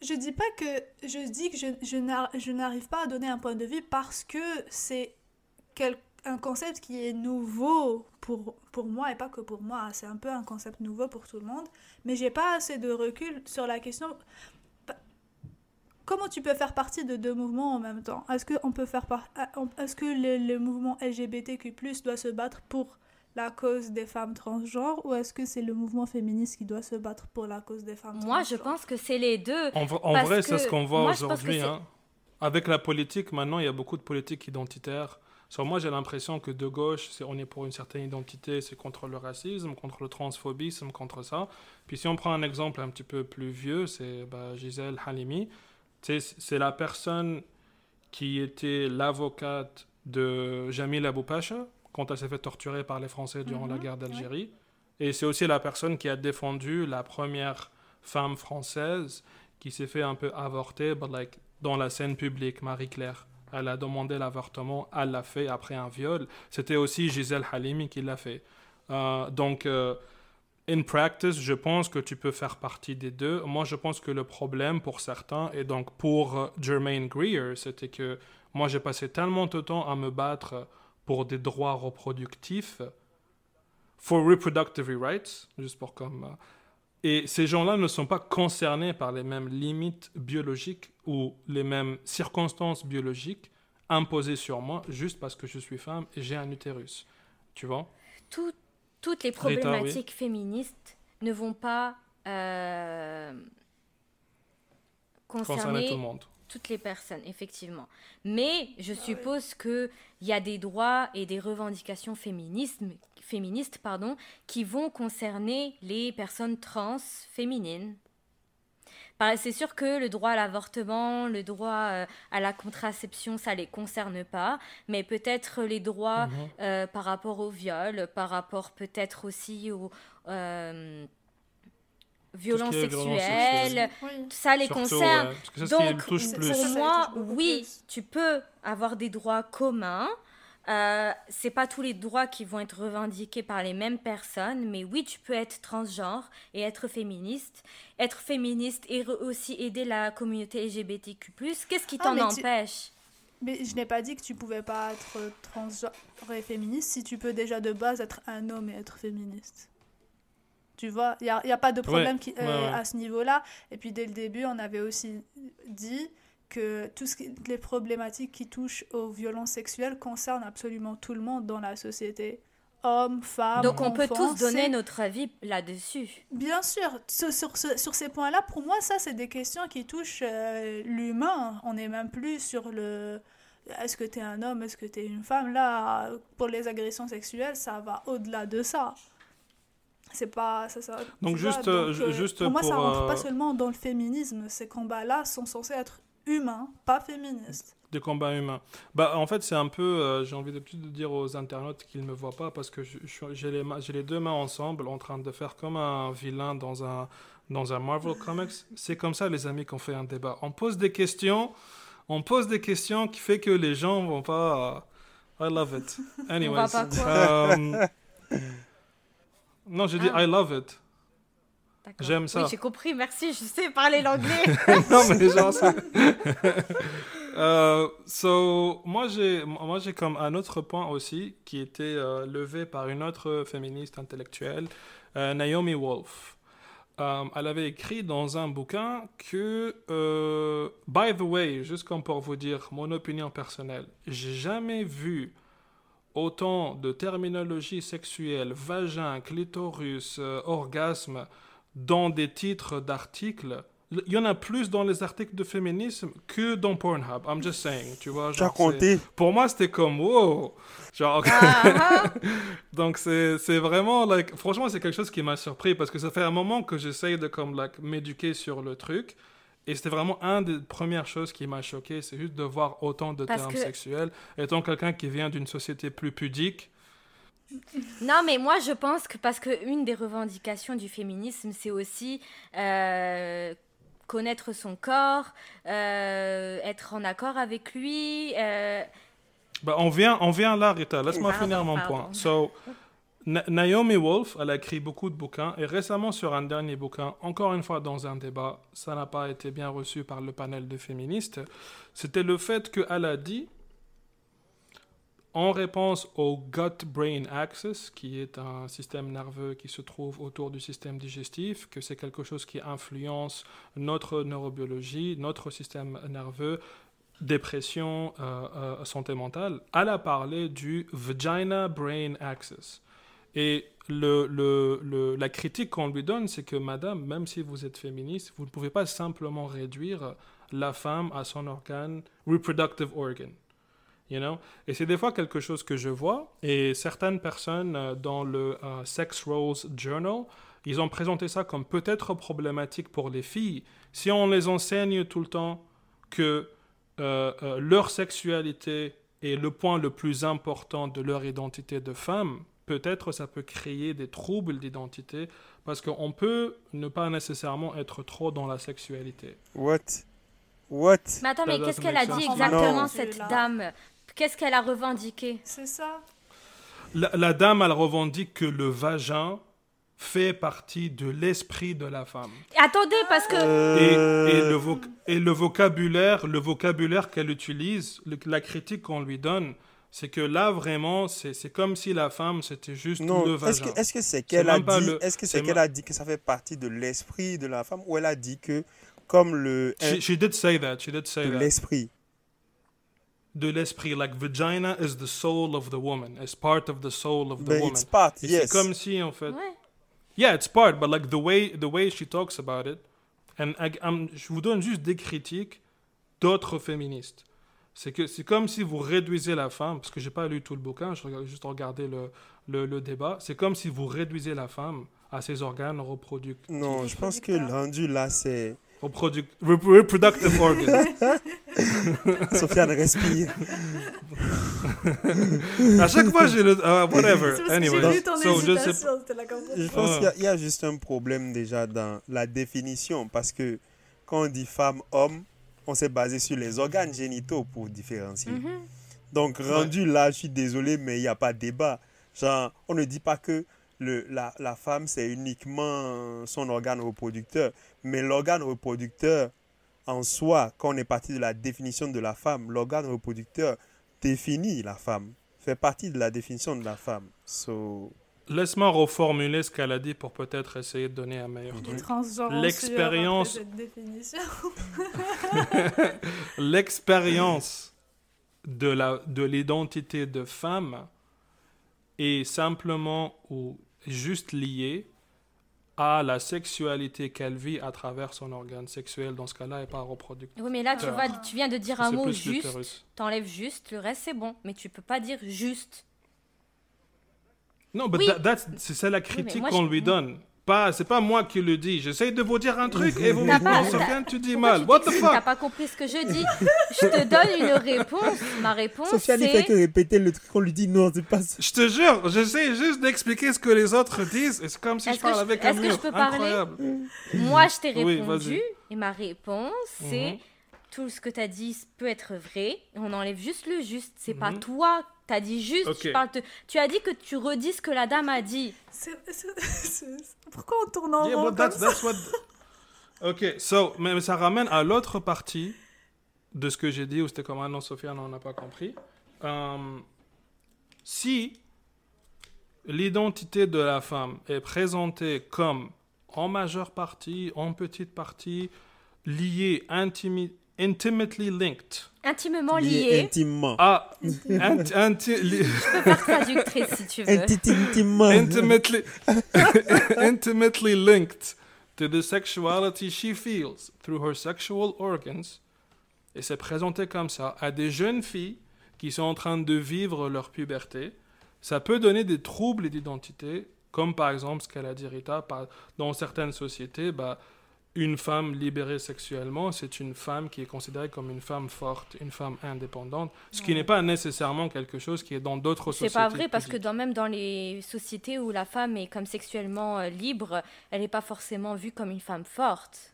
Je dis pas que je dis que je, je n'arrive pas à donner un point de vue parce que c'est quelque un concept qui est nouveau pour, pour moi et pas que pour moi. C'est un peu un concept nouveau pour tout le monde. Mais j'ai pas assez de recul sur la question. Comment tu peux faire partie de deux mouvements en même temps? Est-ce que on peut faire par... Est-ce que le, le, mouvement LGBTQ+ doit se battre pour la cause des femmes transgenres ou est-ce que c'est le mouvement féministe qui doit se battre pour la cause des femmes Moi, je pense que c'est les deux. En, vrai, c'est ce qu'on voit aujourd'hui. Hein. Avec la politique, maintenant, il y a beaucoup de politiques identitaires. Sur moi, j'ai l'impression que de gauche, on est pour une certaine identité, c'est contre le racisme, contre le transphobisme, contre ça. Puis si on prend un exemple un petit peu plus vieux, c'est bah, Gisèle Halimi. C'est la personne qui était l'avocate de Jamil Abou Pacha quand elle s'est fait torturer par les Français durant la mhm, guerre d'Algérie. Et c'est aussi la personne qui a défendu la première femme française qui s'est fait un peu avorter like, dans la scène publique, Marie-Claire. Elle a demandé l'avortement, elle l'a fait après un viol. C'était aussi Gisèle Halimi qui l'a fait. Euh, donc, euh, in practice, je pense que tu peux faire partie des deux. Moi, je pense que le problème pour certains, et donc pour euh, Jermaine Greer, c'était que moi, j'ai passé tellement de temps à me battre pour des droits reproductifs, for reproductive rights, juste pour comme. Et ces gens-là ne sont pas concernés par les mêmes limites biologiques ou les mêmes circonstances biologiques imposées sur moi juste parce que je suis femme et j'ai un utérus. Tu vois? Toutes les problématiques féministes ne vont pas euh, concerner, tout le monde toutes les personnes, effectivement. Mais je ah suppose qu'il y a des droits et des revendications féministes, féministes pardon, qui vont concerner les personnes trans féminines. C'est sûr que le droit à l'avortement, le droit euh, à la contraception, ça les concerne pas, mais peut-être les droits mhm. euh, par rapport au viol, par rapport peut-être aussi au... Euh, violences sexuelles, ça les concerne. Donc, pour moi, oui, tu peux avoir des droits communs. Euh, c'est pas tous les droits qui vont être revendiqués par les mêmes personnes, mais oui, tu peux être transgenre et être féministe. Être féministe et aussi aider la communauté LGBTQ+. Qu'est-ce qui ah, t'en empêche? Mais je n'ai pas dit que tu pouvais pas être transgenre et féministe si tu peux déjà de base être un homme et être féministe. Tu vois, il n'y a, a, pas de problème qui, euh, à ce niveau-là. Et puis dès le début, on avait aussi dit que toutes les problématiques qui touchent aux violences sexuelles concernent absolument tout le monde dans la société. Hommes, femmes. Donc on peut tous donner notre avis là-dessus. Bien sûr. Sur, sur, sur ces points-là, pour moi, ça, c'est des questions qui touchent euh, l'humain. On n'est même plus sur le est-ce que tu es un homme, est-ce que tu es une femme? Là, pour les agressions sexuelles, ça va au-delà de ça c'est pas ça, ça donc juste euh, euh, juste pour moi ça rentre pas euh, seulement dans le féminisme ces combats là sont censés être humains pas féministes. Des combats humains. Bah en fait c'est un peu j'ai envie de plus de dire aux internautes qu'ils me voient pas parce que j'ai les j'ai les deux mains ensemble en train de faire comme un vilain dans un dans un Marvel Comics. C'est comme ça les amis qu'on fait un débat. On pose des questions on pose des questions qui fait que les gens vont pas I love it. Anyways Non, j'ai dit ah. I love it. J'aime ça. Oui, j'ai compris, merci, je sais parler l'anglais. non, mais genre ça. euh, so, moi, j'ai, moi, j'ai comme un autre point aussi qui était euh, levé par une autre féministe intellectuelle, euh, Naomi Wolf. Euh, elle avait écrit dans un bouquin que, by the way, juste comme pour vous dire mon opinion personnelle, j'ai jamais vu autant de terminologie sexuelle, vagin, clitoris, euh, orgasme, dans des titres d'articles. Il y en a plus dans les articles de féminisme que dans Pornhub. I'm just saying, tu vois. Genre, compté. Pour moi, c'était comme wow. Genre. Ah, ah. Donc c'est vraiment like. Franchement, c'est quelque chose qui m'a surpris parce que ça fait un moment que j'essaye de comme like m'éduquer sur le truc. Et c'était vraiment une des premières choses qui m'a choqué, c'est juste de voir autant de termes sexuels. Étant quelqu'un qui vient d'une société plus pudique. Non, mais moi je pense que parce que une des revendications du féminisme, c'est aussi euh, connaître son corps, euh, être en accord avec lui. Euh. Bah, on, vient, on vient là, Rita. Laisse-moi finir mon point. So, Naomi Wolf, elle a écrit beaucoup de bouquins et récemment sur un dernier bouquin, encore une fois dans un débat, ça n'a pas été bien reçu par le panel de féministes, c'était le fait qu'elle a dit, en réponse au gut-brain axis, qui est un système nerveux qui se trouve autour du système digestif, que c'est quelque chose qui influence notre neurobiologie, notre système nerveux, dépression, euh, euh, santé mentale, elle a parlé du vagina-brain axis. Et la critique qu'on lui donne, c'est que madame, même si vous êtes féministe, vous ne pouvez pas simplement réduire la femme à son organe, reproductive organ. You know? Et c'est des fois quelque chose que je vois, et certaines personnes euh, dans le euh, Sex Roles Journal, ils ont présenté ça comme peut-être problématique pour les filles. Si on les enseigne tout le temps que euh, leur sexualité est le point le plus important de leur identité de femme, peut-être ça peut créer des troubles d'identité parce qu'on peut ne pas nécessairement être trop dans la sexualité. What? What? Mais attends, mais qu'est-ce qu'elle a dit exactement, Non. cette dame? Qu'est-ce qu'elle a revendiqué? C'est ça. La, la dame, elle revendique que le vagin fait partie de l'esprit de la femme. Attendez, parce que... Et, Euh, et le, voc- et le vocabulaire, le vocabulaire qu'elle utilise, le- la critique qu'on lui donne, c'est que là vraiment, c'est c'est comme si la femme c'était juste Non, le est-ce vagin. que est-ce que c'est qu'elle a dit, le- est-ce que c'est qu'elle ma- a dit que ça fait partie de l'esprit de la femme ou elle a dit que comme le She, she did say that. She did say de that. l'esprit. De l'esprit, like vagina is the soul of the woman, is part of the soul of the But woman. it's part, Et yes. c'est comme si en fait, Ouais. yeah, it's part, but like the way the way she talks about it, and I, I'm- je vous donne juste des critiques d'autres féministes. C'est que c'est comme si vous réduisez la femme, parce que j'ai pas lu tout le bouquin, je regarde juste regarder le, le, le débat. C'est comme si vous réduisez la femme à ses organes reproductifs. Non, je pense que rendu là, c'est. Reproduc- rep- reproductive organs. Sofiane respire. à chaque fois, j'ai le. ah, whatever. Anyway. j'ai lu ton So, je pense Ah. qu'il y a- il y, a juste un problème déjà dans la définition parce que quand on dit femme-homme, on s'est basé sur les organes génitaux pour différencier. Mhm. Donc, rendu là, je suis désolé, mais il n'y a pas de débat. Genre, on ne dit pas que le, la, la femme, c'est uniquement son organe reproducteur. Mais l'organe reproducteur, en soi, quand on est parti de la définition de la femme, l'organe reproducteur définit la femme, fait partie de la définition de la femme. So, Laisse-moi reformuler ce qu'elle a dit pour peut-être essayer de donner un meilleur truc. L'expérience- définition. L'expérience de la de l'identité de femme est simplement ou juste liée à la sexualité qu'elle vit à travers son organe sexuel, dans ce cas-là, et pas reproducteur. Oui, mais là, tu, vois, tu viens de dire un mot juste, t'enlèves juste, le reste c'est bon. Mais tu peux pas dire juste. Non, mais Oui. c'est c'est la critique qu'on je- lui donne. Pas, c'est pas moi qui le dis. J'essaie de vous dire un truc et vous me dites, tu dis mal. tu What the t'exprimes T'as fuck? pas compris ce que je dis? je te donne une réponse. Ma réponse Sofiane, il fait que c'est... répéter le truc qu'on lui dit non, c'est pas ça. Je te jure, j'essaie juste d'expliquer ce que les autres disent c'est comme si Est-ce je que parle je- avec un est-ce que mur. je peux parler? Incroyable. Moi, je t'ai répondu. et ma réponse, c'est... Mhm. Tout ce que t'as dit peut être vrai. On enlève juste le juste. C'est pas Mhm. toi. T'as dit juste. De- Tu as dit que tu redis ce que la dame a dit. C'est- c'est- c'est- Pourquoi on tourne en Yeah, rond but comme that's, ça that's what... Ok, so, mais mais ça ramène à l'autre partie de ce que j'ai dit, où c'était comme, ah non, Sophia, on n'a pas compris. Euh, si l'identité de la femme est présentée comme en majeure partie, en petite partie, liée, intimi- intimately linked Intimement Lié lié. intimement. inti- inti- li- Faire traductrice si tu veux. Inti- intimement. intimately intimately linked to the sexuality she feels through her sexual organs et c'est présenté comme ça à des jeunes filles qui sont en train de vivre leur puberté ça peut donner des troubles d'identité comme par exemple ce qu'elle a dit Rita dans certaines sociétés bah, une femme libérée sexuellement, c'est une femme qui est considérée comme une femme forte, une femme indépendante, ce qui n'est pas nécessairement quelque chose qui est dans d'autres sociétés. C'est pas vrai parce que dans, même dans les sociétés où la femme est comme sexuellement euh, libre, elle n'est pas forcément vue comme une femme forte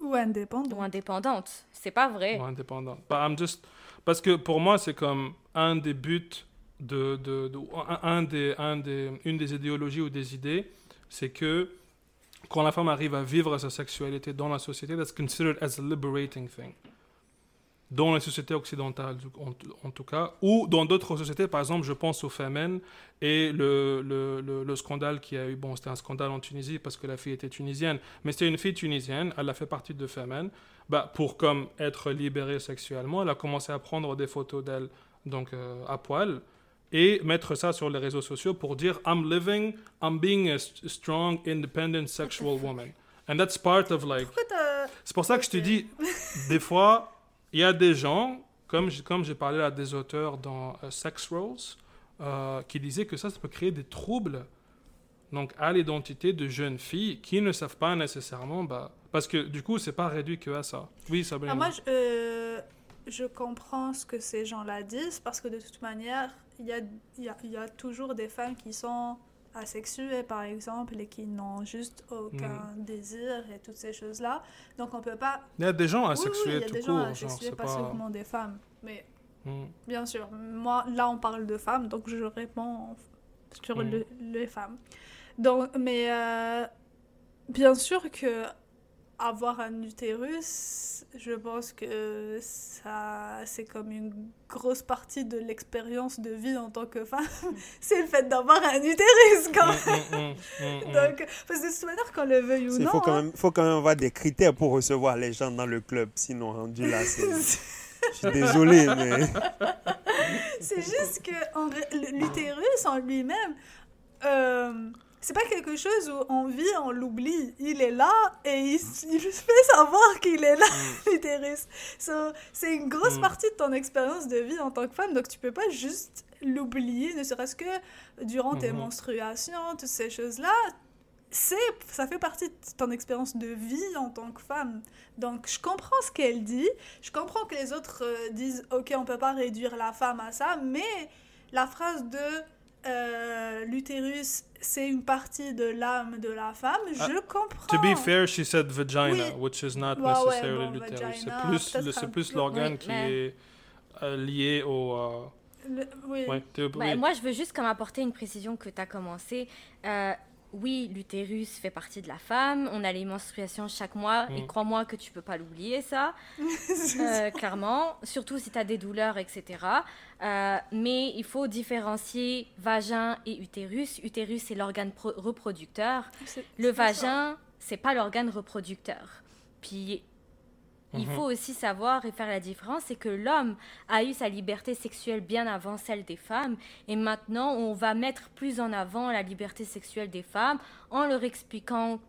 Ou indépendant. ou indépendante. C'est pas vrai. ou indépendante. But I'm just- Parce que pour moi, c'est comme un des buts, de, de, de- un, un des, un des, une des idéologies ou des idées, c'est que quand la femme arrive à vivre sa sexualité dans la société, that's considered as a liberating thing. Dans les sociétés occidentales, en, tout cas, ou dans d'autres sociétés, par exemple, je pense au Femen et le, le, le, le scandale qui a eu, bon, c'était un scandale en Tunisie parce que la fille était tunisienne, mais c'était une fille tunisienne, elle a fait partie de Femen, bah, pour comme être libérée sexuellement, elle a commencé à prendre des photos d'elle donc euh, à poil et mettre ça sur les réseaux sociaux pour dire I'm living, I'm being a st- strong, independent sexual woman. And that's part of like. C'est pour ça que je te dis, des fois, il y a des gens, comme j'- comme j'ai parlé à des auteurs dans euh, Sex Roles, euh, qui disaient que ça, ça peut créer des troubles donc à l'identité de jeunes filles qui ne savent pas nécessairement, bah, parce que du coup, c'est pas réduit que à ça. Oui, Sabrina. Ah, moi, je, euh, je comprends ce que ces gens-là disent parce que de toute manière, il y a, y, a, y a toujours des femmes qui sont asexuées, par exemple, et qui n'ont juste aucun Mm. désir et toutes ces choses-là. Donc, on peut pas. Il y a des gens Oui, oui, asexués il y a des gens genre, asexués, c'est pas, pas. seulement des femmes. Mais Hmm. bien sûr, moi, là, on parle de femmes, donc je réponds sur Mm. le- les femmes. Donc, mais euh, bien sûr que avoir un utérus, je pense que ça, c'est comme une grosse partie de l'expérience de vie en tant que femme. c'est le fait d'avoir un utérus quand même. Hmm, hmm, hmm. Donc, parce que de toute manière, qu'on le veuille ou Il non, faut, quand hein, même, faut quand même avoir des critères pour recevoir les gens dans le club. Sinon, rendu là, c'est... Je suis désolé, mais... C'est juste que en l'utérus en lui-même, euh, c'est pas quelque chose où on vit, on l'oublie. Il est là et il, il fait savoir qu'il est là, l'utérus. So, c'est une grosse Mm. partie de ton expérience de vie en tant que femme, donc tu peux pas juste l'oublier, ne serait-ce que durant tes Mhm. menstruations, toutes ces choses-là. C'est, ça fait partie de ton expérience de vie en tant que femme. Donc, je comprends ce qu'elle dit. Je comprends que les autres euh, disent OK, on peut pas réduire la femme à ça, mais la phrase de euh, l'utérus, c'est une partie de l'âme de la femme, Ah, je comprends. To be fair, she said vagina, Oui. which is not ouais, necessarily bon, l'utérus. C'est plus, plus peu. l'organe Oui, qui mais- est euh, lié au. euh, Le- oui. ouais, Bah. Moi, je veux juste comme apporter une précision que tu as commencé. Euh, oui, l'utérus fait partie de la femme. On a les menstruations chaque mois. Et Mm. crois-moi que tu peux pas l'oublier, ça. Euh, clairement. Surtout si tu as des douleurs, etc. Euh, mais il faut différencier vagin et utérus. Utérus, c'est l'organe pro- reproducteur. C'est- Le c'est ça. vagin, c'est pas l'organe reproducteur. Puis il Mhm. faut aussi savoir et faire la différence, c'est que l'homme a eu sa liberté sexuelle bien avant celle des femmes, et maintenant on va mettre plus en avant la liberté sexuelle des femmes en leur expliquant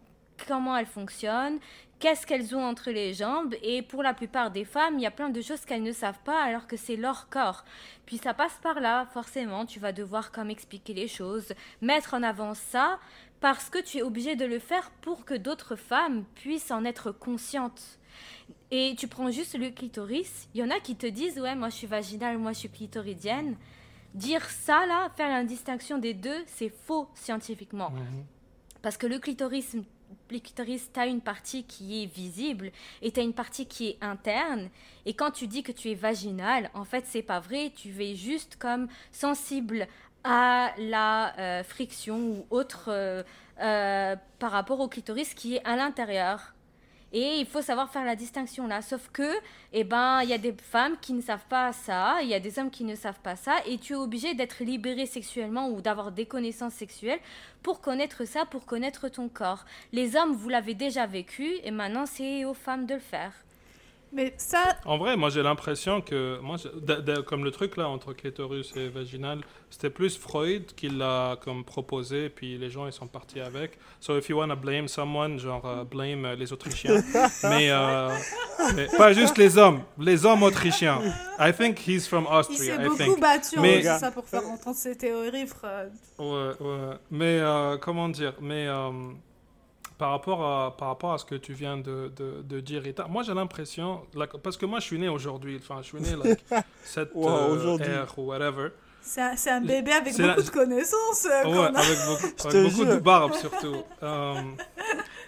comment elle fonctionne, qu'est-ce qu'elles ont entre les jambes, et pour la plupart des femmes, il y a plein de choses qu'elles ne savent pas alors que c'est leur corps. Puis ça passe par là, forcément, tu vas devoir comme expliquer les choses, mettre en avant ça, parce que tu es obligé de le faire pour que d'autres femmes puissent en être conscientes. Et tu prends juste le clitoris, il y en a qui te disent ouais moi je suis vaginale, moi je suis clitoridienne. Dire ça là, faire la distinction des deux, c'est faux scientifiquement. Mhm. Parce que le clitoris, le clitoris, tu as une partie qui est visible et tu as une partie qui est interne. Et quand tu dis que tu es vaginal, en fait, c'est pas vrai. Tu es juste comme sensible à la euh, friction ou autre euh, euh, par rapport au clitoris qui est à l'intérieur. Et il faut savoir faire la distinction là. Sauf que, eh ben, il y a des femmes qui ne savent pas ça, il y a des hommes qui ne savent pas ça, et tu es obligé d'être libéré sexuellement ou d'avoir des connaissances sexuelles pour connaître ça, pour connaître ton corps. Les hommes, vous l'avez déjà vécu, et maintenant c'est aux femmes de le faire. Mais ça, En vrai, moi j'ai l'impression que, moi, je- de- de- comme le truc là entre clitoris et vaginal, c'était plus Freud qui l'a comme proposé, puis les gens ils sont partis avec. So if you wanna blame someone, genre euh, blame euh, les Autrichiens, mais, euh, mais pas juste les hommes, les hommes autrichiens. I think he's from il Austria. s'est I beaucoup think. battu Mais- en ça pour faire entendre ses théories, Freud. Ouais, ouais. Mais euh, comment dire? Mais euh, par, rapport à, par rapport à ce que tu viens de, de, de dire, Rita, moi j'ai l'impression, like, parce que moi je suis né aujourd'hui, enfin je suis né like, cette Wow, euh, ère ou whatever. C'est un, bébé avec beaucoup la- de connaissances. euh, Ouais, qu'on a. avec beaucoup, avec de barbe surtout. Euh,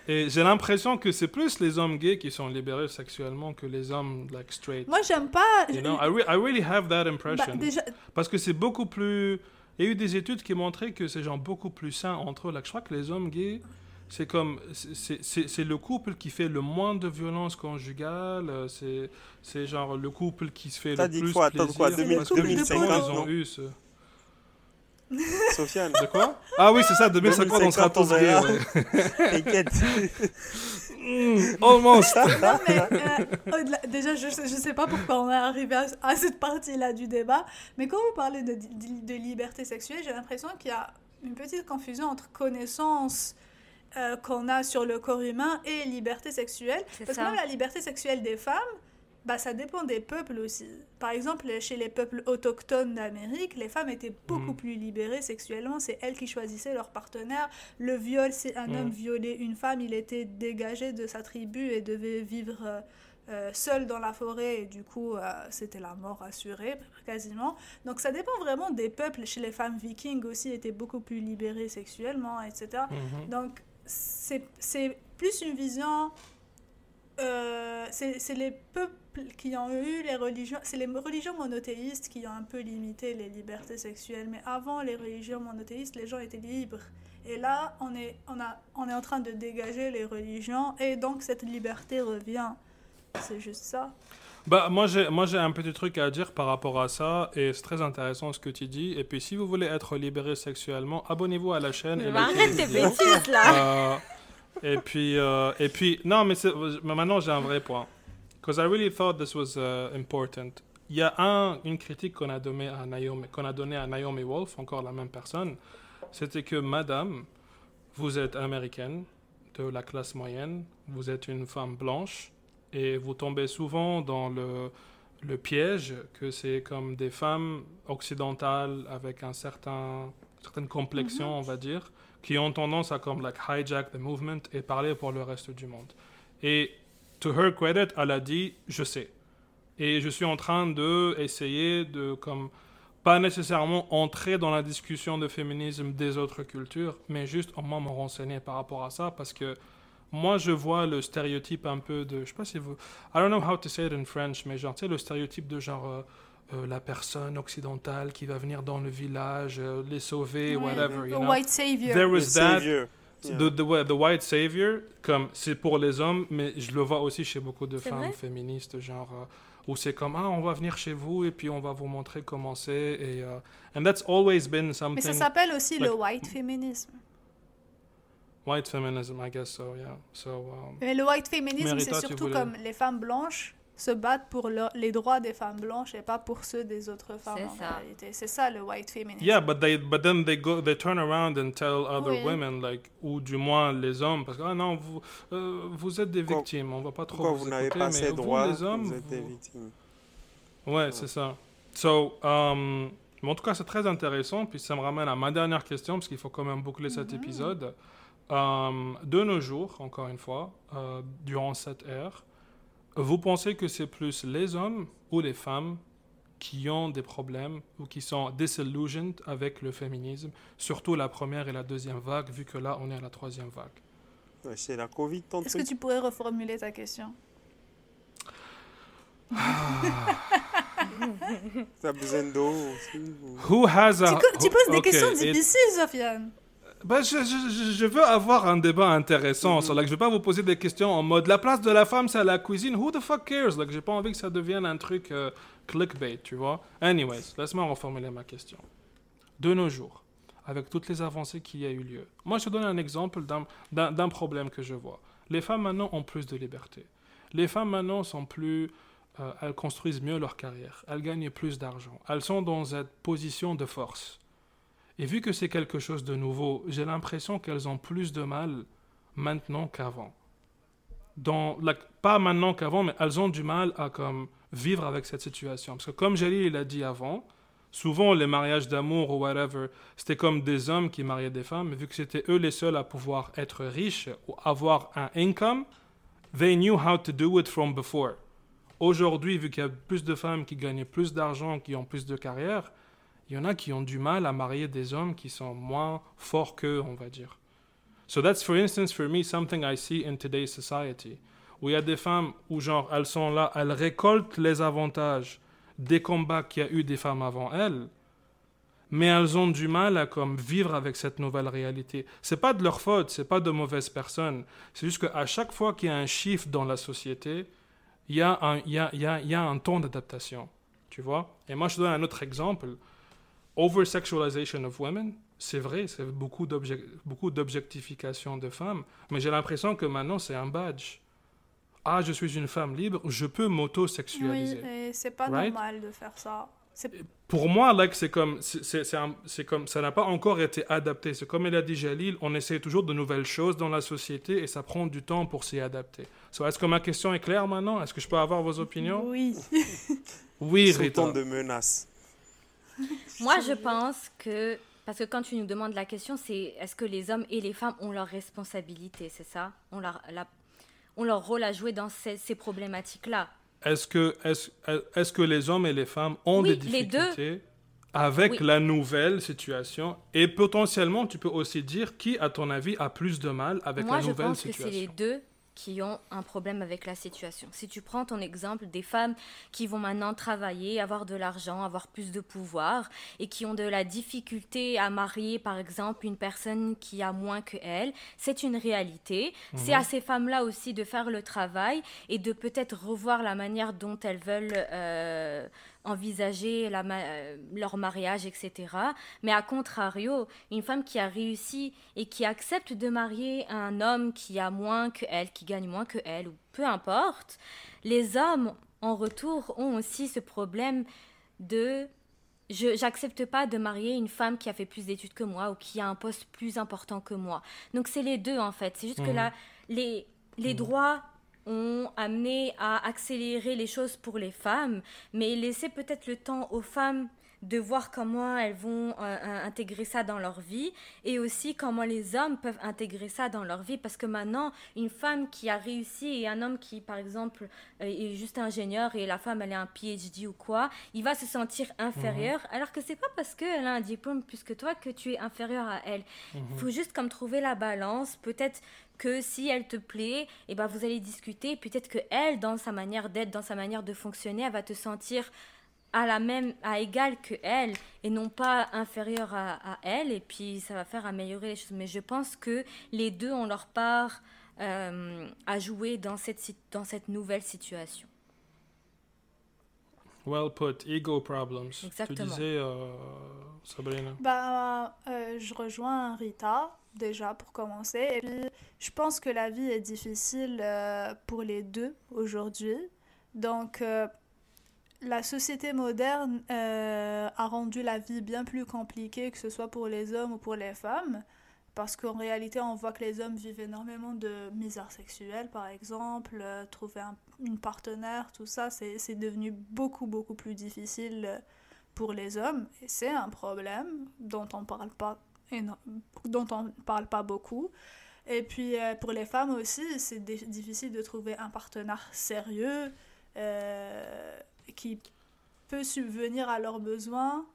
et j'ai l'impression que c'est plus les hommes gays qui sont libérés sexuellement que les hommes like straight. Moi, j'aime pas. You know, I, re- I really have that Bah, impression. déjà, Parce que c'est beaucoup plus. Il y a eu des études qui montraient que c'est genre beaucoup plus sain entre eux. Je crois que les hommes gays, c'est comme. c'est- le couple qui fait le moins de violence conjugale. euh, C'est c'est genre le couple qui se fait T'as le dit plus quoi? Plaisir. quoi, parce 2000, que 2050, justement, ils ont eu ce. Sofiane, De quoi? Ah oui, c'est ça, 2050, on sera 2050, on tous gays. ouais. t'inquiète. Mm, almost. Non, mais euh, déjà, je ne sais pas pourquoi on est arrivé à, à cette partie-là du débat, mais quand vous parlez de, de- de liberté sexuelle, j'ai l'impression qu'il y a une petite confusion entre connaissance euh, qu'on a sur le corps humain et liberté sexuelle. C'est Parce que même la liberté sexuelle des femmes, bah, ça dépend des peuples aussi. Par exemple, chez les peuples autochtones d'Amérique, les femmes étaient beaucoup Mhm. plus libérées sexuellement. C'est elles qui choisissaient leur partenaire. Le viol, si un homme violait une femme, il était dégagé de sa tribu et devait vivre euh, euh, seul dans la forêt. Et du coup, euh, c'était la mort assurée, quasiment. Donc ça dépend vraiment des peuples. Chez les femmes vikings aussi, étaient beaucoup plus libérées sexuellement, etc. Mhm. Donc, c'est plus une vision. euh, c'est les peuples qui ont eu les religions. C'est les religions monothéistes qui ont un peu limité les libertés sexuelles. Mais avant les religions monothéistes, les gens étaient libres. Et là, on est, on, a, on est en train de dégager les religions. Et donc, cette liberté revient. C'est juste ça. Bah, moi, j'ai, moi, j'ai un petit truc à dire par rapport à ça, et c'est très intéressant ce que tu dis. Et puis, si vous voulez être libéré sexuellement, abonnez-vous à la chaîne. et arrête tes bêtises là. Euh, et puis, euh, et puis, non, mais, mais maintenant j'ai un vrai point. Because I really thought this was uh, important. Il y a un, une critique qu'on a donnée à Naomi, qu'on a donnée à Naomi Wolf, encore la même personne. C'était que, Madame, vous êtes américaine, de la classe moyenne, vous êtes une femme blanche, et vous tombez souvent dans le, le piège que c'est comme des femmes occidentales avec un certain, certaine complexion, on va dire, qui ont tendance à comme like hijack the movement et parler pour le reste du monde. Et to her credit, elle a dit je sais. Et je suis en train de essayer de comme pas nécessairement entrer dans la discussion de féminisme des autres cultures, mais juste au moins me renseigner par rapport à ça parce que moi je vois le stéréotype un peu de je sais pas si vous I don't know how to say it in French mais genre tu sais le stéréotype de genre euh, euh, la personne occidentale qui va venir dans le village euh, les sauver Ouais, whatever you know white savior. there was that savior. Yeah. The, the, the white savior, comme c'est pour les hommes, mais je le vois aussi chez beaucoup de femmes féministes, genre euh, où c'est comme ah on va venir chez vous et puis on va vous montrer comment c'est et and that's always been Mais something ça s'appelle aussi le white féminisme. White feminism, I guess so, yeah. So um, Mais le white féminisme, c'est surtout voulais- comme les femmes blanches se battent pour leur- les droits des femmes blanches et pas pour ceux des autres femmes C'est en ça. réalité. C'est ça le white féminisme. yeah, but they but then they go they turn around and tell other Oui. women like ou du moins les hommes parce que ah non vous euh, vous êtes des victimes, on va pas trop Pourquoi vous vous n'avez écouter, pas mais ces vous, droits les hommes Vous êtes des vous- victimes. Ouais, c'est ça. So, um, mais en tout cas, c'est très intéressant. Puis ça me ramène à ma dernière question, parce qu'il faut quand même boucler cet épisode. Um, de nos jours, encore une fois, euh, durant cette ère, vous pensez que c'est plus les hommes ou les femmes qui ont des problèmes ou qui sont disillusioned avec le féminisme, surtout la première et la deuxième vague, vu que là, on est à la troisième vague? Ouais, c'est la Covid, ton Est-ce que tu pourrais reformuler ta question? T'as besoin d'eau aussi ou- Who has a... tu, poses des questions difficiles, Sofiane. Bah, je, je- je- je veux avoir un débat intéressant. Like, je vais pas vous poser des questions en mode la place de la femme c'est à la cuisine. Who the fuck cares? Like, j'ai pas envie que ça devienne un truc euh, clickbait, tu vois. Anyways, laisse-moi reformuler ma question. De nos jours, avec toutes les avancées qui a eu lieu, moi je te donne un exemple d'un problème que je vois. Les femmes maintenant ont plus de liberté. Les femmes maintenant sont plus euh, elles construisent mieux leur carrière, elles gagnent plus d'argent, elles sont dans cette position de force. Et vu que c'est quelque chose de nouveau, j'ai l'impression qu'elles ont plus de mal maintenant qu'avant. Dans, like, pas maintenant qu'avant, mais elles ont du mal à comme, vivre avec cette situation. Parce que comme Jalil il a dit avant, souvent les mariages d'amour ou whatever, c'était comme des hommes qui mariaient des femmes, mais vu que c'était eux les seuls à pouvoir être riches ou avoir un income, they knew how to do it from before. Aujourd'hui, vu qu'il y a plus de femmes qui gagnent plus d'argent, qui ont plus de carrière, il y en a qui ont du mal à marier des hommes qui sont moins forts qu'eux, on va dire. So that's, for instance, for me, something I see in today's society. Où il y a des femmes où, genre, elles sont là, elles récoltent les avantages des combats qu'il y a eu des femmes avant elles, mais elles ont du mal à comme vivre avec cette nouvelle réalité. C'est pas de leur faute, c'est pas de mauvaises personnes. C'est juste qu'à chaque fois qu'il y a un chiffre dans la société, il y a un, y y y a un temps d'adaptation. Tu vois? Et moi, je te donne un autre exemple. Over-sexualization of women, c'est vrai, c'est beaucoup d'objectification de femmes, mais j'ai l'impression que maintenant c'est un badge. Ah, je suis une femme libre, je peux m'auto-sexualiser. Oui, c'est pas normal de faire ça. Pour moi, like, c'est comme, c'est comme, ça n'a pas encore été adapté. C'est comme il a dit Jalil, on essaie toujours de nouvelles choses dans la société et ça prend du temps pour s'y adapter. Est-ce que ma question est claire maintenant? Est-ce que je peux avoir vos opinions? Oui. oui, Rita. de menace. Moi, je pense que parce que quand tu nous demandes la question, c'est est-ce que les hommes et les femmes ont leurs responsabilités, c'est ça? Ont leur, leur rôle à jouer dans ces, ces problématiques-là. Est-ce que, est est que les hommes et les femmes ont des difficultés avec la nouvelle situation? Et potentiellement, tu peux aussi dire qui, à ton avis, a plus de mal avec la nouvelle situation Moi, je pense que c'est les deux qui ont un problème avec la situation. Si tu prends ton exemple des femmes qui vont maintenant travailler, avoir de l'argent, avoir plus de pouvoir et qui ont de la difficulté à marier par exemple une personne qui a moins que elles, c'est une réalité. C'est à mhm. ces femmes-là aussi de faire le travail et de peut-être revoir la manière dont elles veulent euh, envisager la, euh, leur mariage, etc. Mais à contrario, une femme qui a réussi et qui accepte de marier un homme qui a moins que elle, qui gagne moins que elle, ou peu importe, les hommes, en retour, ont aussi ce problème de je n'accepte pas de marier une femme qui a fait plus d'études que moi ou qui a un poste plus important que moi. Donc c'est les deux en fait. C'est juste que mmh. là, les, les mmh. droits ont amené à accélérer les choses pour les femmes, mais laisser peut-être le temps aux femmes de voir comment elles vont euh, euh, intégrer ça dans leur vie et aussi comment les hommes peuvent intégrer ça dans leur vie parce que maintenant une femme qui a réussi et un homme qui par exemple euh, est juste ingénieur et la femme elle a un PhD ou quoi il va se sentir inférieur mhm. alors que c'est pas parce qu'elle a un diplôme plus que toi que tu es inférieur à elle il mhm. faut juste comme trouver la balance peut-être que si elle te plaît, et eh ben vous allez discuter. Peut-être que elle, dans sa manière d'être, dans sa manière de fonctionner, elle va te sentir à la même, à égal que elle, et non pas inférieure à, elle. Et puis ça va faire améliorer les choses. Mais je pense que les deux ont leur part euh, à jouer dans cette dans cette nouvelle situation. Well put, ego problems. Exactement. Tu disais, euh, Sabrina. Bah, euh, je rejoins Rita déjà pour commencer. Et puis, je pense que la vie est difficile euh, pour les deux aujourd'hui. Donc, euh, la société moderne euh, a rendu la vie bien plus compliquée, que ce soit pour les hommes ou pour les femmes. Parce qu'en réalité, on voit que les hommes vivent énormément de misère sexuelle, par exemple. trouver un, une partenaire, tout ça, c'est devenu beaucoup, beaucoup plus difficile pour les hommes. Et c'est un problème dont on ne parle pas dont on ne parle pas beaucoup. Et puis euh, pour les femmes aussi, c'est difficile de trouver un partenaire sérieux euh, qui peut subvenir à leurs besoins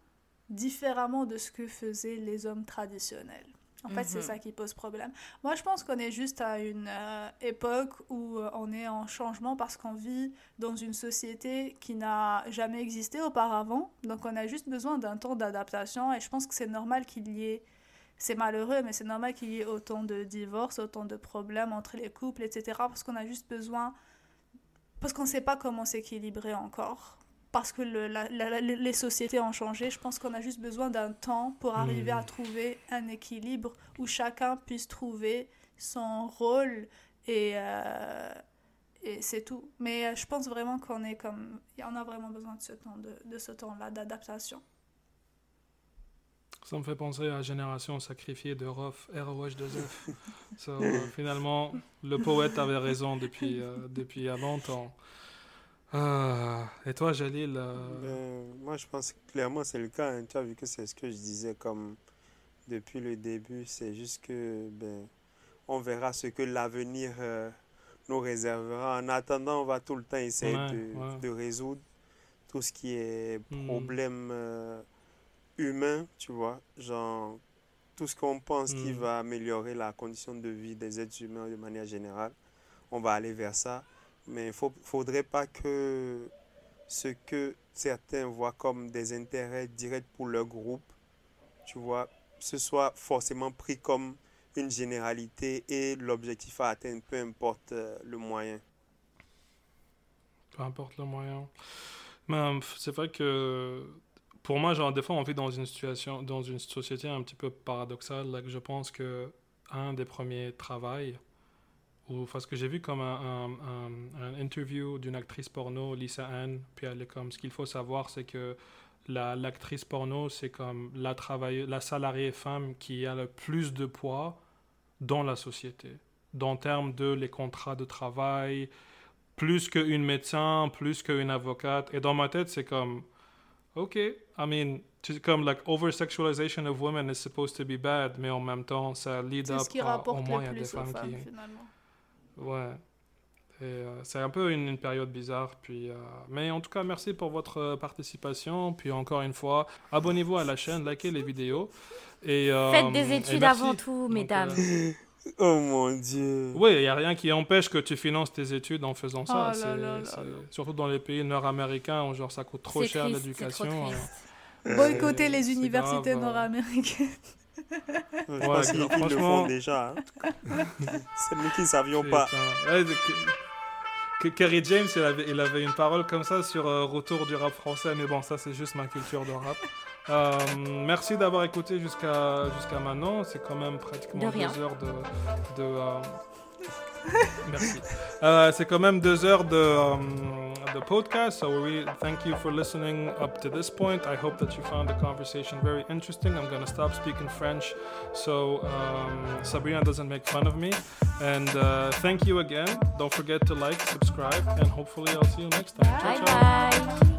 différemment de ce que faisaient les hommes traditionnels. En fait, c'est mhm. ça qui pose problème. Moi, je pense qu'on est juste à une euh, époque où on est en changement parce qu'on vit dans une société qui n'a jamais existé auparavant. Donc, on a juste besoin d'un temps d'adaptation et je pense que c'est normal qu'il y ait c'est malheureux, mais c'est normal qu'il y ait autant de divorces, autant de problèmes entre les couples, etc. Parce qu'on a juste besoin. Parce qu'on ne sait pas comment s'équilibrer encore. Parce que le, les sociétés ont changé. Je pense qu'on a juste besoin d'un temps pour arriver à hmm. trouver un équilibre où chacun puisse trouver son rôle et. Euh, et c'est tout. Mais euh, je pense vraiment qu'on est comme. On a vraiment besoin de ce temps, de, de ce temps-là d'adaptation. Ça me fait penser à la génération sacrifiée de Rof, ROH2F. so, finalement, le poète avait raison depuis, euh, depuis longtemps. Ah, et toi, Jalil euh, ben, Moi, je pense que clairement, c'est le cas. Hein. Tu as vu que c'est ce que je disais comme depuis le début. C'est juste que ben, on verra ce que l'avenir euh, nous réservera. En attendant, on va tout le temps essayer de, de, résoudre tout ce qui est hmm. problème humain, tu vois, genre tout ce qu'on pense qui hmm. va améliorer la condition de vie des êtres humains de manière générale, on va aller vers ça. Mais il ne faudrait pas que ce que certains voient comme des intérêts directs pour leur groupe, tu vois, ce soit forcément pris comme une généralité et l'objectif à atteindre, peu importe euh, le moyen. Peu importe le moyen. Mais c'est vrai que pour moi, genre, des fois, on vit dans une situation, dans une société un petit peu paradoxale. Là, que je pense que un des premiers travails, ou parce que j'ai vu comme un, interview d'une actrice porno, Lisa Ann, puis elle est comme, ce qu'il faut savoir, c'est que l'actrice porno, c'est comme la, travaille, la salariée femme qui a le plus de poids dans la société, dans termes de les contrats de travail, plus qu'une médecin, plus qu'une avocate. Et dans ma tête, c'est comme, ok, I mean, comme like over-sexualization of women is supposed to be bad, mais en même temps, ça lead up ce qui à, au moins a des femmes, femmes qui. finalement. Ouais. Et euh, c'est un peu une, une période bizarre. Puis, euh, mais en tout cas, merci pour votre euh, participation. Puis encore une fois, abonnez-vous à la chaîne, likez les vidéos. Et, euh, Faites des études avant tout, Donc, mesdames. Oh mon dieu. Oui, il n'y a rien qui empêche que tu finances tes études en faisant ça. Oh là C'est- là là c'est- là. Surtout dans les pays nord-américains où genre, ça coûte trop cher l'éducation. triste. Boycotter les universités euh, nord-américaines. Je Ouais, pense qu'ils ils le franchement- font déjà. hein. C'est nous qui ne savions pas. Ouais, que Kerry James, il avait, il avait une parole comme ça sur euh, Retour du rap français, mais bon, ça c'est juste ma culture de rap. Euh, merci d'avoir écouté jusqu'à jusqu'à maintenant. C'est quand même pratiquement De deux heures de. de euh, merci. Euh, c'est quand même deux heures de, um, de podcast. So we thank you for listening up to this point. I hope that you found the conversation very interesting. I'm gonna stop speaking French so um, Sabrina doesn't make fun of me. And uh, thank you again. Don't forget to like, subscribe, and hopefully I'll see you next time. Ciao, Bye ciao. bye.